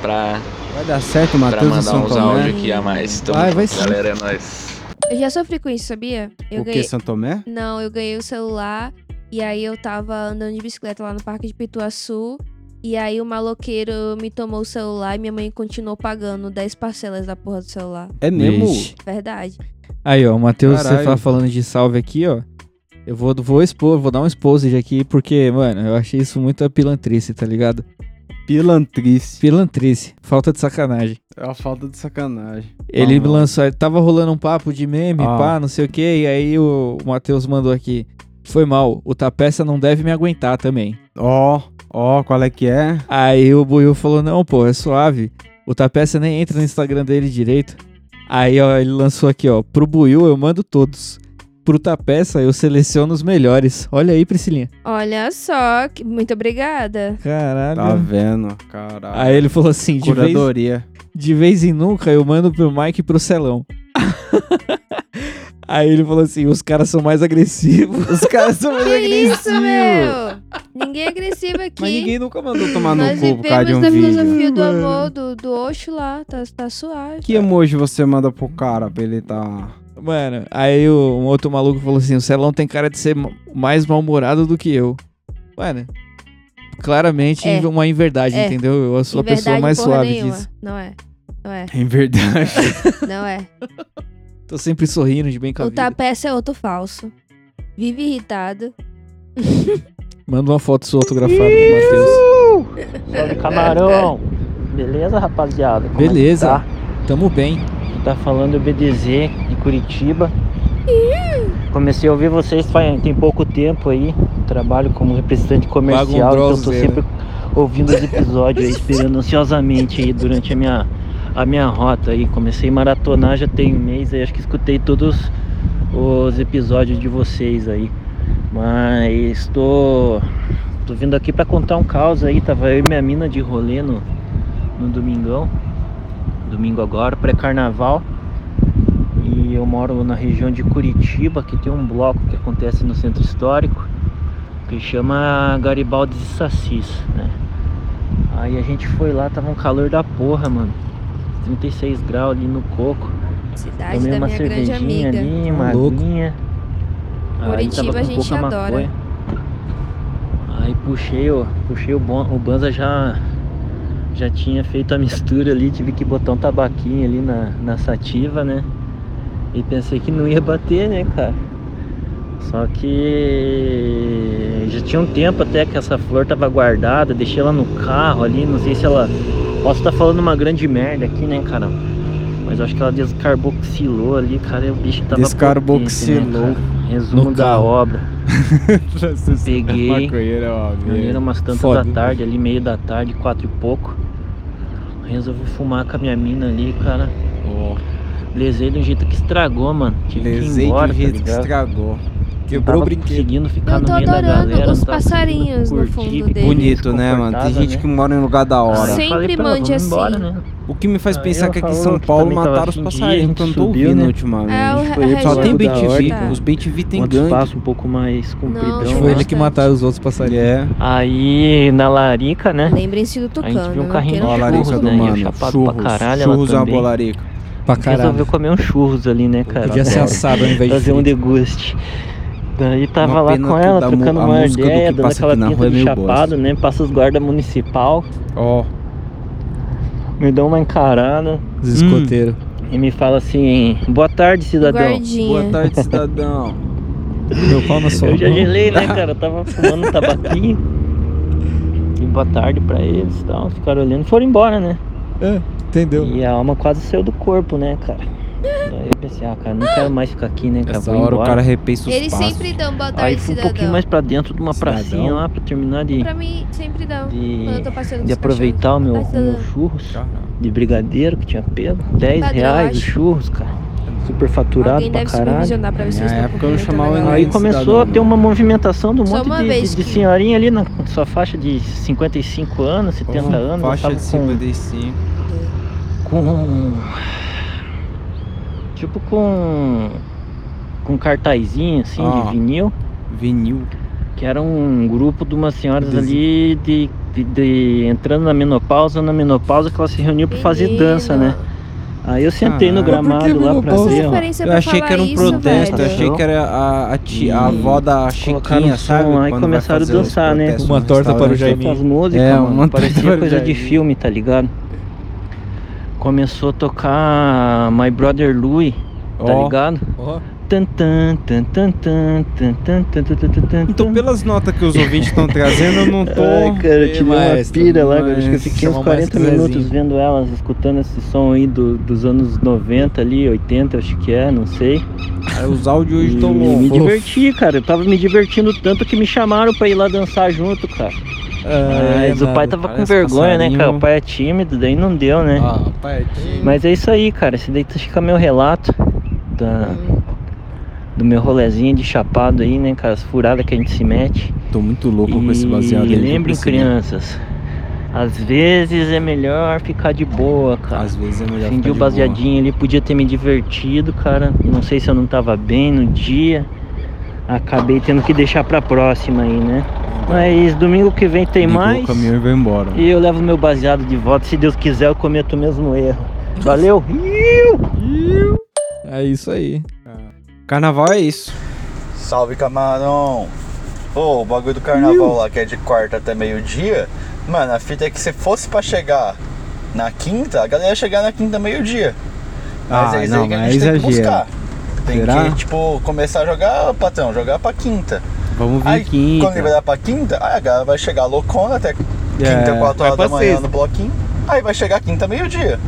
pra,
Vai dar certo,
pra
Matheus e
mandar
São
uns áudios
Tomé.
aqui a mais. Tamo
Vai, vai sim.
galera, é nóis.
Eu já sofri com isso, sabia? Eu
O que,
ganhei...
São Tomé?
Não, eu ganhei o celular e aí eu tava andando de bicicleta lá no Parque de Pituaçu. E aí o maloqueiro me tomou o celular e minha mãe continuou pagando 10 parcelas da porra do celular.
É mesmo?
Vixe.
Verdade.
Aí, ó, o Matheus, você tá falando de salve aqui, ó. Eu vou, vou expor, vou dar um exposed aqui, porque, mano, eu achei isso muito pilantrice, tá ligado?
Pilantrice.
Pilantrice, falta de sacanagem.
É uma falta de sacanagem.
Ele
Ah,
lançou, tava rolando um papo de meme,
Ah.
pá, não sei o que, e aí o, o Matheus mandou aqui. Foi mal, o Tapeça não deve me aguentar também.
Ó, ó, qual é que é?
Aí o Buiu falou, não, pô, é suave. O Tapeça nem entra no Instagram dele direito. Aí, ó, ele lançou aqui, ó. Pro Buiu eu mando todos. Pro Tapeça eu seleciono os melhores. Olha aí, Priscilinha.
Olha só, que- muito obrigada.
Caralho.
Tá vendo? Caralho.
Aí ele falou assim, de vez,
Curadoria.
de vez em nunca eu mando pro Mike e pro Celão. Aí ele falou assim, os caras são mais agressivos.
Os caras são mais
Que isso,
agressivos.
meu? Ninguém é agressivo aqui.
Mas ninguém nunca mandou tomar no
Nós
cu por causa de um
da
vídeo.
filosofia do amor do, do Oxo lá, tá, tá suave.
Que emoji você manda pro cara pra ele tá...
Mano, aí o, um outro maluco falou assim, o Celão tem cara de ser ma- mais mal-humorado do que eu. Mano, claramente
É.
uma inverdade,
É.
entendeu? Eu sou a pessoa mais
porra
suave
nenhuma.
disso.
Não é. Não é.
Em verdade.
Não é.
Tô sempre sorrindo de bem com a
O. Tapeça é outro falso. Vive irritado.
Manda uma foto sua autografada pro Matheus.
Salve camarão! Beleza, rapaziada? Como é
Beleza,
tá?
tamo bem.
Tá falando BDZ de Curitiba. Comecei a ouvir vocês faz, tem pouco tempo aí. Trabalho como representante comercial, então tô sempre ouvindo os episódios aí, esperando ansiosamente aí durante a minha, a minha rota aí. Comecei a maratonar já tem um mês aí, acho que escutei todos os episódios de vocês aí. Mas tô, tô vindo aqui pra contar um caos aí. Tava eu e minha mina de rolê no, no domingão. Domingo agora, pré-carnaval. E eu moro na região de Curitiba, que tem um bloco que acontece no centro histórico, que chama Garibaldi e Sassis, né? Aí a gente foi lá, tava um calor da porra, mano. 36 graus ali no coco.
Cidade
Tomei
da
uma
minha grande
cervejinha
amiga.
ali, uma
louco.
aguinha.
Curitiba
tava
a
com
gente
pouca
adora.
maconha. Aí puxei, o, puxei o, bon, o Banza já já tinha feito a mistura ali, tive que botar um tabaquinho ali na, na sativa, né? E pensei que não ia bater, né, cara? Só que já tinha um tempo até que essa flor tava guardada, deixei ela no carro ali, não sei se ela. Posso estar falando uma grande merda aqui, né, cara? Mas acho que ela descarboxilou ali, cara, e o bicho tava
Descarboxilou.
potente, né? Resumo da obra. Peguei.
Maconheiro é merda.
era umas tantas
Foda.
da tarde, ali meio da tarde, quatro e pouco. Resolvi fumar com a minha mina ali, cara.
Ó,
Lesei de um jeito que estragou, mano. Tive que ir
lesei
embora,
um jeito
tá
que estragou.
Quebrou o brinquedo.
conseguindo ficar
Eu
no
tô
meio da
adorando
galera.
os
não
passarinhos no fundo dele.
Bonito, né, mano? Tem gente
né?
que mora em lugar da hora.
Sempre
pra ela,
mande
vamos embora,
assim.
né?
O que me faz pensar que aqui em São Paulo mataram os
a
passarinhos,
gente
que eu não tô
subiu,
ouvindo
né?
ultimamente.
É, o
Foi
re-
ele que
Só
região
tem
saiu
bem
da
TV.
horta.
Os bem TV tem gangue.
espaço um pouco mais compridão.
tem
Foi ele que mataram os outros passarinhos.
É.
Aí na Larica, né?
Lembrem-se do
A
Tucano.
gente viu um
não
carrinho de
Larica
churros,
do
né? Eu
mano. Churros. Churros é uma
também.
bolarica.
Pra caralho.
Resolveu comer um churros ali, né, cara?
Podia ser assado ao invés de
Fazer um deguste. Daí tava
Uma
lá com ela,
da
trocando uma ideia, dando aquela pinta
é
de
meio
chapado,
bosta.
né? Passa os guarda municipal,
Ó.
me dá uma encarada
Os escoteiros.
e me fala assim, boa tarde, cidadão.
Guardinha.
Boa tarde, cidadão.
Meu pau na sua
Eu já gelei, né, cara? Eu tava fumando um tabaquinho. E boa tarde pra eles e tal. Ficaram olhando. Foram embora, né?
É, entendeu?
E a alma quase saiu do corpo, né, cara? Daí eu pensei, ah, cara, não quero mais ficar aqui, né, cara?
Essa
Vou
hora o
embora.
cara repensa os
Eles
passos.
sempre dão boa
Aí
tarde,
fui um
cidadão.
pouquinho mais pra dentro de uma
Cidadão?
pracinha lá pra terminar de,
Pra mim, sempre dão.
de,
Quando eu tô passeando com
de
os
aproveitar o meu,
cachorros.
o meu churros de brigadeiro que tinha pego. 10
Padrão,
reais o
acho.
churros, cara. Super faturado
Alguém
pra
deve
caralho.
supervisionar pra ver se
Na
eles estão
época eu não
cumprindo
chamava
também.
ninguém
Aí
de
começou
cidadão,
a ter uma movimentação de um
Só
monte
uma
de,
vez
de, de
que-
senhorinha ali na sua faixa de 55 anos, 70 anos.
Faixa
tava
de
com,
55.
com. Tipo com. Com cartazinho assim
Ah.
de vinil.
Vinil.
Que era um grupo de umas senhoras
Desi-
ali de, de, de- entrando na menopausa, na menopausa que elas se reuniam pra fazer dança, né? Aí eu sentei no
Caralho.
gramado lá pra ver,
Eu
pra
achei que era um
isso,
protesto, eu achei que era a, a, tia, a avó da Chiquinha,
um
sabe?
aí começaram a dançar, né?
Uma
no
torta para o
músicas,
É,
mano,
uma
parecia
torta
coisa de filme, tá ligado? começou a tocar My Brother Louie, tá
oh.
ligado?
Então, pelas notas que os ouvintes estão trazendo, eu não tô.
Ai, cara, eu tive uma pira lá, mais, acho que eu fiquei uns 40 minutos vendo elas, escutando esse som aí do, dos anos 90 ali, 80, acho que é, não sei.
Aí, os áudios hoje estão
Me diverti, cara. Eu tava me divertindo tanto que me chamaram pra ir lá dançar junto, cara.
Ah,
Mas o pai tava com vergonha, né, cara? O pai é tímido, daí não deu, né?
Ah, pai, é time.
Mas é isso aí, cara. Esse daí fica meu relato da, do meu rolezinho de chapado aí, né, cara? As furadas que a gente se mete.
Tô muito louco com esse baseado aí.
E lembrem, crianças, às vezes é melhor ficar de boa, cara.
Às vezes é melhor
Acendi
ficar
o
de boa.
baseadinho ali, podia ter me divertido, cara. Não sei se eu não tava bem no dia. Acabei tendo que deixar pra próxima aí, né? Mas domingo que vem tem
Ligou
mais.
o caminhão e vai embora.
E eu levo meu baseado de volta. Se Deus quiser, eu cometo o mesmo erro. Valeu!
É isso aí.
Carnaval é isso.
Salve camarão! Ô, o bagulho do carnaval lá que é de quarta até meio-dia, mano, a fita é que se fosse pra chegar na quinta, a galera ia chegar na quinta meio-dia. Mas
Ah,
é isso
não,
aí que a
mas
gente
é
tem que
exagero.
buscar. Tem
Será?
que, tipo, começar a jogar, patrão, jogar pra quinta.
Vamos vir
Aí,
quinta.
quando liberar pra quinta, aí a galera vai chegar loucona até quinta,
É,
4
vai
horas da manhã
sexta.
no bloquinho. Aí vai chegar quinta, meio-dia.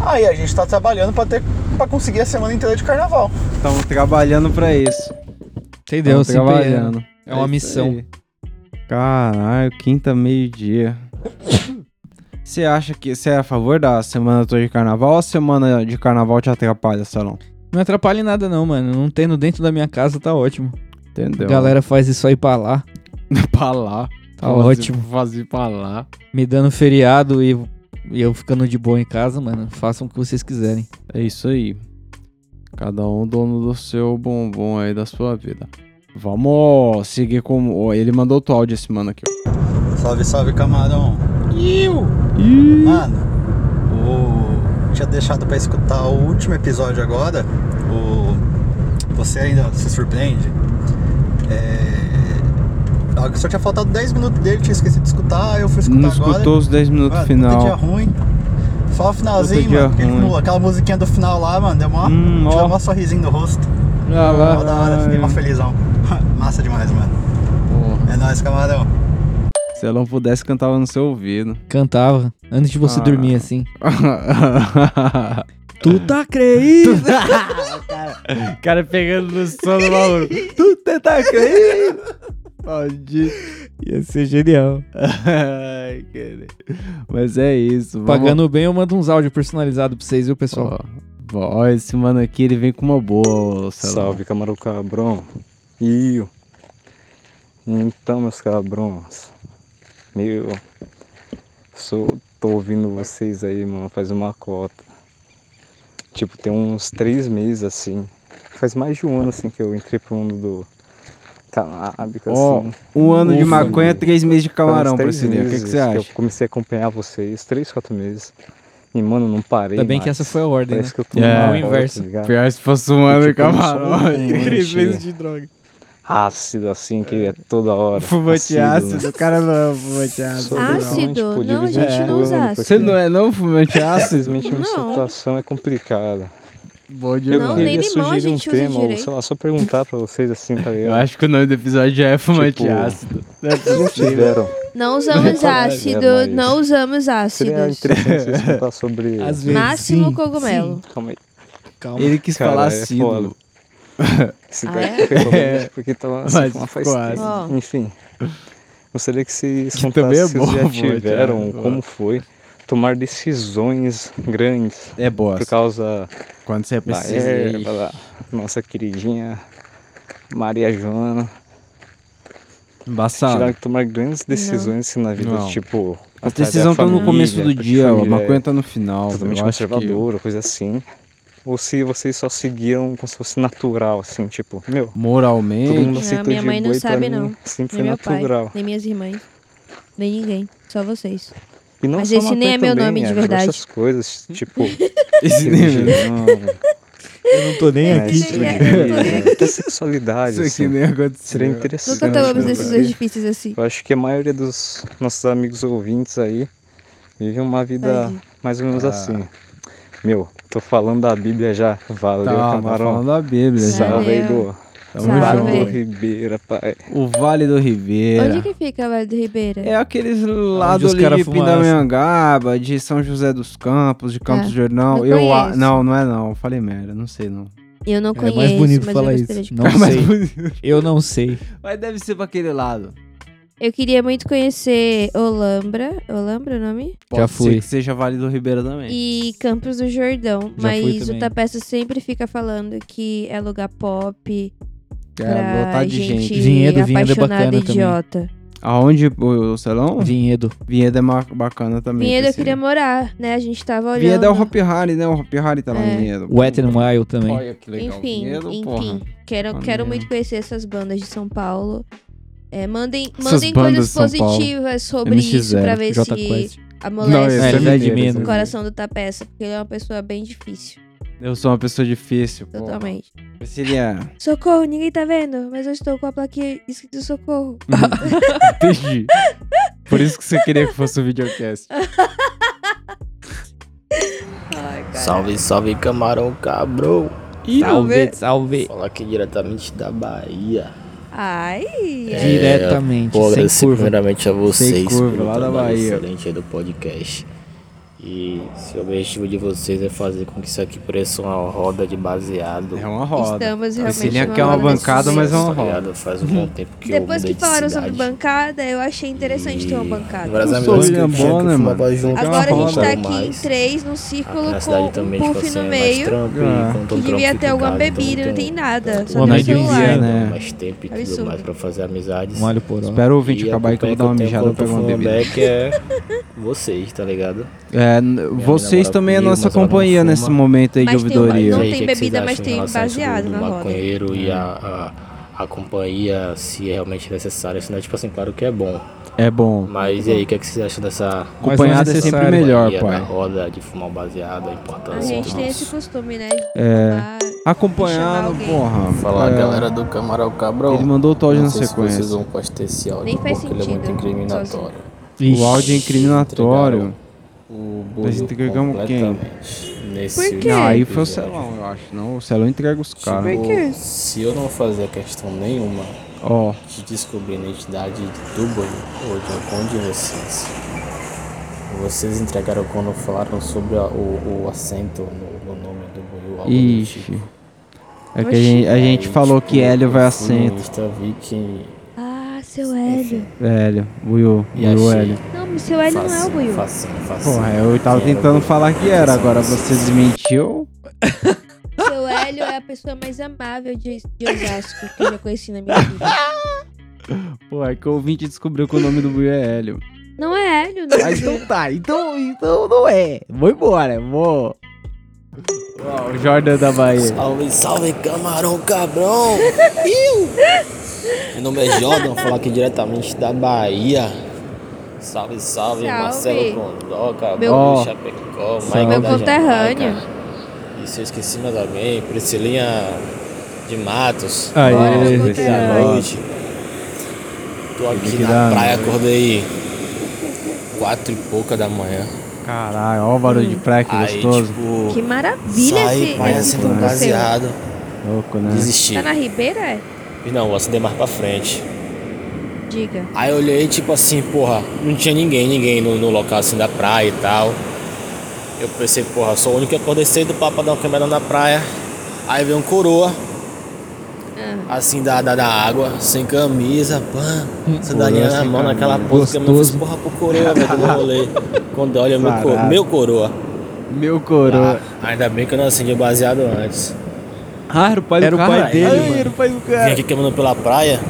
Aí a gente tá trabalhando pra, ter, pra conseguir a semana inteira de carnaval.
Estamos trabalhando pra isso.
Entendeu?
Tamo
Se
trabalhando.
É uma
isso
missão.
aí. Caralho, quinta, meio-dia. Você acha que você é a favor da semana toda de carnaval ou a semana de carnaval te atrapalha, Salão?
Não atrapalha em nada não, mano. Não tendo dentro da minha casa tá ótimo.
Entendeu?
A galera faz isso aí pra lá.
pra lá.
Tá
Fazer-
ótimo.
Fazer pra lá.
Me dando feriado e, e eu ficando de boa em casa, mano. Façam o que vocês quiserem.
É isso aí. Cada um dono do seu bombom aí da sua vida. Vamos seguir com. ó, Ele mandou outro áudio esse mano aqui, ó.
Salve, salve, camarão. Mano, o... tinha deixado pra escutar o último episódio agora. O... Você ainda se surpreende? É... Só tinha faltado 10 minutos dele, tinha esquecido de escutar, eu fui escutar
Não
agora.
escutou os 10 minutos
Mano,
final.
puta dia ruim. Só o finalzinho, mano. aquele- aquela musiquinha do final lá, mano, deu mó,
Hum,
mó sorrisinho do rosto.
Ah lá.
Mó da hora, fiquei mó felizão. Massa demais, mano. É nóis, camarão.
Se ela não pudesse, cantava no seu ouvido.
Cantava. Antes de você
Ah.
dormir, assim. Tu tá creído?
O cara pegando no sono maluco. Tu tá crendo? Maldito.
Ia ser genial.
Ai, cara. Mas é isso. vamos-
Pagando bem, eu mando uns áudios personalizados pra vocês, viu, pessoal?
Ó, ó, esse mano aqui, ele vem com uma boa.
Salve, camarão cabrão. E então, meus cabrões, meu, sou, tô ouvindo vocês aí, mano, faz uma cota. Tipo, tem uns três meses assim. Faz mais de um ano assim que eu entrei pro mundo do canábico,
Ó,
assim.
um ano de
Ufa,
maconha,
mano.
três meses de camarão,
três
Priscilinha. O que, que você
Eu
acha?
comecei a acompanhar vocês, três, quatro meses. E, mano, não parei.
Ainda bem que
mais.
essa foi a ordem,
Parece
né?
que eu tô
É. O
roda,
inverso.
tá ligado?
Pior se fosse um ano de
tipo, eu
camarão, três meses de droga.
Ácido, assim, que é toda hora.
Fumante ácido,
né?
o cara não é fumante ácido.
Ácido? Não, a gente não usa ácido.
Você não é não fumante ácido?
Infelizmente, minha
Não.
situação é complicada.
Bom
Eu
demais.
Não, nem
queria sugerir um tema, ou sei lá, só perguntar pra vocês assim, tá ligado?
Eu acho que o nome do episódio já é fumante
Tipo,
ácido.
Não tiveram.
Não usamos
É,
ácido, não usamos
Seria
ácidos.
interessante vocês contar sobre.
Às vezes,
Máximo
sim,
cogumelo.
Calma aí.
Calma.
Ele quis
Cara,
falar
é Esse
Ah, é?
provavelmente porque tava assim,
Mas
com uma faz tempo. Enfim. Gostaria que vocês
Que também é
se vocês
bom,
já tiveram, como foi tomar decisões grandes
É bosta.
por causa
Quando você
da
precisa.
erva, da nossa queridinha Maria Joana.
Embaçado.
Tiveram que tomar grandes decisões assim, na vida,
Não.
tipo.
A
atrás
decisão
da
tá no começo do dia, a
é
maconha tá no final.
Totalmente
Eu acho que
conservadora, coisa assim. Ou se vocês só seguiam como se fosse natural, assim, tipo, meu, todo mundo
moralmente.
aceitou
minha mãe não sabe,
mim
não.
Sempre
Nem
foi
meu pai,
natural.
nem minhas irmãs, nem ninguém. Só vocês.
E não
Mas esse nem é meu
também,
nome de
é
verdade.
diversas coisas, tipo,
Esse nem é meu
religião,
Eu não tô nem
né,
aqui.
nem
de
é,
sexualidade,
Isso aqui
assim.
nem aconteceu.
Seria interessante.
Nunca tomamos
né,
decisões difíceis assim.
Eu acho que a maioria dos nossos amigos ouvintes aí vive uma vida
Tadinho.
mais ou menos
Ah.
assim. Meu, tô falando da Bíblia já. Valeu,
Tá, tá
camarão.
falando da Bíblia já.
Salve aí do
Tamo
Salve.
Vale do. Ribeira, pai.
O Vale do Ribeira.
Onde que fica Vale do Ribeira?
É aqueles lados
os
ali de Pindamonhangaba, de São José dos Campos, de Campos
Ah,
do Jordão.
não
Eu a... Não, não é não. Falei merda, não sei não.
Eu não
É
conheço,
mais bonito
mas
falar
eu
isso. Não
É mais
sei.
bonito.
Eu não sei.
Mas deve ser pra aquele lado.
Eu queria muito conhecer Olambra. Olambra é o nome?
Pode
fui.
ser que seja Vale do Ribeira também.
E Campos do Jordão.
Já fui
mas o
também.
Tapeça sempre fica falando que é lugar pop.
É,
pra
lotado de
gente.
Vinhedo, Vinhedo é
apaixonada
bacana também.
idiota.
Aonde o, o salão?
Vinhedo.
Vinhedo é ma- bacana também.
Vinhedo eu
Priscila.
queria morar, né? A gente tava olhando.
Vinhedo é o Hop Harry, né? O Hop Harry tá lá
É.
em Vinhedo.
Wet n Wild também.
Olha que legal.
Enfim,
Vinhedo,
enfim.
porra.
Quero,
Maneiro.
quero muito conhecer essas bandas de São Paulo. É, mandem mandem coisas positivas sobre
NX0,
isso pra ver
J
se
Quest.
amolece
Não,
É,
é
menos.
o coração do Tapeça, porque ele é uma pessoa bem difícil.
Eu sou uma pessoa difícil, pô.
Totalmente.
Priscilia,
Socorro, ninguém tá vendo, mas eu estou com a plaquinha escrito socorro.
entendi. Por isso que você queria que fosse o videocast.
Salve, salve, camarão cabrão.
Salve, salve.
Falar aqui diretamente da Bahia.
Ai,
É,
Diretamente, sem
agradecer
curva.
primeiramente a vocês
curva,
pelo
lá da Bahia.
excelente aí do podcast. E se o objetivo de vocês é fazer com que isso aqui pareça uma roda de baseado.
É uma roda.
Estamos realmente numa
quer uma
roda nesse
bancada, mas é uma
Tá
roda.
Faz um bom tempo que
Depois
eu
que falaram sobre bancada, eu achei interessante ter uma bancada.
Várias
Eu sou
amizades que
Bonner,
eu fumava
mano.
junto,
Agora a gente tá aqui em três, num círculo
na cidade
com
também,
um puff no
é
meio.
Ah.
e quando
Que devia ter alguma
então
bebida, não tem nada. Só
Uma
tem celular.
dia,
né?
mais tempo e tudo mais pra fazer amizades.
Um alho por hora.
Espera o
E a
acabar aí que eu vou dar uma mijada pra pegar uma bebida.
é vocês, tá ligado?
É,
Minha
vocês também é
comigo,
nossa
não
companhia nesse momento aí de
Mas tem uma-
ouvidoria.
não
E
tem
o que que vocês
bebida, mas tem
a
baseado
do
na roda.
maconheiro e a, a, a companhia, se é realmente necessário, senão, tipo assim, claro que é bom.
É bom.
Mas e aí, o que, é que vocês acham dessa
não é
Acompanhado é sempre melhor, pai.
da roda de fumar um baseado, a
A
importância
gente
e
tem esse costume, né? de
É. Acompanhando, porra.
Falar,
é,
galera do Camarão Cabrão.
Ele mandou o Todd
Não
na sequência.
vocês vão postar esse áudio,
Nem faz
porque ele é muito
sentido,
incriminatório.
O áudio é incriminatório.
O
Nós entregamos quem?
Nesse
Por quê?
Não, aí foi o. Celão, eu acho. Não, o Celão entrega os caras.
Por quê?
Se eu não fazer questão nenhuma
Ó,
de descobrir a identidade do boi ou de algum de vocês, vocês entregaram quando falaram sobre a- o, o acento no, no nome do boi. algo do
ixi.
tipo.
É que a gente, a gente
Aí,
falou
tipo,
que Hélio vai acento.
Vi que
Ah, seu Hélio.
Hélio, Buiu,
E
Buiu
achei.
Hélio.
Não, seu Hélio não é o Buiu.
facinho, facinho.
Porra, eu tava
Quem
tentando falar que era, agora você desmentiu.
Seu Hélio é a pessoa mais amável de, de Osasco que eu já conheci na minha vida.
Pô, é que o ouvinte descobriu que o nome do buio é Hélio.
Não é Hélio, não.
Ah, então tá, então, então não é. Vou embora, vou. Ó, o Jordan da Bahia.
Salve, salve, camarão cabrão! Meu nome é Jordan, vou falar aqui diretamente da Bahia. Salve, salve,
Salve.
Marcelo Condoca,
Meu- Ó,
Chapecó. Mike
Meu conterrâneo.
E se eu esqueci mais alguém, Priscilinha de Matos.
Aê,
Bora,
Priscilinha.
aqui da noite. Tô aqui na praia,
noite.
acordei quatro e pouca da manhã.
Caralho, ó o barulho de praia que
Aí,
gostoso.
tipo,
Que maravilha
Saí
esse,
praia
esse passeio.
baseado.
Louco, né?
Desisti.
Tá na Ribeira, é?
E não, vou acender mais pra frente.
Diga.
Aí eu olhei, tipo assim, porra, não tinha ninguém, ninguém no, no local assim da praia e tal. Eu pensei, porra, sou o único que acordei cedo pra pra dar uma caminhada na praia. Aí veio um coroa, assim, da, da, da água, sem camisa, pã, sandalinha na mão, naquela pose que mãe fez,
Gostoso.
porra, pro coroa, velho, no rolê. Quando olha meu, meu coroa.
Meu coroa.
Ah, ainda bem que eu não acendi o baseado antes.
Ah, era o pai do
Era o
cara.
pai dele,
Ai,
mano.
Era o pai do
Vim
cara.
aqui caminhando pela praia.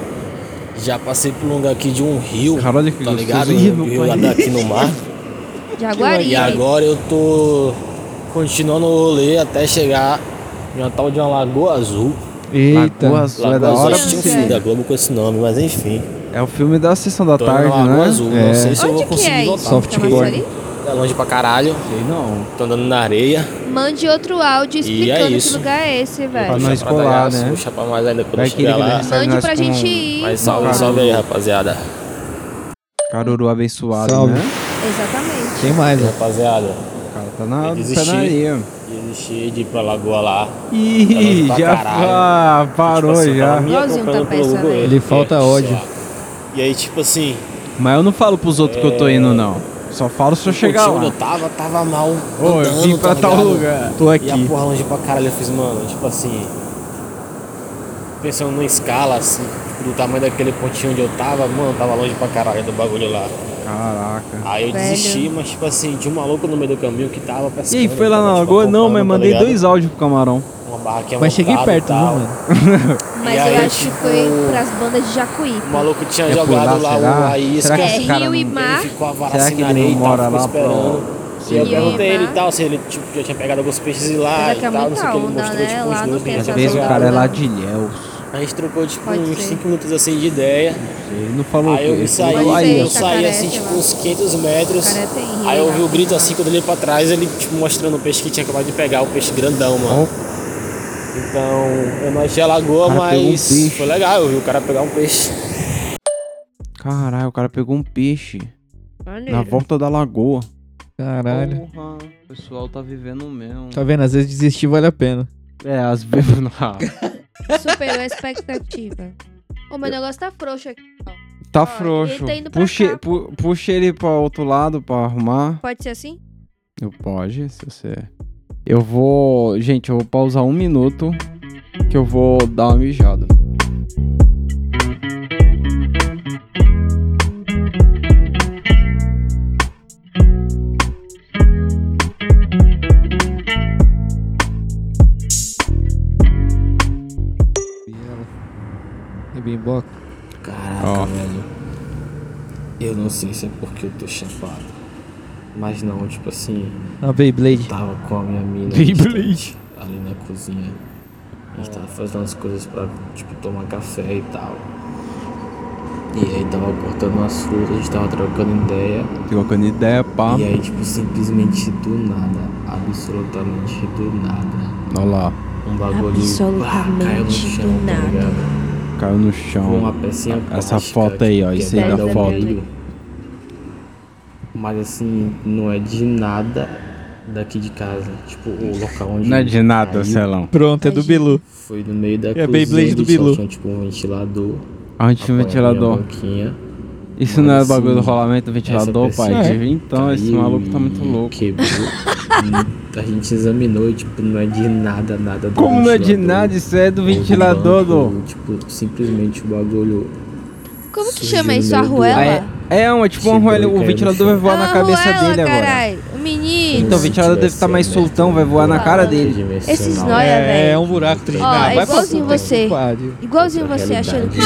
Já passei por um lugar aqui de um rio.
Caralho, que
tá
gostoso.
ligado? Um rio lá daqui no mar.
Jaguari.
E agora eu tô continuando o rolê até chegar em uma tal de uma Lagoa Azul.
Eita. Lagoa Azul é da hora,
Assisti um
porque-
filme da Globo com esse nome, mas enfim.
É o filme da sessão da
Tô indo
tarde,
Lagoa
né?
Azul.
é.
Não sei se eu vou
que
conseguir
é
voltar.
isso?
Softboard.
Camaçari?
É longe pra caralho.
Sei não.
Tô andando na areia.
Mande outro áudio
E
explicando
é
que lugar é esse, velho.
Pra nós
Pra
colar, né?
Vou chapar mais ainda quando
Vai
chegar lá.
Mande pra
com-
gente ir.
Mas salve, salve aí, rapaziada.
Caruru abençoado,
Salve.
né?
Exatamente.
Quem mais?
Rapaziada.
O cara tá na,
Eu
tá na areia.
Desisti de ir pra Lagoa lá.
Ih,
Tá pra
já
caralho.
ah, parou
Tipo assim,
já.
Igualzinho tá.
Earth,
Ele falta
é,
ódio.
E aí, tipo assim,
Mas eu não falo pros outros que eu tô indo, não. Só falo se eu chegar
onde
lá.
eu tava, tava mal.
Ô, eu
andando,
vim pra
tá
tal
ligado?
lugar.
Tô
E
aqui.
a porra longe pra caralho, eu fiz, mano, tipo assim. Pensando numa escala, assim, tipo, do tamanho daquele pontinho onde eu tava, mano, tava longe pra caralho do bagulho lá.
Caraca.
Aí eu
Velho.
desisti, mas tipo assim, tinha um maluco no meio do caminho que tava
E
pescando.
aí, foi lá na
tipo,
lagoa? Não, mas
tá
mandei
ligado?
dois áudios pro camarão.
Uma barraquinha
Mas cheguei perto, viu,
tal.
mano?
Mas
E
eu
aí,
acho que
tipo,
foi pras bandas de Jacuí.
O maluco tinha
É
jogado
lá,
lá, a isca.
Será que
É
esse cara
rio e mar.
Ele ficou a vara
Será
assim
que ele não
e tal,
mora lá
esperando.
pro-
E eu perguntei ele e tal, se ele tipo, já tinha pegado alguns peixes lá e
é que é
tal, não sei o que. Ele mostrou
né?
tipo
Lá não
dois
Às vezes o cara é lá de Ilhéus.
A gente trocou tipo
Pode
uns
ser.
5 minutos assim de ideia.
Ele não falou
Aí eu
ele
saí,
falou
Pode
aí,
eu saí
Jacaré,
assim, tipo, uns 500 metros. Aí eu
né?
ouvi o grito assim, quando eu olhei pra trás, ele tipo mostrando o peixe que tinha acabado de pegar, o peixe grandão, mano. Então, eu não achei a lagoa,
um
mas
peixe.
foi legal, eu vi o cara pegar um peixe.
Caralho, o cara pegou um peixe
Maneiro.
na volta da lagoa.
Caralho.
Porra, o pessoal tá vivendo mesmo.
Tá vendo? Às vezes desistir vale a pena.
É, às vezes não.
Superou a expectativa. O meu negócio tá frouxo aqui.
Tá
Ó,
frouxo.
ele tá indo pra
Puxa,
cá,
pu- puxa ele pra outro lado pra arrumar.
Pode ser assim?
Eu pode, se você. Eu vou. Gente, eu vou pausar um minuto. Que eu vou dar uma mijada.
É bem boca.
Caraca,
Ó.
velho. Eu não sei se é porque eu tô chapado. Mas não, tipo assim.
A Beyblade.
Tava com a minha mina
Beyblade.
distante, ali na cozinha. A gente tava fazendo as coisas pra, tipo, tomar café e tal. E aí tava cortando umas frutas, a gente tava trocando ideia.
Trocando ideia, pá.
E aí, tipo, simplesmente do nada, absolutamente do nada.
Olha lá.
Um bagulho
Absolutamente
pá, caiu no chão,
do
tá
nada.
ligado?
Caiu no
Com
chão.
uma pecinha
Essa
plástica
foto aí, ó. Isso aí
é
da foto.
meio. Mas assim, não é de nada daqui de casa. Tipo, o local onde.
Não é de nada,
caiu
Celão.
Pronto, é do Bilu.
Foi no meio da
É
cozinha.
Beyblade do Bilu.
Tinha tipo um ventilador.
Onde tinha um ventilador? Isso
Mas,
não é o bagulho do
assim,
rolamento do ventilador, pai?
pecinha
Então, esse
caiu
maluco tá muito louco.
Quebrou. a gente examinou e, tipo, não é de nada, nada do
Como não é de
ventilador
nada? Isso é do
ou do
ventilador,
banco,
do.
Tipo, simplesmente o bagulho
Como que chama isso? Arruela?
É, uma, tipo uma arruela, o ventilador vai voar na cabeça
Arruela,
dele agora.
carai. O menino.
Então o ventilador deve estar mais soltão, vai voar na cara dele.
Esses nóia,
É,
velho.
é um buraco
Ó,
treinado.
é igualzinho você. Igualzinho você, achando que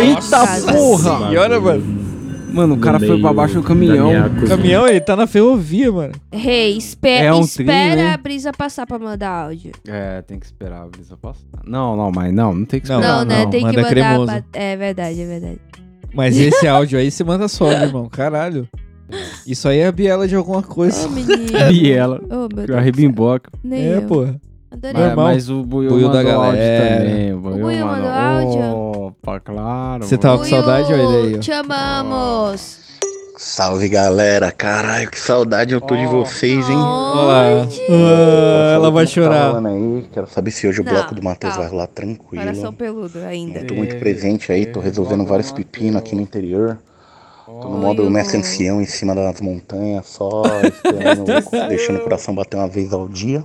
Eita porra!
Senhora, mano.
Mano, o cara foi pra baixo do caminhão.
Caminhão, ele tá na ferrovia, mano.
Rei, espera,
É um
espera
né?
a brisa passar pra mandar áudio.
É, tem que esperar a brisa passar. Não, não, mas não, não tem que
Não,
esperar.
Não, né? Tem que
manda
mandar.
cremoso.
pra- É verdade, é verdade.
Mas esse áudio aí você manda só, meu irmão. Caralho. Isso aí é a biela de alguma coisa.
Ô, menino.
Biela.
Oh, meu Deus. Nem
É,
eu.
porra.
Adorei.
Mas,
Normal.
mas o Buiu,
Buiu da
áudio
galera.
também. O Buiu,
Buiu mandou áudio?
Opa, claro.
Você tava com
Buiu,
saudade, olha ele aí, ó.
Te amamos.
Salve galera, caralho, que saudade eu tô de vocês, hein?
Olha lá. Ah, ela vai chorar.
Falando aí, quero saber se hoje o
Não,
bloco do Matheus
calma.
vai rolar tranquilo.
Coração peludo ainda.
Tô muito presente aí, tô resolvendo vários pepinos aqui no interior. Tô no modo mestre ancião em cima das montanhas, só esperando, deixando o coração bater uma vez ao dia.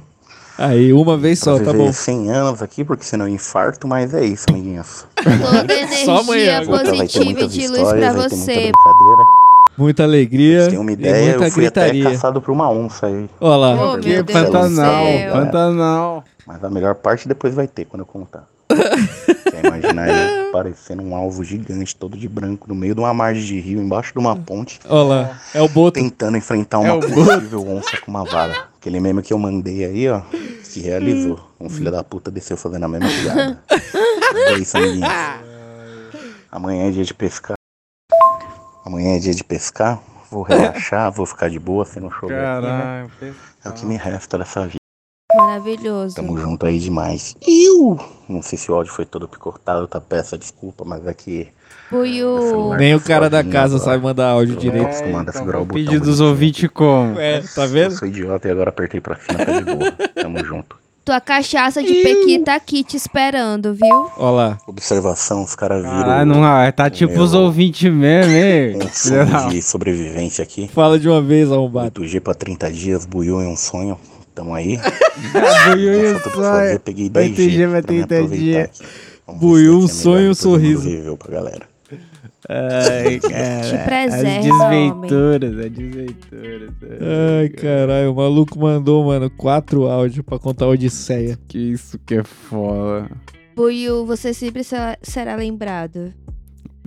Aí, uma vez só, tá bom.
100 anos aqui, porque senão eu infarto, mas é isso, amiguinhos.
Toda energia
vai ter
positiva e de luz pra
muita
você.
brincadeira.
Muita alegria
Tem uma ideia,
muita
eu fui até
gritaria.
caçado por uma onça aí.
Olha lá.
Oh, meu Deus do
Pantanal,
céu.
Pantanal.
Mas a melhor parte depois vai ter quando eu contar. Quer imaginar ele parecendo um alvo gigante, todo de branco, no meio de uma margem de rio, embaixo de uma ponte,
Olha lá. É o Boto.
tentando enfrentar
É
uma
o
possível onça com uma vara. Aquele meme que eu mandei aí, ó, se realizou. Um filho da puta desceu fazendo a mesma piada. é isso, amiguinhos. Amanhã é dia de pescar. Amanhã é dia de pescar. Vou relaxar, vou ficar de boa, se não chover aqui, né?
Caralho.
É o que me resta dessa vida.
Maravilhoso.
Tamo junto aí demais. Eu! Não sei se o áudio foi todo picotado, tá? Peço desculpa, mas é que.
Buiu.
Nem o cara da casa sabe mandar áudio
Eu
direito.
acostumado a segurar o botão.
Pedido dos ouvintes como?
É, tá
Eu
vendo?
sou idiota e agora apertei pra cima, tá de boa. Tamo junto.
Tua cachaça de pequi tá aqui te esperando, viu?
Olha lá.
Observação, os caras viram.
Caralho, não, ah, tá tipo
meu-
os ouvintes mesmo, hein?
Um sonho de sobrevivência aqui.
Fala de uma vez, arrombado.
8G pra 30 dias, buiu em um sonho. Tamo aí.
Buiu e
pra fazer,
sonho.
peguei
Vai
10G
ter dia, vai
pra me
30
aproveitar
dias.
aqui. Vamos ver se
Buiu, um sonho, um sorriso.
Viveu pra galera.
Ai, cara.
Te
As
preserva,
desventuras, as desventuras.
Ai, caralho, o maluco mandou, mano, quatro áudios pra contar a Odisseia.
Que isso que é foda.
Buiu, você sempre será lembrado.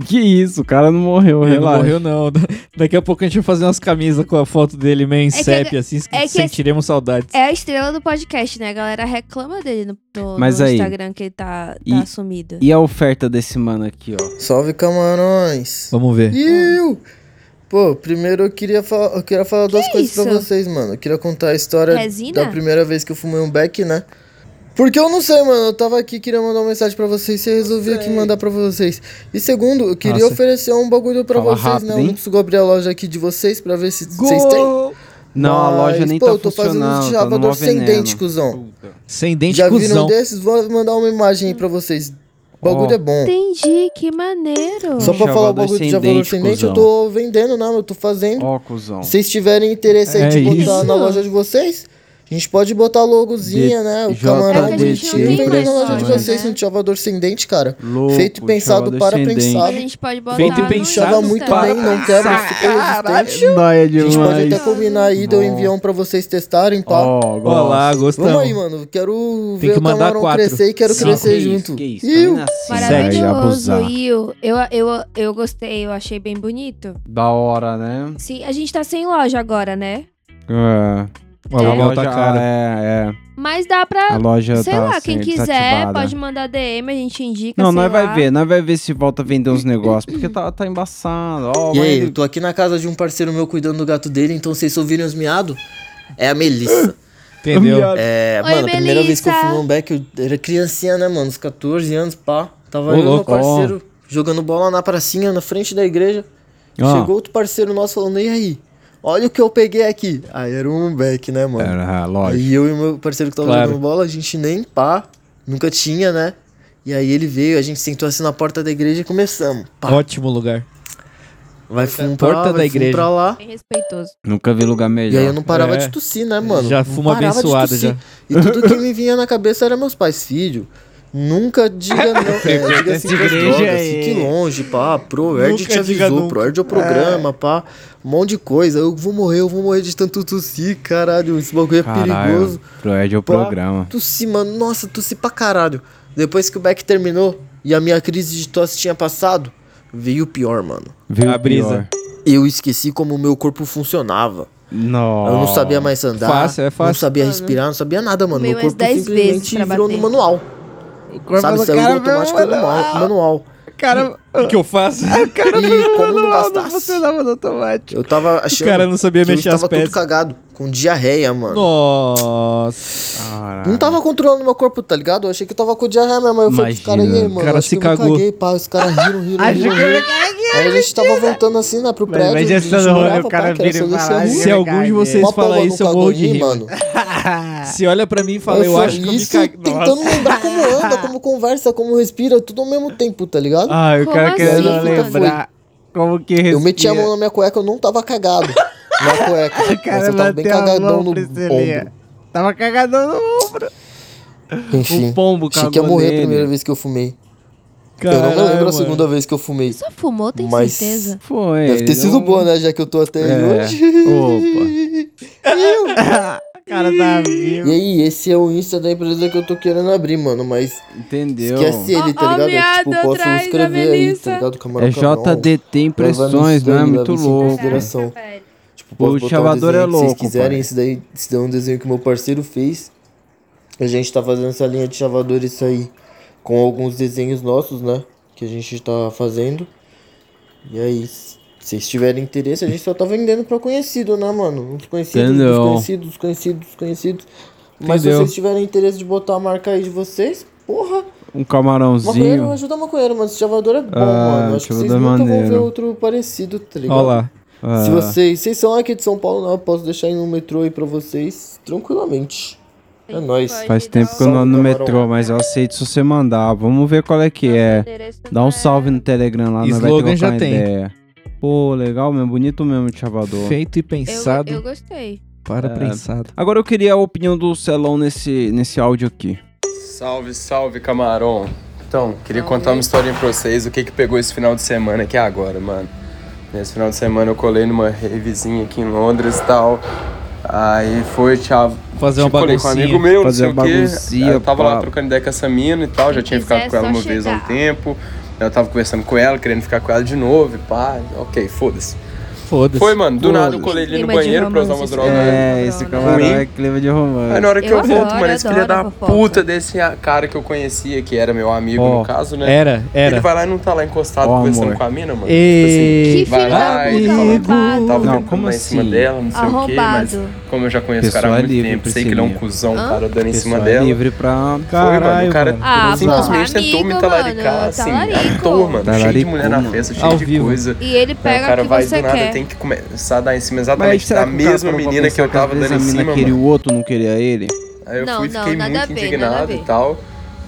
Que isso, o cara não morreu,
Ele não
relaxa.
morreu, não. Daqui a pouco a gente vai fazer umas camisas com a foto dele meio em
que-
sépia, assim,
é que-
sentiremos saudades.
É a estrela do podcast, né? A galera reclama dele no, no-
Mas
no
aí,
Instagram que ele tá, tá
E,
sumido.
e a oferta desse mano aqui, ó?
Salve camarões!
Vamos ver.
Iu! Pô, primeiro eu queria falar, eu queria falar duas coisas pra
isso?
vocês, mano. Eu queria contar a história
Resina?
da primeira vez que eu fumei um beck, né? Porque eu não sei, mano. Eu tava aqui, queria mandar uma mensagem pra vocês e resolvi aqui mandar pra vocês. E segundo, eu queria
Nossa.
oferecer um bagulho pra
Fala
vocês,
rápido,
né? Eu
hein?
não preciso abrir a loja aqui de vocês pra ver se vocês têm.
Não, a loja nem
pô,
tá
eu tô fazendo
funcionando,
um
tá no
chavador
mó
sem
veneno.
dente, cuzão.
Sem dente,
Já
cuzão.
viram desses? Vou mandar uma imagem aí pra vocês. O bagulho
Ó.
é bom.
Entendi, que maneiro.
Só pra falar o
Chavador
bagulho
sem
de chavador
dente,
sem dente, eu
cuzão.
tô vendendo, não, eu tô fazendo.
Ó, cuzão.
Se vocês tiverem interesse aí
É
de botar
isso.
na loja de vocês, a gente pode botar a logozinha,
De-
né? O
J-
camarão
É
bonitinho. na loja de vocês
né?
um chavador sem dente, cara.
Louco,
Feito e pensado para
dente.
A gente pode botar
Feito e pensado
muito bem, não quebra, super resistente.
Nóia
A gente pode
demais.
até combinar aí de eu enviar um pra vocês testarem, pá.
Ó,
Olha lá, gostamos.
Vamos aí, mano. Quero
Tem
ver
que
o
mandar
camarão
quatro.
crescer e quero
Cinco.
crescer
Que
junto.
que isso,
Iu.
também assim,
Maravilhoso. Will. Eu, eu, eu gostei, eu achei bem bonito.
Da hora, né?
Sim, a gente tá sem loja agora, né?
É.
O aluguel tá
loja-
caro.
É, é.
Mas dá pra.
A loja
sei
tá
lá, quem quiser pode mandar DM, a gente indica.
Não,
sei
nós vai
lá.
ver, nós vai ver se volta a vender uns negócios, porque tá, tá embaçado. Ó,
E aí,
ele-
eu tô aqui na casa de um parceiro meu cuidando do gato dele, então vocês ouvirem os miados, é a Melissa.
Entendeu?
É,
Oi,
mano, a primeira vez que eu
Melissa.
fumei um beck, eu era criancinha, né, mano? Uns 14 anos, pá. Tava
Ô,
eu e meu parceiro jogando bola na pracinha, na frente da igreja.
Ó.
Chegou outro parceiro nosso falando, e aí? Olha o que eu peguei aqui. Aí era um beck, né, mano?
Era, lógico.
Aí eu e o meu parceiro que tava
Claro.
jogando bola, a gente nem pá, nunca tinha, né? E aí ele veio, a gente sentou assim na porta da igreja e começamos. Pá,
Ótimo lugar.
vai fumo pra
porta
lá,
da igreja.
pra lá.
Bem respeitoso.
Nunca vi lugar melhor.
E aí eu não parava
É.
de tossir, né, mano?
Já
de
abençoado, já.
E tudo que me vinha na cabeça era meus pais, filho. Nunca diga não. É, diga assim,
igreja
fique
é
assim, longe, pá. Pro
Erd
te avisou,
pro
Erd é o programa, é. pá. Um monte de coisa. Eu vou morrer, eu vou morrer de tanto tossir, caralho. Esse bagulho é caralho, perigoso.
Pro Erd é o
pá,
programa.
Tossi, mano. Nossa, tossi pra caralho. Depois que o Beck terminou e a minha crise de tosse tinha passado, veio pior, mano.
Veio
a brisa.
Eu esqueci como o meu corpo funcionava.
Não.
Eu não sabia mais andar.
Fácil, é fácil.
Não sabia uhum. respirar, não sabia nada, mano. Meu,
meu
corpo simplesmente virou no manual. Sabe, você
é
um automático manual. manual.
Cara, hum.
O que eu faço?
Ah, cara, e como não, bastasse.
Não no automático.
Eu tava achando.
O cara não sabia mexer as
peças. Eu
tava todo
cagado, com diarreia, mano.
Nossa.
Não tava controlando meu corpo, tá ligado? Eu achei que eu tava com diarreia mesmo. Eu falei, cara aí, mano.
O cara se
cagou. Eu caguei, pá. Os caras riram, riram, riram. riram. Aí a gente tava voltando assim, né, pro prédio. Mas
essa
não,
o cara vira e
Se algum de vocês falar isso, eu morro de rir.
mano.
Se olha pra mim e fala, eu acho que eu me caguei.
tentando lembrar como anda, como conversa, como respira, tudo ao mesmo tempo, tá ligado?
Ah, o cara tava
Como querendo assim,
lembrar como que respira.
Eu meti a mão na minha cueca, eu não tava cagado na cueca.
Cara,
eu tava bem cagadão
mão,
no ombro.
Tava cagadão no ombro.
Enfim,
o pombo
cagou que ia morrer
nele.
a primeira vez que eu fumei. Caralho, eu não lembro
mano.
a segunda vez que eu fumei.
Só fumou, tem
mas
certeza?
Foi.
Deve ter sido
não...
boa, né? Já que eu tô até
é.
hoje.
Opa. Cara da.
E aí, esse é o Insta da empresa que eu tô querendo abrir, mano, mas.
Entendeu?
Esquece ele, tá ligado? É que, tipo, posso
me
inscrever aí, tá ligado? Camarão,
é JDT Impressões,
né?
não
tipo, é
muito louco.
Tipo, posso o
chavador
um
é
louco. Se
vocês
quiserem, esse daí, esse daí é um desenho que meu parceiro fez. A gente tá fazendo essa linha de chavadores aí com alguns desenhos nossos, né? Que a gente tá fazendo. E é isso vocês tiverem interesse, a gente só tá vendendo pra conhecido, né, mano? Os conhecidos,
Entendeu?
desconhecido. conhecidos, conhecidos, conhecidos.
Mas
se vocês tiverem interesse de botar a marca aí de vocês, porra.
Um camarãozinho.
Maconheiro ajuda maconheiro, mano. Esse chavador é bom,
ah,
mano. Acho que vocês
é
nunca maneiro. vão ver outro parecido, tá ligado?
Olha lá.
Ah.
Se vocês. Vocês são aqui de São Paulo, não. Eu posso deixar em no metrô aí pra vocês tranquilamente. É nóis.
Faz tempo que eu não ando no metrô, mas eu aceito se você mandar. Vamos ver qual é que é. Dá um salve no Telegram lá, não vai ter
já tem.
ideia. Pô, legal mesmo, bonito mesmo o Chavador.
Feito e pensado.
Eu, eu gostei.
Para
é.
pensado.
Agora eu queria a opinião do Celão nesse, nesse áudio aqui.
Salve, salve, camarão. Então, queria
salve.
contar uma historinha pra vocês, o que que pegou esse final de semana aqui é agora, mano. Nesse final de semana eu colei numa revizinha aqui em Londres e tal. Aí foi, tchau.
Fazer uma tipo,
colei com um amigo meu,
fazer
não sei o quê. Eu tava pra...
lá
trocando ideia com essa mina e tal, já tinha ficado com ela uma chegar. vez há um tempo. Eu tava conversando com ela, querendo ficar com ela de novo, e pá, ok, foda-se.
Foda-se.
Foi, mano. Do nada eu colei ele no banheiro pra usar uma
droga.
É,
é esse camarão é
Ruim.
é clima de romance.
Aí na hora que
eu,
Eu volto, mano, esse filho da puta desse cara que eu conhecia, que era meu amigo no caso, né?
era, era.
Ele vai lá e não tá lá encostado conversando
amor.
com a mina, mano.
Tipo assim,
Que
vai lá e tava
Não,
tentando
como
em cima
assim?
dela, não sei o quê, mas como eu já conheço o cara há muito tempo, sei que ele é um cuzão, cara, dando em cima
Pessoa
dela.
livre pra...
Foi, mano, o cara
mano.
Ah,
simplesmente tentou me
amigo,
talaricar, assim, à mano. Cheio de mulher na festa, cheio de coisa.
E ele pega
o cara
que
vai
você
nada,
quer
tem que começar a dar em cima exatamente da mesma menina que eu tava dando em cima.
Mas
queria
o outro, não queria ele?
Aí eu
não,
fui, fiquei
não,
muito indignado e tal.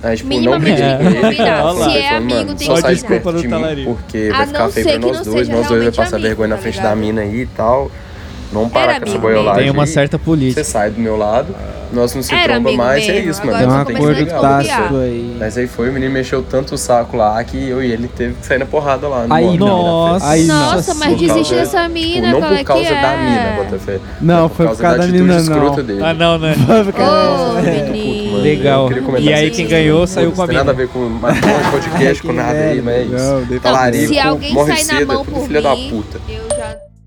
Aí, tipo, não briguei
é.
com ele.
Se é amigo, tem
só sai
desculpa de
mim, porque vai ficar feio pra nós dois. Nós dois vai passar vergonha na frente da mina aí e tal. Não
para
com essa boiolagem.
Tem uma certa política.
Você sai do meu lado, nós não se tromba mais, é
mesmo.
é
isso,
mano.
Tem um
tem
acordo tácito aí.
Mas aí foi, o menino mexeu tanto o saco lá que eu e ele teve que sair na porrada lá. No
aí, não,
nossa.
Aí,
nossa, mas desiste dessa mina,
tipo,
Não
por
é
causa da
é?
mina, Botafé.
Não, foi por
causa da,
mina, não.
Ah, não, né? Legal. E aí quem ganhou saiu com a mina.
Não tem nada a ver com podcast, com nada aí, mas...
Se alguém sair na mão por mim...
Filha da puta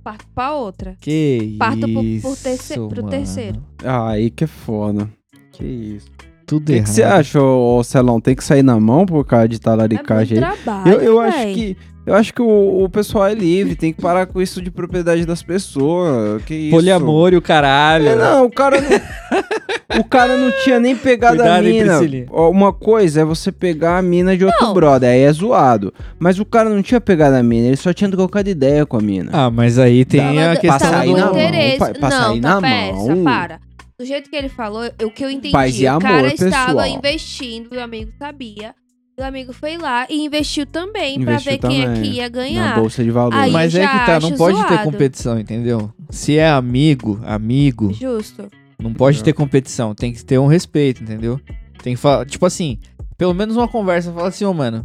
parto pra outra.
Que
parto
isso.
Parto terce pro terceiro.
Aí que é foda. Que isso.
Tudo
que
errado.
O que você acha, ô, Celão? Tem que sair na mão por causa de
é
talaricagem é
trabalho,
Eu, eu acho que. Eu acho que o, o, pessoal é livre, tem que parar com isso de propriedade das pessoas. Que isso?
Poliamor e o caralho.
É, não, o cara. Não o cara não tinha nem pegado
Cuidado,
a mina. Hein, Uma coisa é você pegar a mina de outro
não.
brother, aí é zoado. Mas o cara não tinha pegado a mina, ele só tinha trocado ideia com a mina.
Ah, mas aí tem
Dá,
a
tá
questão
do
interesse. Mão, pa, passar
não, tá
na
peça,
mão.
para. Do jeito que ele falou, o que eu entendi,
Paz e amor,
o cara
pessoal.
estava investindo, o amigo sabia. O amigo foi lá e investiu também para ver também. quem é ia ganhar.
Na bolsa de valor.
Aí
Mas é que tá, não pode
zoado.
ter competição, entendeu? Se é amigo, amigo.
Justo
não pode ter competição, tem que ter um respeito, entendeu? Tem que falar, tipo assim, Pelo menos uma conversa. Fala assim, ô, mano.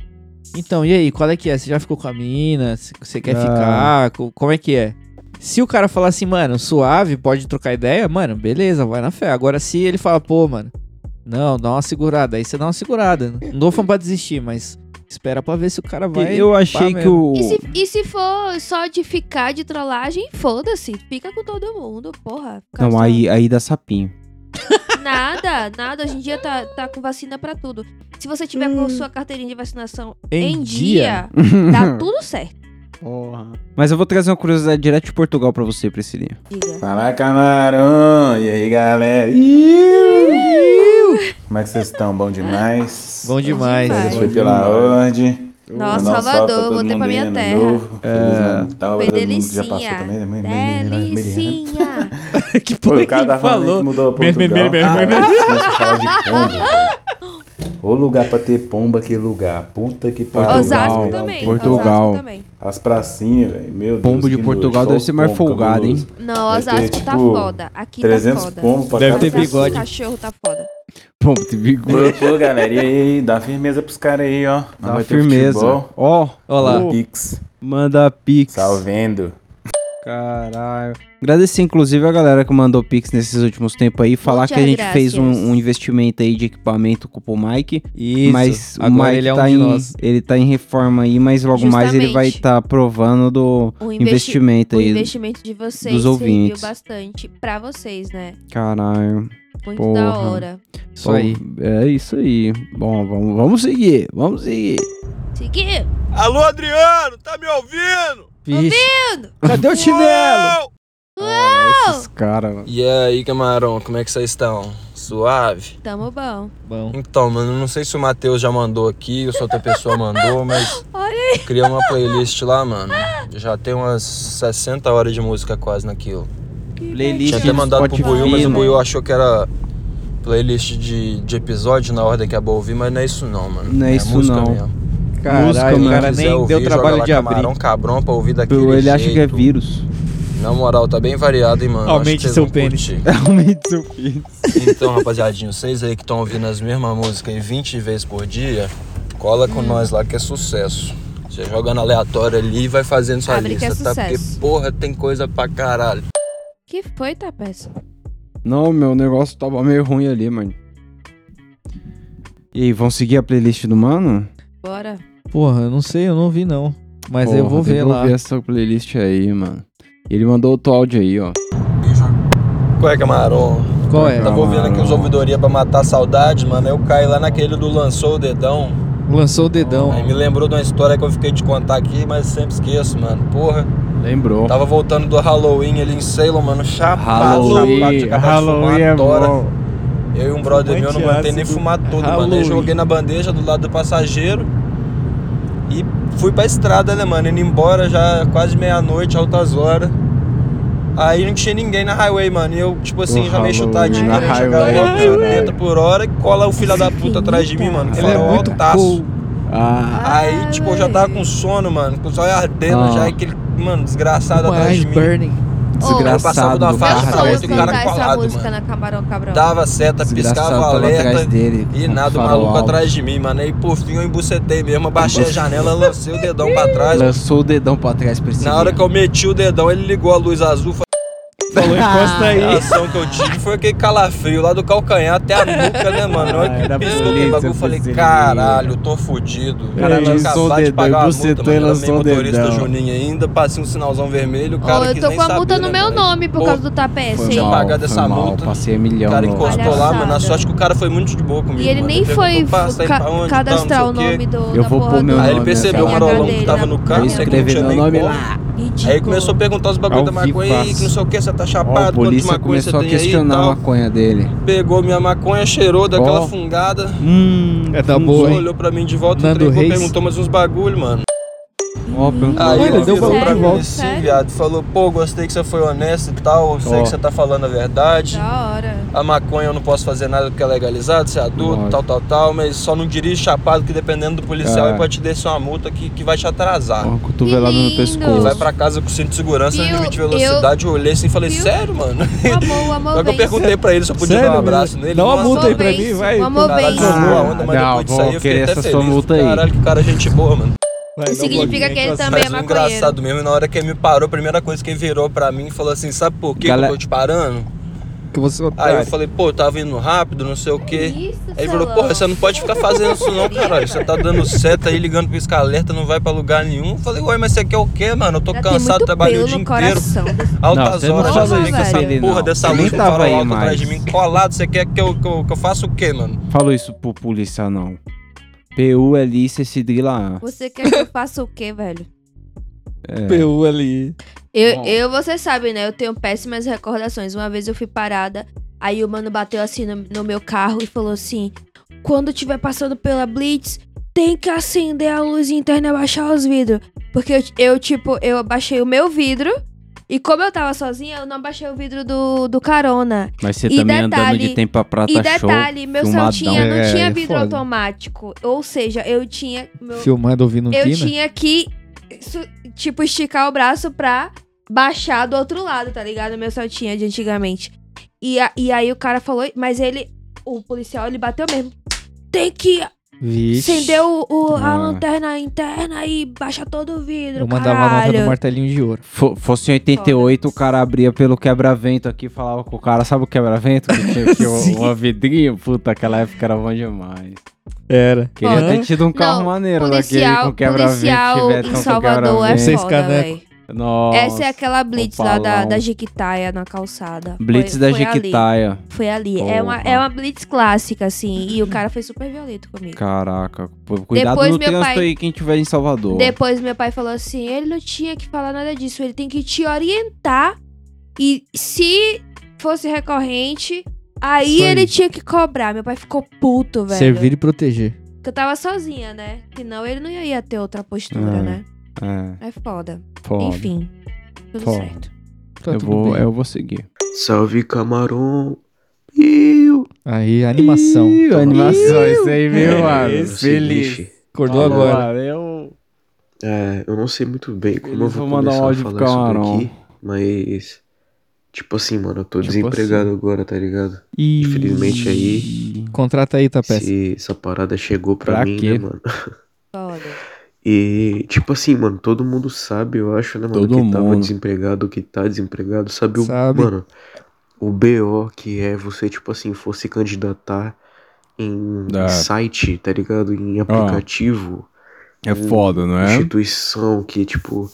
Então, e aí, qual é que é? Você já ficou com a mina? Você quer
Ah.
ficar? Co- Como é que é? Se o cara falar assim, mano, suave, pode trocar ideia, mano, beleza, vai na fé. Agora, se ele fala, pô, mano, não, dá uma segurada, aí você dá uma segurada. Não tô falando pra desistir, mas espera pra ver se o cara vai.
Eu achei que
mesmo.
o.
E se, e se for só de ficar de trollagem, foda-se. Fica com todo mundo, porra.
Não,
só-
aí, aí dá sapinho.
Nada, nada. Hoje em dia tá, tá com vacina pra tudo. Se você tiver com sua carteirinha de vacinação
Em
em,
dia.
dia, tá tudo certo.
Mas eu vou trazer uma curiosidade direto de Portugal pra você, Priscilinha.
Fala camarão! E aí galera? Como é que vocês estão? Bom demais?
Bom demais. Bom
foi pela
demais.
ordem.
Nossa,
pra
Salvador, voltei pra minha terra.
novo.
É.
Natal,
Foi delicinha.
também. né? Mãe,
Delicinha.
que
Pô, o cara
que falou?
mudou
mer-
Portugal.
mer- mer-
Ah, começa Ô lugar pra ter pomba, que lugar. Puta que pariu.
Osasco também,
Portugal.
Osasco também.
As pracinhas, velho. Meu Deus.
Pombo de Portugal deve ser mais folgado, hein?
Não,
Deve ter,
Osasco tá
tipo,
foda. Aqui
300
tá foda.
pra
Deve ter bigode.
Cachorro tá foda.
Pombo de bigode.
Pô, galera, e aí, dá firmeza pros caras aí, ó. Não
Dá firmeza. Ó,
Ó lá.
Manda Pix.
Manda pix.
Salvendo.
Caralho. Agradecer, inclusive, a galera que mandou Pix nesses últimos tempos aí. Falar que a gente
graças.
fez um, um investimento aí de equipamento com o Mike.
Isso.
Mas o
Agora
Mike
ele é um
tá
de
em,
nós.
Ele tá em reforma aí, mas logo mais ele vai
Justamente.
estar provando do
O investi-
investimento
o
aí.
investimento de vocês
dos ouvintes.
serviu bastante pra vocês, né?
Caralho.
Muito
Porra.
da hora.
Isso
Bom,
aí.
É isso aí. Bom, vamos, vamos seguir. Vamos seguir.
Seguir.
Alô, Adriano, tá me ouvindo?
Vixe.
Ouvindo?
Cadê o chinelo?
Esses caras, mano.
E aí, camarão, como é que vocês estão? Suave?
Tamo bom.
Bom.
Então, mano, não sei se o Matheus já mandou aqui ou se outra pessoa mandou, mas
Olha aí.
eu criei uma playlist lá, mano. Já tem umas 60 horas de música quase naquilo.
Playlist
Tinha até
do
mandado pro Buiu, mas o
né?
Buiu achou que era playlist de, de episódio na ordem que é boa ouvir, mas não é isso não, mano.
Não é isso
música
não.
mesmo.
Caralho,
Música,
o
mano.
cara nem
ouvir,
deu trabalho de abrir.
Camarão Cabrão pra ouvir daquele
Ele acha que é
jeito.
vírus.
Na moral, tá bem variado, hein, mano.
Aumente seu pênis.
Aumente seu pênis.
Então, rapaziadinho, vocês aí que estão ouvindo as mesmas músicas aí 20 vezes por dia, cola com nós lá que é sucesso. Você jogando aleatório ali e vai fazendo sua
Abre que é
lista, tá? Porque,
sucesso.
porra, tem coisa pra caralho.
Que foi, Tapeça?
Não, meu negócio tava meio ruim ali, mano. E aí, vão seguir a playlist do mano?
Bora.
Porra, eu não sei, eu não vi não. Mas eu
Porra,
vou ver
eu
lá.
Vou ver essa playlist aí, mano. Ele mandou outro áudio aí, ó.
Qual é, camarão?
Qual é?
Tava ouvindo aqui os ouvidoria pra matar a saudade, mano. Eu caí lá naquele do lançou o dedão.
Lançou o dedão.
Aí me lembrou de uma história que eu fiquei de contar aqui, mas sempre esqueço, mano. Porra.
Lembrou.
Tava voltando do Halloween ali em Salem, mano. Chapado,
Halloween,
chapado.
Halloween
fumar
é bom.
Eu e um brother meu não aguentei nem fumar tudo, mano. Joguei na bandeja do lado do passageiro e fui pra estrada, né, mano? Indo embora já quase meia-noite, altas horas. Aí não tinha ninguém na highway, mano. E eu, tipo assim,
O
já meio chutadinho,
na
chegar
highway,
logo
caralho.
80 por hora e cola o filho da puta atrás de mim, mano.
Ele é muito cool.
Ah,
Aí, tipo, eu já tava com sono, mano, com os olhos ardendo
Ah.
já, e aquele, mano, desgraçado atrás de mim.
burning.
Desgraçado
de uma
do
faixa pra outra e o cara
essa
colado, mano. Dava seta, piscava alerta
dele,
e nada, o maluco
alto.
atrás de mim, mano. Aí por fim eu embucetei mesmo, abaixei a janela, lancei o dedão pra trás.
Lançou o dedão pra trás cima.
Na hora que eu meti o dedão, ele ligou a luz azul. Falou,
Falou, encosta aí.
A ação que eu tive foi aquele calafrio lá do calcanhar até a nuca, né, mano? Na hora
Ah,
que piscou aquele bagulho, eu falei, caralho, eu tô fudido.
O cara lançou o dedão,
pagar uma multa,
bucetou
mano.
e lançou o
motorista. Juninho ainda, passei um sinalzão vermelho, o cara
eu tô com a multa no
né,
meu nome por causa do Tapeça,
Foi
hein?
mal,
dessa
mal,
multa.
Passei a
O
milhão.
cara
no-
encostou lá, mano. A sorte que o cara foi muito de boa comigo.
E ele nem foi
perguntou, "Pá, você tá indo
ca-
pra onde,
cadastrar o nome do,
Eu vou pôr meu
do-
Aí ele
nome
percebeu
CNH
longo que tava no
né?
carro,
Eu
que não
escrevi
tinha
meu
nem
nome
como.
lá.
Ridículo.
Aí começou a perguntar os bagulho
Ao
da maconha aí, que não sei o que, você tá chapado,
a
quanto de
polícia
maconha você
começou a questionar a maconha dele.
Pegou minha maconha, cheirou daquela
Ó.
fungada.
Hum,
É da
fumou,
boa,
olhou pra mim de volta,
Nando
entregou,
Reis.
perguntou mais uns bagulho, mano.
Ó, perguntou.
Aí ele
deu
virou
valor
pra mim
volta.
assim, viado, falou, pô, gostei que você foi honesto e tal, sei
Ó.
que você tá falando a verdade.
Da hora.
A maconha eu não posso fazer nada porque é legalizado, você é adulto,
Lógico.
tal, tal, tal, mas só não dirige chapado que dependendo do policial
É.
ele pode te descer uma multa que, que vai te atrasar.
Ó, cotovelada no
E
pescoço.
vai pra casa com cinto de segurança no
Viu?
limite de velocidade. Eu, olhei assim e falei,
Viu?
sério, mano?
Amor, o amor
Só que eu
vence.
perguntei pra ele se eu podia
Sério,
dar um abraço nele.
Dá uma
Nossa,
multa aí pra
amor
mim, vai.
O amor
Caralho,
vence.
jogou a onda, mas
Não,
depois disso
vou
aí eu fiquei
querer
até
essa
feliz.
sua multa aí.
Caralho, que cara gente boa, mano.
Isso significa que ele também é
Mas o
maconheiro.
engraçado mesmo, na hora que ele me parou, a primeira coisa que ele virou pra mim e falou assim, sabe por que,
Galera-
que eu tô te parando?
Que você
Aí eu falei, pô, eu tava indo rápido, não sei o quê. Aí ele falou, porra, você não pode ficar fazendo isso não, caralho. Você tá dando seta aí, ligando pro pisca-alerta, não vai pra lugar nenhum. Eu falei, ué, mas você quer o quê, mano? Eu tô
Já
cansado, trabalhei o dia inteiro. Altas
Não, não
horas, já
isso
vem com essa
ele,
porra
não.
dessa luz com
tava
farol
aí
alto
mais.
atrás de mim, colado. Você quer que eu, que, eu, que eu faça o quê, mano?
Falou isso pro polícia, não. PU ali, Cedrila.
Você quer que eu faça o quê, velho?
É.
PU ali.
Eu,
Bom.
eu, você sabe, né? Eu tenho péssimas recordações. Uma vez eu fui parada, aí o mano bateu assim no, no meu carro e falou assim: quando tiver passando pela Blitz, tem que acender a luz interna e abaixar os vidros. Porque eu, eu, tipo, eu abaixei o meu vidro. E como eu tava sozinha, eu não abaixei o vidro do, do carona.
Mas você
E
também andando
detalhe-
de tempo pra prata
E
show.
detalhe, meu
filmadão.
Celtinha não
É,
tinha
é
vidro
foda.
automático. Ou seja, eu tinha. Meu,
Filmando ouvindo um
eu
Kina?
tinha que, tipo, esticar o braço pra baixar do outro lado, tá ligado? Meu Celtinha de antigamente. E, a- e aí o cara falou, mas ele, o policial, ele bateu mesmo. Tem que
Vixe.
acender o, o- a
Ah.
lanterna interna e baixar todo o vidro,
Eu mandava a nota
caralho.
do martelinho de ouro.
Fo- fosse em 88, o cara abria pelo quebra-vento aqui, falava com o cara, sabe o quebra-vento? Que tinha aqui o vidrinho? Puta, aquela época era bom demais.
Era.
Queria ter tido um carro
Não,
maneiro daquele
policial,
com quebra-vento.
policial em Salvador é foda, velho.
Nossa.
Essa é aquela blitz lá da, da Jequitaia na calçada.
Blitz
Foi-
da
foi ali.
Jequitaia.
Foi ali. É uma, é uma blitz clássica, assim. E o cara foi super violento comigo.
Caraca. Cuidado
Depois
no
meu
trânsito
pai-
aí, quem tiver em Salvador.
Depois meu pai falou assim: ele não tinha que falar nada disso, ele tem que te orientar. E se fosse recorrente, aí
Isso aí.
ele tinha que cobrar. Meu pai ficou puto, velho.
Servir e proteger.
Porque eu tava sozinha, né? Senão ele não ia ter outra postura,
É,
né?
É,
É foda.
foda.
Enfim, tudo
Foda.
certo.
Tá
eu,
tudo
vou,
bem.
eu vou seguir.
Salve camarão. Iu.
Aí, animação.
Ih, animação, isso aí, viu,
É,
mano?
é
Feliz.
Acordou
Falou,
agora.
eu...
É, eu não sei muito bem como
Eles
eu vou
mandar um
começar a
áudio
falar
pro
isso
camarão.
daqui, mas tipo assim, mano, eu tô
Tipo
desempregado
assim.
agora, tá ligado?
Ih.
Infelizmente aí,
Contrata aí, Tapete.
se essa parada chegou pra,
Pra
mim,
quê?
né, mano?
Foda.
E tipo assim, mano, todo mundo sabe, eu acho, né, mano,
Todo
que tava
mundo.
desempregado, que tá desempregado, sabe, o,
Sabe.
mano, o BO que é você, tipo assim, fosse candidatar em
É.
site, tá ligado? Em aplicativo.
É
em
foda, não é?
Instituição que, tipo.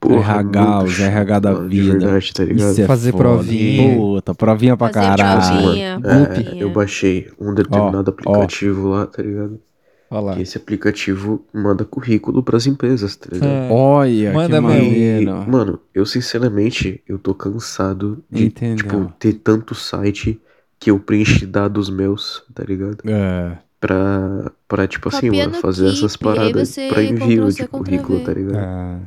Porra,
RH, os RH da
mano, de
vida.
verdade, tá ligado?
Isso é
Fazer
foda.
provinha.
Puta, provinha pra
Fazer
caralho.
provinha.
É,
Provinha.
eu baixei um determinado
Ó,
aplicativo lá, tá ligado?
Olha lá.
E esse aplicativo manda currículo pras empresas, tá ligado?
É.
Olha,
Manda
que
mesmo.
E,
maneiro.
mano, eu sinceramente, eu tô cansado de,
Entendeu.
tipo, ter tanto site que eu preenchi dados meus, tá ligado?
É.
Pra, pra tipo assim, mano,
no
fazer essas
Keep, aí
paradas pra envio de currículo, tá ligado?
é.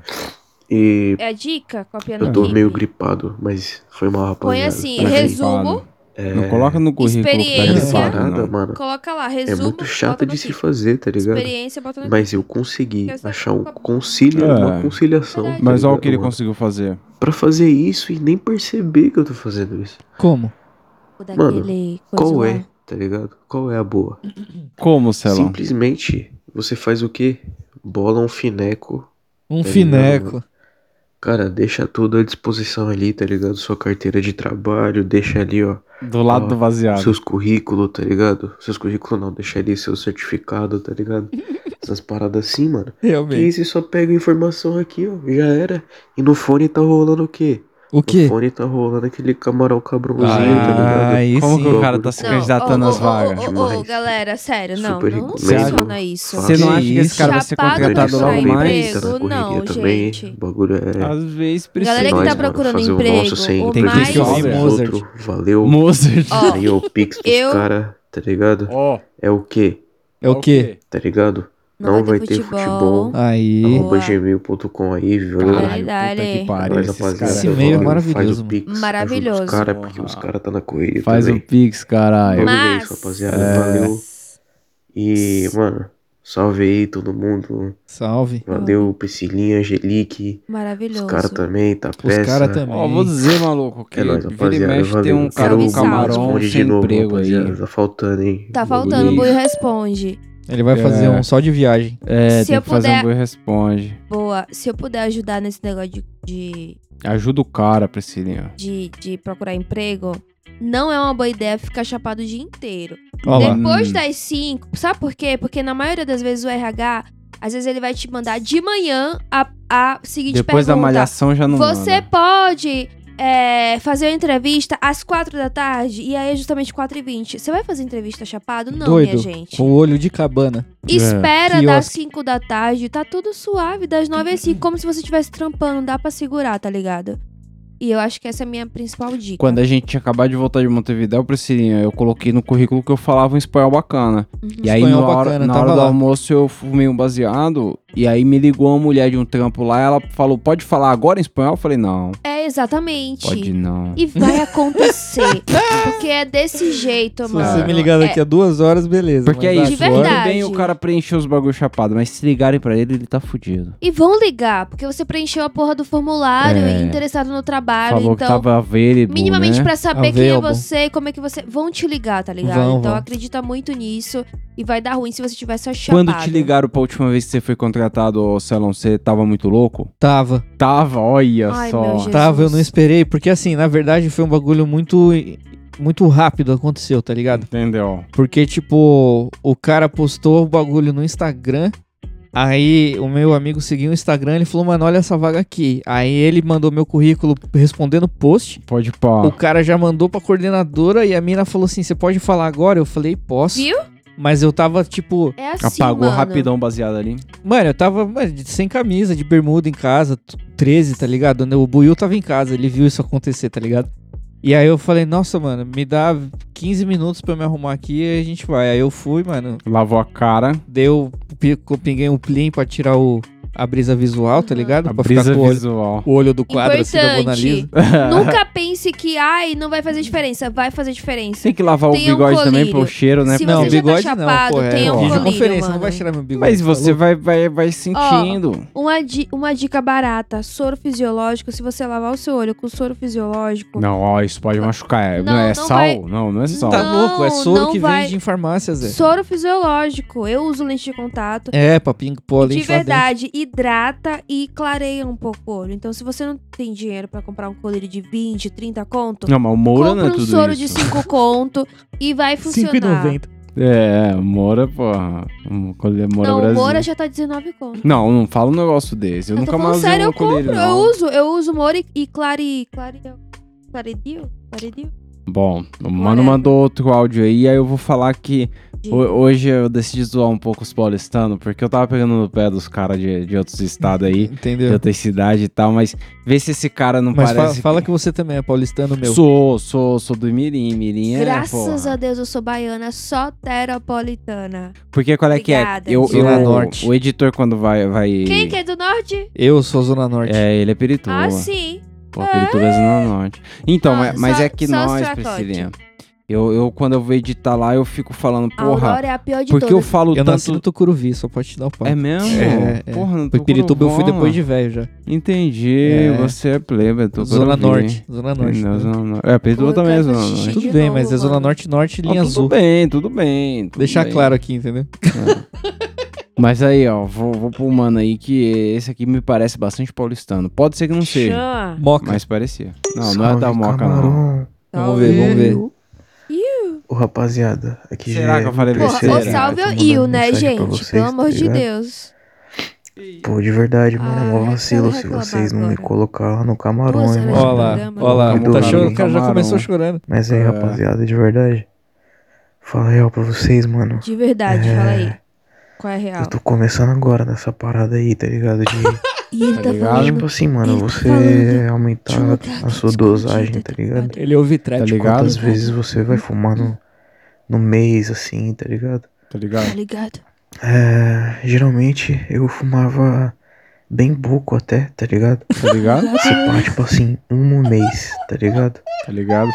E
É a dica? Copia no
eu tô
Keep.
meio gripado, mas foi mal, rapaziada.
Põe assim, resumo.
É,
Não coloca no currículo que tá
Experiência.
parada, mano,
Coloca lá,
é
resumo.
muito chata
bota no
de se fazer, tá ligado?
Experiência, bota no
Mas eu consegui achar um concílio,
É.
uma conciliação. tá
Mas olha o que ele
mano?
conseguiu fazer.
Pra fazer isso e nem perceber que eu tô fazendo isso.
Como?
Mano, Qual é, tá ligado? Qual é a boa?
Como, Celão?
Simplesmente você faz o quê? Bola um fineco.
Um
tá
fineco.
ligado? Cara, deixa tudo à disposição ali, tá ligado? Sua carteira de trabalho, deixa ali, ó.
Do lado
ó,
do vaziado.
Seus currículos, tá ligado? Seus currículos não, deixa ali seu certificado, tá ligado? Essas paradas assim, mano.
Realmente.
isso, você só pega a informação aqui, ó. Já era. E no fone tá rolando o quê?
O quê?
No fone tá rolando aquele camarão cabrãozinho, tá
Ah,
ligado?
aí
Como que o cara tá se
Não,
candidatando
ô,
às vagas?
Ô, ô, ô,
Demais.
galera, sério, não,
Super
não funciona isso.
Você não
Que
acha que esse cara vai ser contratado logo
emprego.
mais?
Tá na correria
não,
também.
gente.
O bagulho é.
Às vezes precisa.
Galera que tá
mano,
procurando
fazer
emprego,
o nosso sem
o
prejudicar
mais-
os
Mozart.
outros. Valeu.
Mozart.
Aí o Pix dos
eu-
cara, tá ligado? É o quê?
É o quê?
Tá ligado? Não, vai, ter futebol.
Aí.
Arroba gmail.com aí, viu?
Caralho,
que pariu,
rapaziada.
Esse e-mail é
faz
maravilhoso,
o Pix,
Maravilhoso.
Os caras, porque os caras tá na correria
Faz
também.
o Pix, caralho.
Ver
Mas-
isso, rapaziada.
É.
Valeu. E, mano, salve aí todo mundo.
Salve.
Valeu, Priscilinha, Angelique.
Maravilhoso.
Os caras também, tá
Os
peça.
caras também.
Ó, vou dizer, maluco, que
É nóis,
vira e
rapaziada.
mexe
valeu.
tem um cara um camarão
Responde
sem
de novo,
emprego
rapaziada.
aí.
Tá faltando, hein?
Tá faltando, o. Buio responde.
Ele vai fazer
É.
um só de viagem.
É,
Se
tem
eu
que fazer
puder-
um boi responde.
Boa. Se eu puder ajudar nesse negócio de, de,
Ajuda o cara, Priscilinha.
de, de procurar emprego, não é uma boa ideia ficar chapado o dia inteiro.
Lá.
Depois
Hum.
das 5, sabe por quê? Porque na maioria das vezes o RH, às vezes ele vai te mandar de manhã a, a seguinte
Depois da
pergunta.
malhação já não
Você
manda.
pode é, fazer uma entrevista às 4 da tarde e aí é justamente 4 e 20. Você vai fazer entrevista chapado? Não,
Doido.
minha gente.
Com o olho de cabana.
Espera
Quiosque.
das 5 da tarde, tá tudo suave, das 9 às 5, como se você estivesse trampando, dá pra segurar, tá ligado? E eu acho que essa é a minha principal dica.
Quando a gente acabado de voltar de Montevidéu, Priscilinha, eu coloquei no currículo que eu falava um espanhol bacana. E aí,
Espanhol
na hora,
bacana,
na
tava
hora do
lá.
almoço, eu fumei um baseado. E aí me ligou uma mulher de um trampo lá. Ela falou: Pode falar agora em espanhol? Eu falei: Não,
É, exatamente.
pode não.
E vai acontecer. porque é desse jeito,
Se
mano.
você me ligar daqui
É-
a duas horas, beleza.
Porque é isso,
agora-
verdade.
tudo bem o cara preencher os bagulho chapado, mas se ligarem pra ele, ele tá fudido.
E vão ligar, porque você preencheu a porra do formulário
É.
e interessado no trabalho.
Falou
então,
que tava available,
minimamente
né?
pra saber quem é
Available.
você e como é que você. Vão te ligar, tá ligado?
Vão,
então
vão.
acredita muito nisso e vai dar ruim se você tiver só chapado.
Quando te ligaram pra última vez que você foi contratado, ô Celon, você tava muito louco?
Tava.
Tava, olha
Ai,
só.
meu Jesus.
Tava, eu não esperei, porque assim, na verdade foi um bagulho muito muito rápido aconteceu, tá ligado?
Entendeu?
Porque tipo, o cara postou o bagulho no Instagram, aí o meu amigo seguiu o Instagram, ele falou: "Mano, olha essa vaga aqui". Aí ele mandou meu currículo respondendo post.
Pode pá.
O cara já mandou pra coordenadora e a mina falou assim: "Você pode falar agora?". Eu falei: "Posso".
Viu?
Mas eu tava tipo,
É assim,
Apagou
mano.
rapidão baseado ali.
Mano, eu tava mano, de- sem camisa, de bermuda em casa, t- 13, tá ligado? O Buiu tava em casa, ele viu isso acontecer, tá ligado? E aí eu falei, nossa, mano, me dá 15 minutos pra eu me arrumar aqui e a gente vai. Aí eu fui, mano,
Lavou a cara.
deu, pi- pinguei um plim pra tirar o, a brisa visual, tá ligado?
A
pra
brisa
ficar com o olho,
visual.
o olho do quadro assim da Mona
Importante.
Lisa.
Nunca pense que, ai, não vai fazer diferença. Vai fazer diferença.
Tem que lavar o
Tenha um
bigode também pro cheiro, né?
Se
Não,
você
bigode
já tá
não,
chapado,
pô, é
um colírio,
videoconferência,
mano.
não vai tirar meu bigode.
Mas
tá
você vai, vai, vai sentindo.
Uma, di- uma dica barata, soro fisiológico. Se você lavar o seu olho com soro fisiológico,
Não, ó, isso pode machucar. É- Não,
Não,
é
não
sal?
vai-
Não, não é sal.
Tá louco, é
Não,
soro
não
que
vai.
vende em farmácia, Zé.
soro fisiológico. Eu uso lente de contato.
É, pra ping pô,
de verdade, hidrata e clareia um pouco o olho. Então, se você não tem dinheiro pra comprar um colírio de 20, 30 conto,
Não, mas o Moura não
compra
é
um
tudo
soro
isso.
de 5 conto e vai funcionar.
5,90.
É, Moura, porra. Um colírio Moura
Não, o
Brasil.
Moura já tá 19 conto.
Não, não fala um negócio desse. Eu,
Eu
nunca mais
sério,
um
eu compro.
colírio,
Eu
não.
uso, eu uso Moura e, e clari... Clari... Claredio? Claredio?
Bom, o mano mandou outro áudio aí, aí eu vou falar que ho- hoje eu decidi zoar um pouco os paulistanos, porque eu tava pegando no pé dos caras de, de outros estados aí,
Entendeu?
de outra cidade e tal, mas vê se esse cara não
Mas
parece...
fala que você também é paulistano, meu.
Sou, sou, sou do Mirim, Mirim é,
Graças
porra.
a Deus eu sou baiana, soteropolitana.
Porque qual é que é?
Obrigada,
Eu,
Zona Norte.
O editor quando vai... vai
Quem que é do norte?
Eu sou Zona Norte.
É, ele é Pirituba.
Ah, sim.
Pô, é Zona Norte. Então,
Ah,
mas, mas
só-
é que
só
nós,
Stracote.
Priscilinha, eu, eu quando eu vou editar lá, eu fico falando, porra...
Aurora é a pior de
porque eu
todas.
falo
Eu nasci
tanto...
no Tucuruvi, só pode te dar o papo.
É mesmo?
É, é.
Porra, não
Foi
tô
Pirituba eu fui depois de velho já.
Entendi,
É.
você é plebe, tô
Zona
Tucuruvi.
Norte, Zona Norte,
Entendeu?
né?
Zona Norte. É, Pirituba
eu
também é Zona. Norte.
Tudo
de
bem,
novo,
mas é Zona
mano.
Norte Norte
Ó,
linha
tudo
azul.
bem, tudo bem. tudo
Deixar
bem.
claro aqui, entendeu?
Mas aí, ó, vou, vou pro mano aí que esse aqui me parece bastante paulistano. Pode ser que não seja.
Moca.
mas parecia. Não, não é da Moca, não.
camarão.
Vamos ver, vamos ver.
Ô, rapaziada, aqui
Será
já
que
é
eu falei
Porra,
besteira?
terceira
salve o
mandando
né, gente?
vocês,
Pelo
tá
amor de
ligado?
Deus.
Pô, de verdade, mano, é
Ah,
mó vacilo se vocês não me
agora.
colocar lá no camarão, hein, mano.
Ó lá, ó lá, tá
lá,
chorando, o cara já começou chorando.
Mas aí,
É.
rapaziada, de verdade, fala real pra vocês, mano.
De verdade,
É.
fala aí. Qual é a real?
Eu tô começando agora nessa parada aí, tá ligado? De,
E ele
Tá
tá,
ligado?
falando.
tipo assim, mano,
ele tá
você
falando
aumentar
um
a sua dosagem, tá
tá
ligado?
Ele ouve trap.
Tá ligado?
Quantas vezes você vai fumar no, no mês, assim, tá ligado?
Tá ligado?
Tá ligado?
É, geralmente eu fumava bem pouco até, tá ligado?
Tá ligado?
Se pá, tipo assim, um mês, tá ligado?
Tá ligado?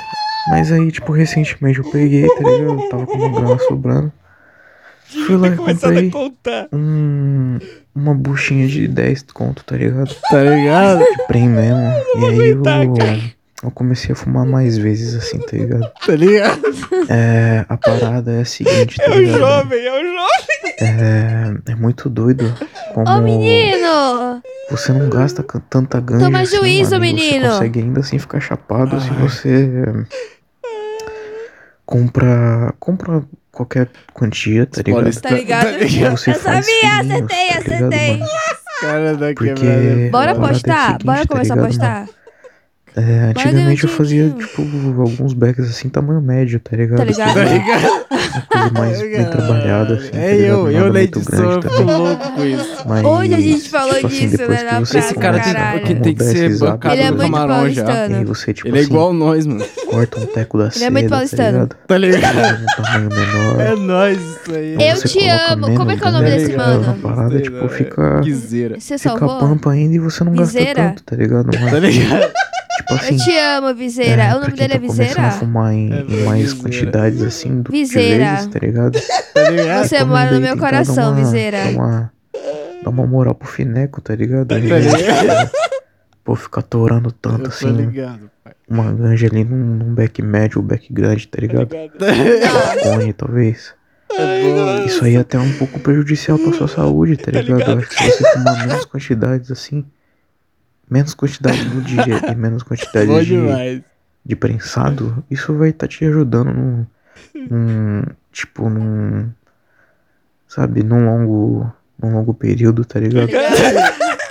Mas aí, tipo, recentemente eu peguei, tá ligado? Tava com uma grana sobrando. Fui lá e comprei um, uma buchinha de 10 conto, tá ligado?
Tá ligado?
De prem mesmo. E aí eu, eu comecei a fumar mais vezes assim, tá ligado?
Tá ligado?
É, a parada é a seguinte, tá
É o
ligado?
jovem, é o jovem.
É, é muito doido como
Ô, menino!
você não gasta tanta ganja
Toma
assim,
juízo,
mano,
menino.
Você consegue ainda assim ficar chapado se você compra compra qualquer quantia, tá ligado?
Tá ligado?
Você
Eu
faz
sabia, acertei,
tá ligado,
acertei.
mano?
Cara da
Porque
quebrada.
Bora
a parada a
postar?
seguinte,
Bora
tá
começar a
ligado,
postar?
mano? É, antigamente eu fazia, tipo, alguns bags assim, tamanho médio, tá ligado?
Tá ligado?
Tá ligado?
Uma coisa mais bem trabalhada, assim. tá
É
ligado?
eu, eu
Nada
na
muito
edição,
grande
eu fico
também.
louco com isso.
Mas,
Hoje a gente falou
tipo assim,
disso, né, na
Esse cara tem, que- tem que ser bancado
Ele é
do
muito
camarão já.
E você, tipo
Ele é
assim,
igual nós, mano.
corta um teco da
Ele
seda,
é muito
tá
paulistano.
ligado?
Tá ligado?
Um tamanho menor.
É nóis isso aí.
Eu te amo. Como é que é o nome desse
tá
mano?
A parada, tipo, fica...
Guiseira.
Você
Fica
salvou?
pampa ainda e você não gasta tanto, tá ligado?
Tá ligado?
Tipo assim...
Eu te amo, Viseira.
é,
o nome dele é
tá começando
Viseira?
a fumar em,
É,
em mais
Viseira.
quantidades, assim, do
Viseira.
de vezes, tá ligado?
Tá ligado?
Você mora no meu coração, Viseira.
Dá uma, dá uma moral pro Fineco, tá ligado? Aí,
Tá ligado?
Pô, ficar torando tanto,
Eu tô
assim,
ligado, pai.
uma ganja ali num, num back médio ou back grande, tá ligado? Cone, talvez. Isso aí é até um pouco prejudicial pra sua saúde, tá ligado? Eu acho que se você fumar menos quantidades assim, menos quantidade no dia e menos quantidade
Bom
de,
demais.
de prensado, isso vai estar te ajudando num, num tipo, num, sabe, num longo, num longo período, tá ligado?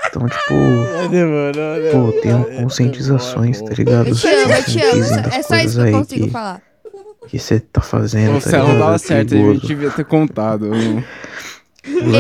Então, tipo,
né?
pô, tenham conscientizações, tá ligado?
Eu te amo, eu te amo.
Conscientizem das
É só isso que eu consigo
que-
falar.
que você tá fazendo,
Pô,
tá
Céu, não
ligado?
dava
É
certo, a gente devia ter contado.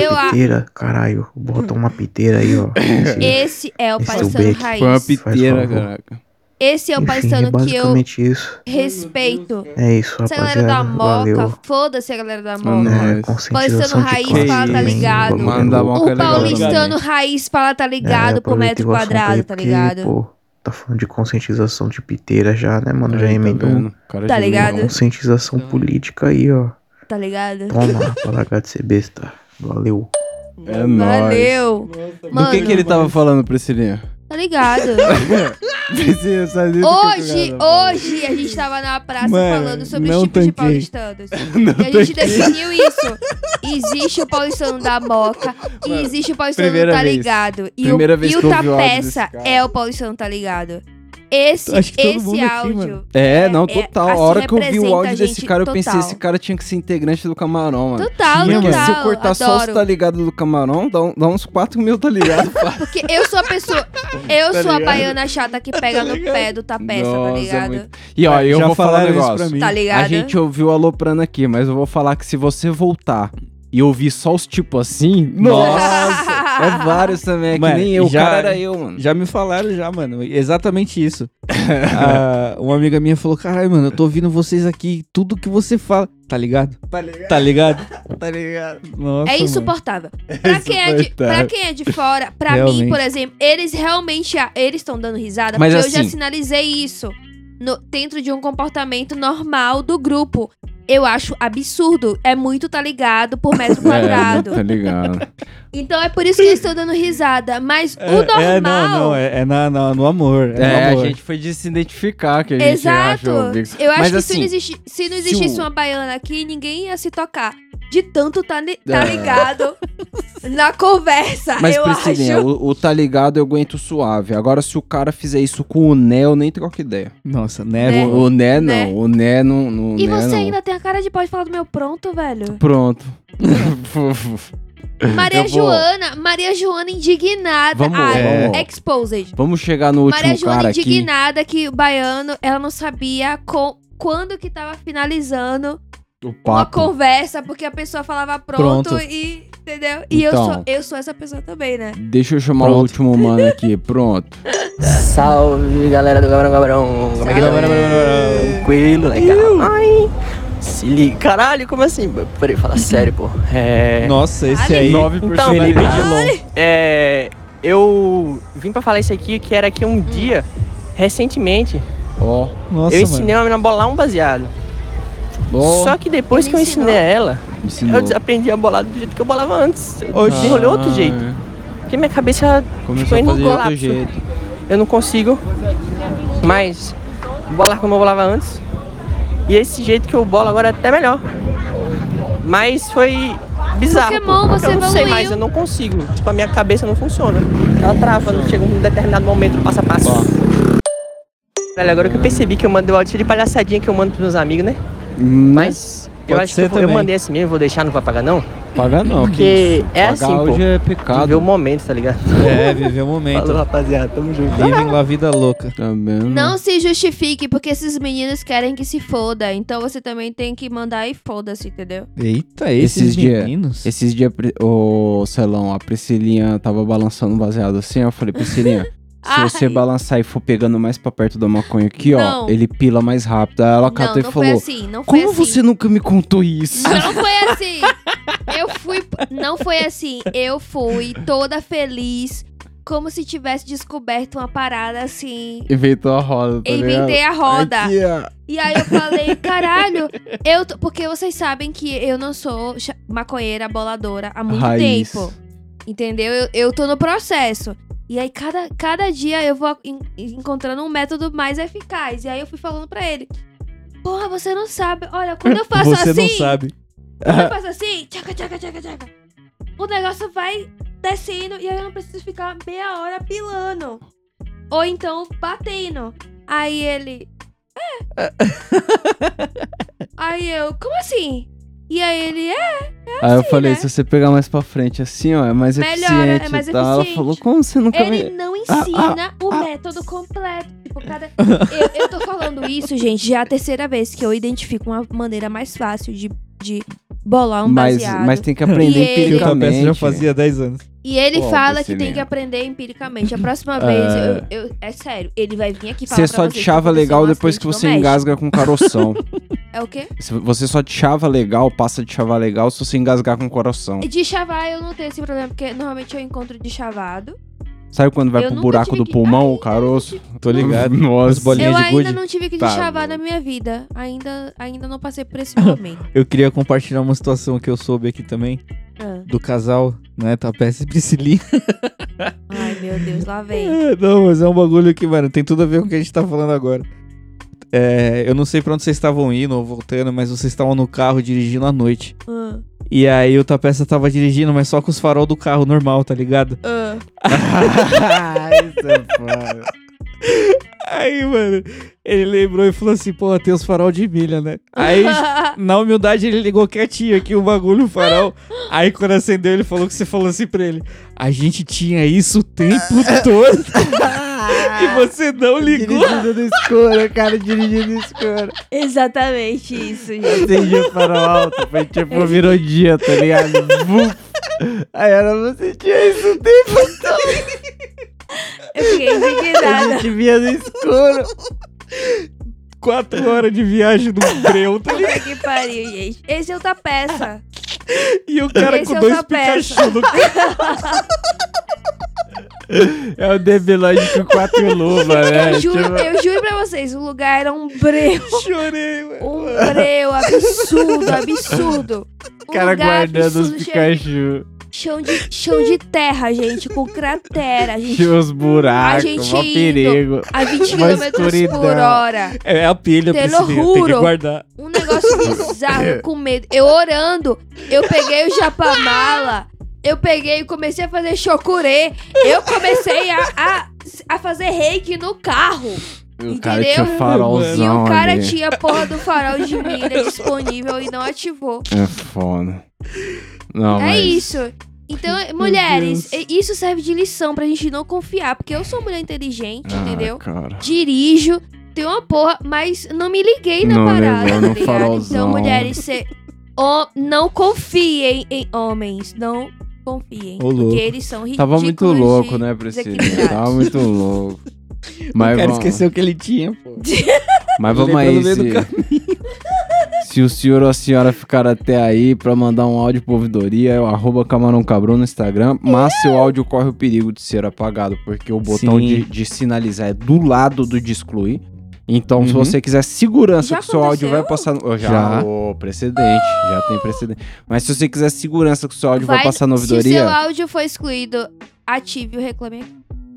Eu a-
piteira, caralho. Bota uma piteira aí, ó. Nesse-
Esse é o
Esse beck.
raiz.
Foi uma piteira, caraca.
Esse é o
Enfim,
paulistano
é
que eu
isso.
respeito.
É isso,
Essa galera da
rapaziada.
moca, foda-se a galera da
É
moca. Paulistano
de
raiz,
classe
fala, tá ligado?
valeu.
Mano da moca é
O
legal.
paulistano raiz fala, tá ligado,
É,
por metro quadrado,
aí
tá
porque,
ligado?
Pô, tá falando de conscientização de piteira já, né, mano? Já
Aí, tá
emendou?
Cara
Tá ligado?
conscientização política aí, ó.
Tá ligado?
Toma, pra largar de ser besta. Valeu.
É nóis.
Valeu.
Do
Mano,
que que ele tava falando, Priscilinha?
tá ligado?
Priscilinha, sai desse
Hoje, hoje a gente tava na praça
Mano,
falando sobre
não
os tipos de
tanquei.
paulistanos.
Não
e a gente
tanquei.
definiu isso. Existe o paulistano da moca e
Mano,
existe o paulistano
primeira
tá
vez.
ligado. E
Primeira
o,
vez
e
que
o
eu ouvi o áudio desse
tapeça
cara.
é o paulistano tá ligado. Esse,
Acho que todo
esse
mundo aqui,
áudio.
mano. É, não, total.
assim
a hora que eu vi o áudio
a
desse cara, eu pensei,
total.
esse cara tinha que ser integrante do camarão, mano.
Total,
Tinha,
total,
Se eu cortar só os
adoro.
tá ligado do camarão, dá, um- dá uns 4 mil, tá ligado?
Porque eu sou a pessoa. Eu
Tá
sou a
ligado?
baiana chata que pega no pé do tapeça, tá
Nossa,
ligado?
muito- E ó, eu
Já
vou falar um negócio.
pra mim.
Tá ligado?
A gente ouviu aloprando aqui, mas eu vou falar que se você voltar e ouvir só os tipos assim, nossa, é vários também, é que
Mano,
nem eu,
já-
o cara era eu, mano.
Já me falaram já, mano. Exatamente isso. Ah, uma amiga minha falou, caralho, mano, eu tô ouvindo vocês aqui, tudo que você fala. Tá ligado?
Tá ligado?
Tá ligado?
Tá ligado?
Nossa,
É
mano.
insuportável. Pra quem é, de,
insuportável.
pra quem é de fora, pra mim,
Realmente.
por exemplo, eles realmente a- eles estão dando risada,
Mas
porque eu já
assim-
sinalizei isso no- dentro de um comportamento normal do grupo. Eu acho absurdo. É muito tá ligado por metro quadrado.
É, tá ligado.
Então é por isso que eles estão dando risada. Mas o normal.
É, não, não, é, é na, na- no amor. É,
É,
no
a
amor.
gente foi de se identificar que a gente
Exato.
achou. Bigos.
Eu acho
Mas,
que
assim,
se, não existi- se não
se
existisse
o-
uma baiana aqui, ninguém ia se tocar. De tanto tá, tá
É.
ligado na conversa.
Mas,
eu
Priscilinha,
acho.
o, o tá ligado eu aguento suave. Agora, se o cara fizer isso com o Né, eu nem troco ideia.
Nossa, né?
Né?
O, o Né não,
Né?
o Né não. não
E
né,
você
não.
ainda tem a cara de pode falar do meu pronto, velho.
Pronto.
Maria
Eu vou-
Joana, Maria Joana indignada.
Vamos,
Ai,
vamos.
exposed.
Vamos chegar no último
Maria Joana
cara aqui.
indignada que o baiano, ela não sabia com, quando que tava finalizando
O
uma conversa, porque a pessoa falava pronto,
Pronto.
e. Entendeu? E eu,
Então.
sou, eu sou essa pessoa também, né?
Deixa eu chamar o último mano aqui. Pronto.
Salve galera do Gabarão Gabarão. Como é que tá? Tranquilo, legal. Ai. Se liga. Caralho, como assim? Peraí, fala sério, pô. É.
Nossa, esse aí.
Então,
Felipe Dilon.
é. Eu vim pra falar isso aqui, que era que um dia, recentemente,
Ó.
Nossa,
eu ensinei uma menina a bolar um baseado. Só que depois que eu ensinei a ela,
Ensinou.
eu desaprendi a bolar do jeito que eu bolava antes. Eu
Oxi.
desenrolei outro
Ah,
jeito. Porque minha cabeça
Começou
tipo,
a fazer de outro
colapso.
jeito.
Eu não consigo mais bolar como eu bolava antes. E esse jeito que eu bolo agora é até melhor. Mas foi bizarro.
Pokémon, você
eu não sei
evoluiu.
mais, eu não consigo. Tipo, a minha cabeça não funciona. Ela trava, não chega um determinado momento, passo a passo. Velho, agora que eu percebi que eu mandei o áudio de palhaçadinha que eu mando pros meus amigos, né? Mas eu acho que eu, vou- eu mandei assim mesmo, vou deixar, não vai pagar não?
Pagar não.
Porque é
Pagar
assim, pô.
hoje é pecado.
Viver o momento, tá ligado?
É, viver o momento.
Falou, rapaziada, tamo junto.
Vivem lá a vida louca.
Também.
Não se justifique, porque esses meninos querem que se foda. Então você também tem que mandar e foda-se, entendeu?
Eita, esses,
dias,
meninos.
esses dias, o Celão, a Priscilinha tava balançando um baseado assim, eu falei, Priscilinha, se você balançar e for pegando mais pra perto da maconha aqui, ó,
Não.
ele pila mais rápido. Aí ela catou
não
e
foi
falou,
assim, não foi
como
assim."
você nunca me contou isso?
Não foi assim. Eu fui. Não foi assim. Eu fui toda feliz, como se tivesse descoberto uma parada assim.
Inventou a roda, tá
Inventei a
ligado?
roda.
Aqui, ó.
E aí eu falei, caralho, eu tô- porque vocês sabem que eu não sou maconheira boladora há muito
Raiz.
tempo. Entendeu? Eu, eu tô no processo. E aí, cada, cada dia eu vou en- encontrando um método mais eficaz. E aí eu fui falando pra ele: Porra, você não sabe. Olha, quando eu faço
Você
assim.
não sabe.
Quando eu faço assim, tchaca, tchaca, tchaca, tchaca, o negócio vai descendo e aí eu não preciso ficar meia hora pilando. Ou então batendo. Aí ele. É. aí eu, como assim? E aí ele, é.
Aí eu falei, se você pegar mais pra frente assim, ó, é mais
Melhor,
eficiente
é mais
e tal. Ela
eficiente.
falou, como você nunca
Ele
me...
não
Ah,
ensina o método completo. Tipo, cada. Eu, eu tô falando isso, gente, já é a terceira vez que eu identifico uma maneira mais fácil de, de bolar um
Mas-
baseado.
mas tem que aprender
E ele-
Que o Tapeça já
empiricamente.
fazia 10 anos.
E ele
Pô,
fala que tem que aprender empiricamente. A próxima
É.
vez, eu, eu- é sério, ele vai vir aqui falar
Você só
vocês
te chava legal depois que você engasga com caroção.
É o quê?
Se Você só te chava legal, passa de chavar legal se você engasgar com coração.
De chavar eu não tenho esse problema, porque normalmente eu encontro de chavado.
Sabe quando vai
Eu
pro buraco do pulmão, o caroço?
Tô ligado.
Nossa.
As bolinhas
eu
de
ainda
gude.
não tive que
Tá
de chavar na minha vida. Ainda, ainda não passei por esse momento.
Eu queria compartilhar uma situação que eu soube aqui também.
Ah.
Do casal, né? Tapeça e Priscilinha.
Ai, meu Deus, lá vem.
É, Não, mas é um bagulho que, mano, tem tudo a ver com o que a gente tá falando agora. É, eu não sei pra onde vocês estavam indo ou voltando, mas vocês estavam no carro dirigindo à noite.
Ah.
E aí o Tapeça tava dirigindo, mas só com os farol do carro normal, tá ligado?
Ah.
Isso é foda.
Aí, mano, ele lembrou e falou assim, pô, tem os farol de milha, né? Aí, na humildade, ele ligou quietinho aqui o bagulho, o farol. Aí, quando acendeu, ele falou que você falou assim pra ele, a gente tinha isso o tempo todo. e você não ligou.
Dirigindo no escuro, cara, dirigindo no escuro.
Exatamente isso, gente.
Acendi o farol alto, foi tipo, virou dia, tá ligado? Aí era, você tinha isso o tempo todo.
Eu fiquei
A
indignada.
gente via no escuro.
Quatro horas de viagem no breu, tá ligado?
Puta que pariu, gente. Esse é o Tapeça.
E o cara
Esse
com
é
dois. Pikachu no
É o Debilóide com quatro luvas, né?
Eu juro,
Tipo-
eu juro pra vocês, o lugar era um breu.
Chorei, mano.
Um breu absurdo, absurdo.
O
Um
cara
lugar
guardando os
absurdo,
Pikachu.
Chão de, chão de terra, gente, com cratera. Gente,
Tinha os buracos,
a gente indo
perigo.
a 20
Uma
km por hora.
É a pilha, Priscilinha, tem que guardar.
Um negócio bizarro, com medo. Eu orando, eu peguei o japamala, eu peguei e comecei a fazer chocurê. Eu comecei a, a, a fazer reiki no carro.
O cara
Entendeu?
tinha farolzão
E o cara
ali.
tinha a porra do farol de milha disponível e não ativou.
É foda. Não,
é
mas...
isso. Então, mulheres, isso serve de lição pra gente não confiar. Porque eu sou mulher inteligente,
Ah,
entendeu?
cara.
Dirijo, tenho uma porra, mas não me liguei na
Não
parada, tá ligado? Então, mulheres, cê, ó, não confiem em homens. Não confiem.
Ô,
porque eles são ridículos.
Tava muito louco,
de
né, Priscila? Tava muito louco.
o
Mas
cara
vamos,
esqueceu que ele tinha, pô.
mas vamos aí,
no meio do
se, se o senhor ou a senhora ficar até aí pra mandar um áudio pra ouvidoria, é o arroba Camarão Cabrão no Instagram, mas seu áudio corre o perigo de ser apagado, porque o botão de, de sinalizar é do lado do de excluir. Então, se
Uhum.
você quiser segurança
Já
que o seu áudio vai passar... no- Oh, já,
Já.
ô, precedente, já tem precedente. Mas se você quiser segurança que o seu áudio vai,
Vai-
passar na
Se o
ouvidoria...
seu áudio for excluído, ative o reclame.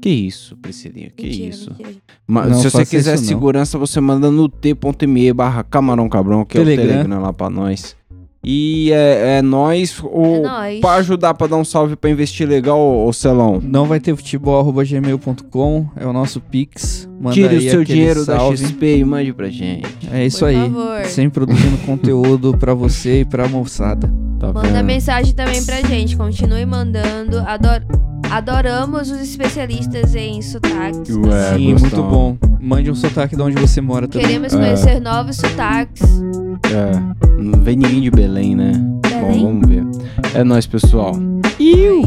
Que isso, Priscilinha, que
Mentira,
isso.
mentira.
Mas
Não
se você quiser segurança, você manda no t.me barra Camarão Cabrão, que é o
Telegram.
Telegram lá pra nós. E é, é nós, ou
É nóis.
pra ajudar pra dar um salve pra investir legal, ô Celão.
Não vai ter futebol.gmail.com, é o nosso Pix. Manda
Tire o
aí
seu
aquele
dinheiro
salve.
da XP e mande pra gente.
É isso
Por
aí.
favor.
Sempre produzindo conteúdo pra você e pra moçada.
Tá
Manda mensagem também pra gente. Continue mandando. Ador... Adoramos os especialistas em sotaques.
Ué,
Sim,
gostão.
muito bom. Mande um sotaque de onde você mora também.
Queremos
É.
conhecer novos sotaques.
É, não vem ninguém de Belém, né?
Belém?
Bom, vamos ver. É nóis, pessoal.
Iu.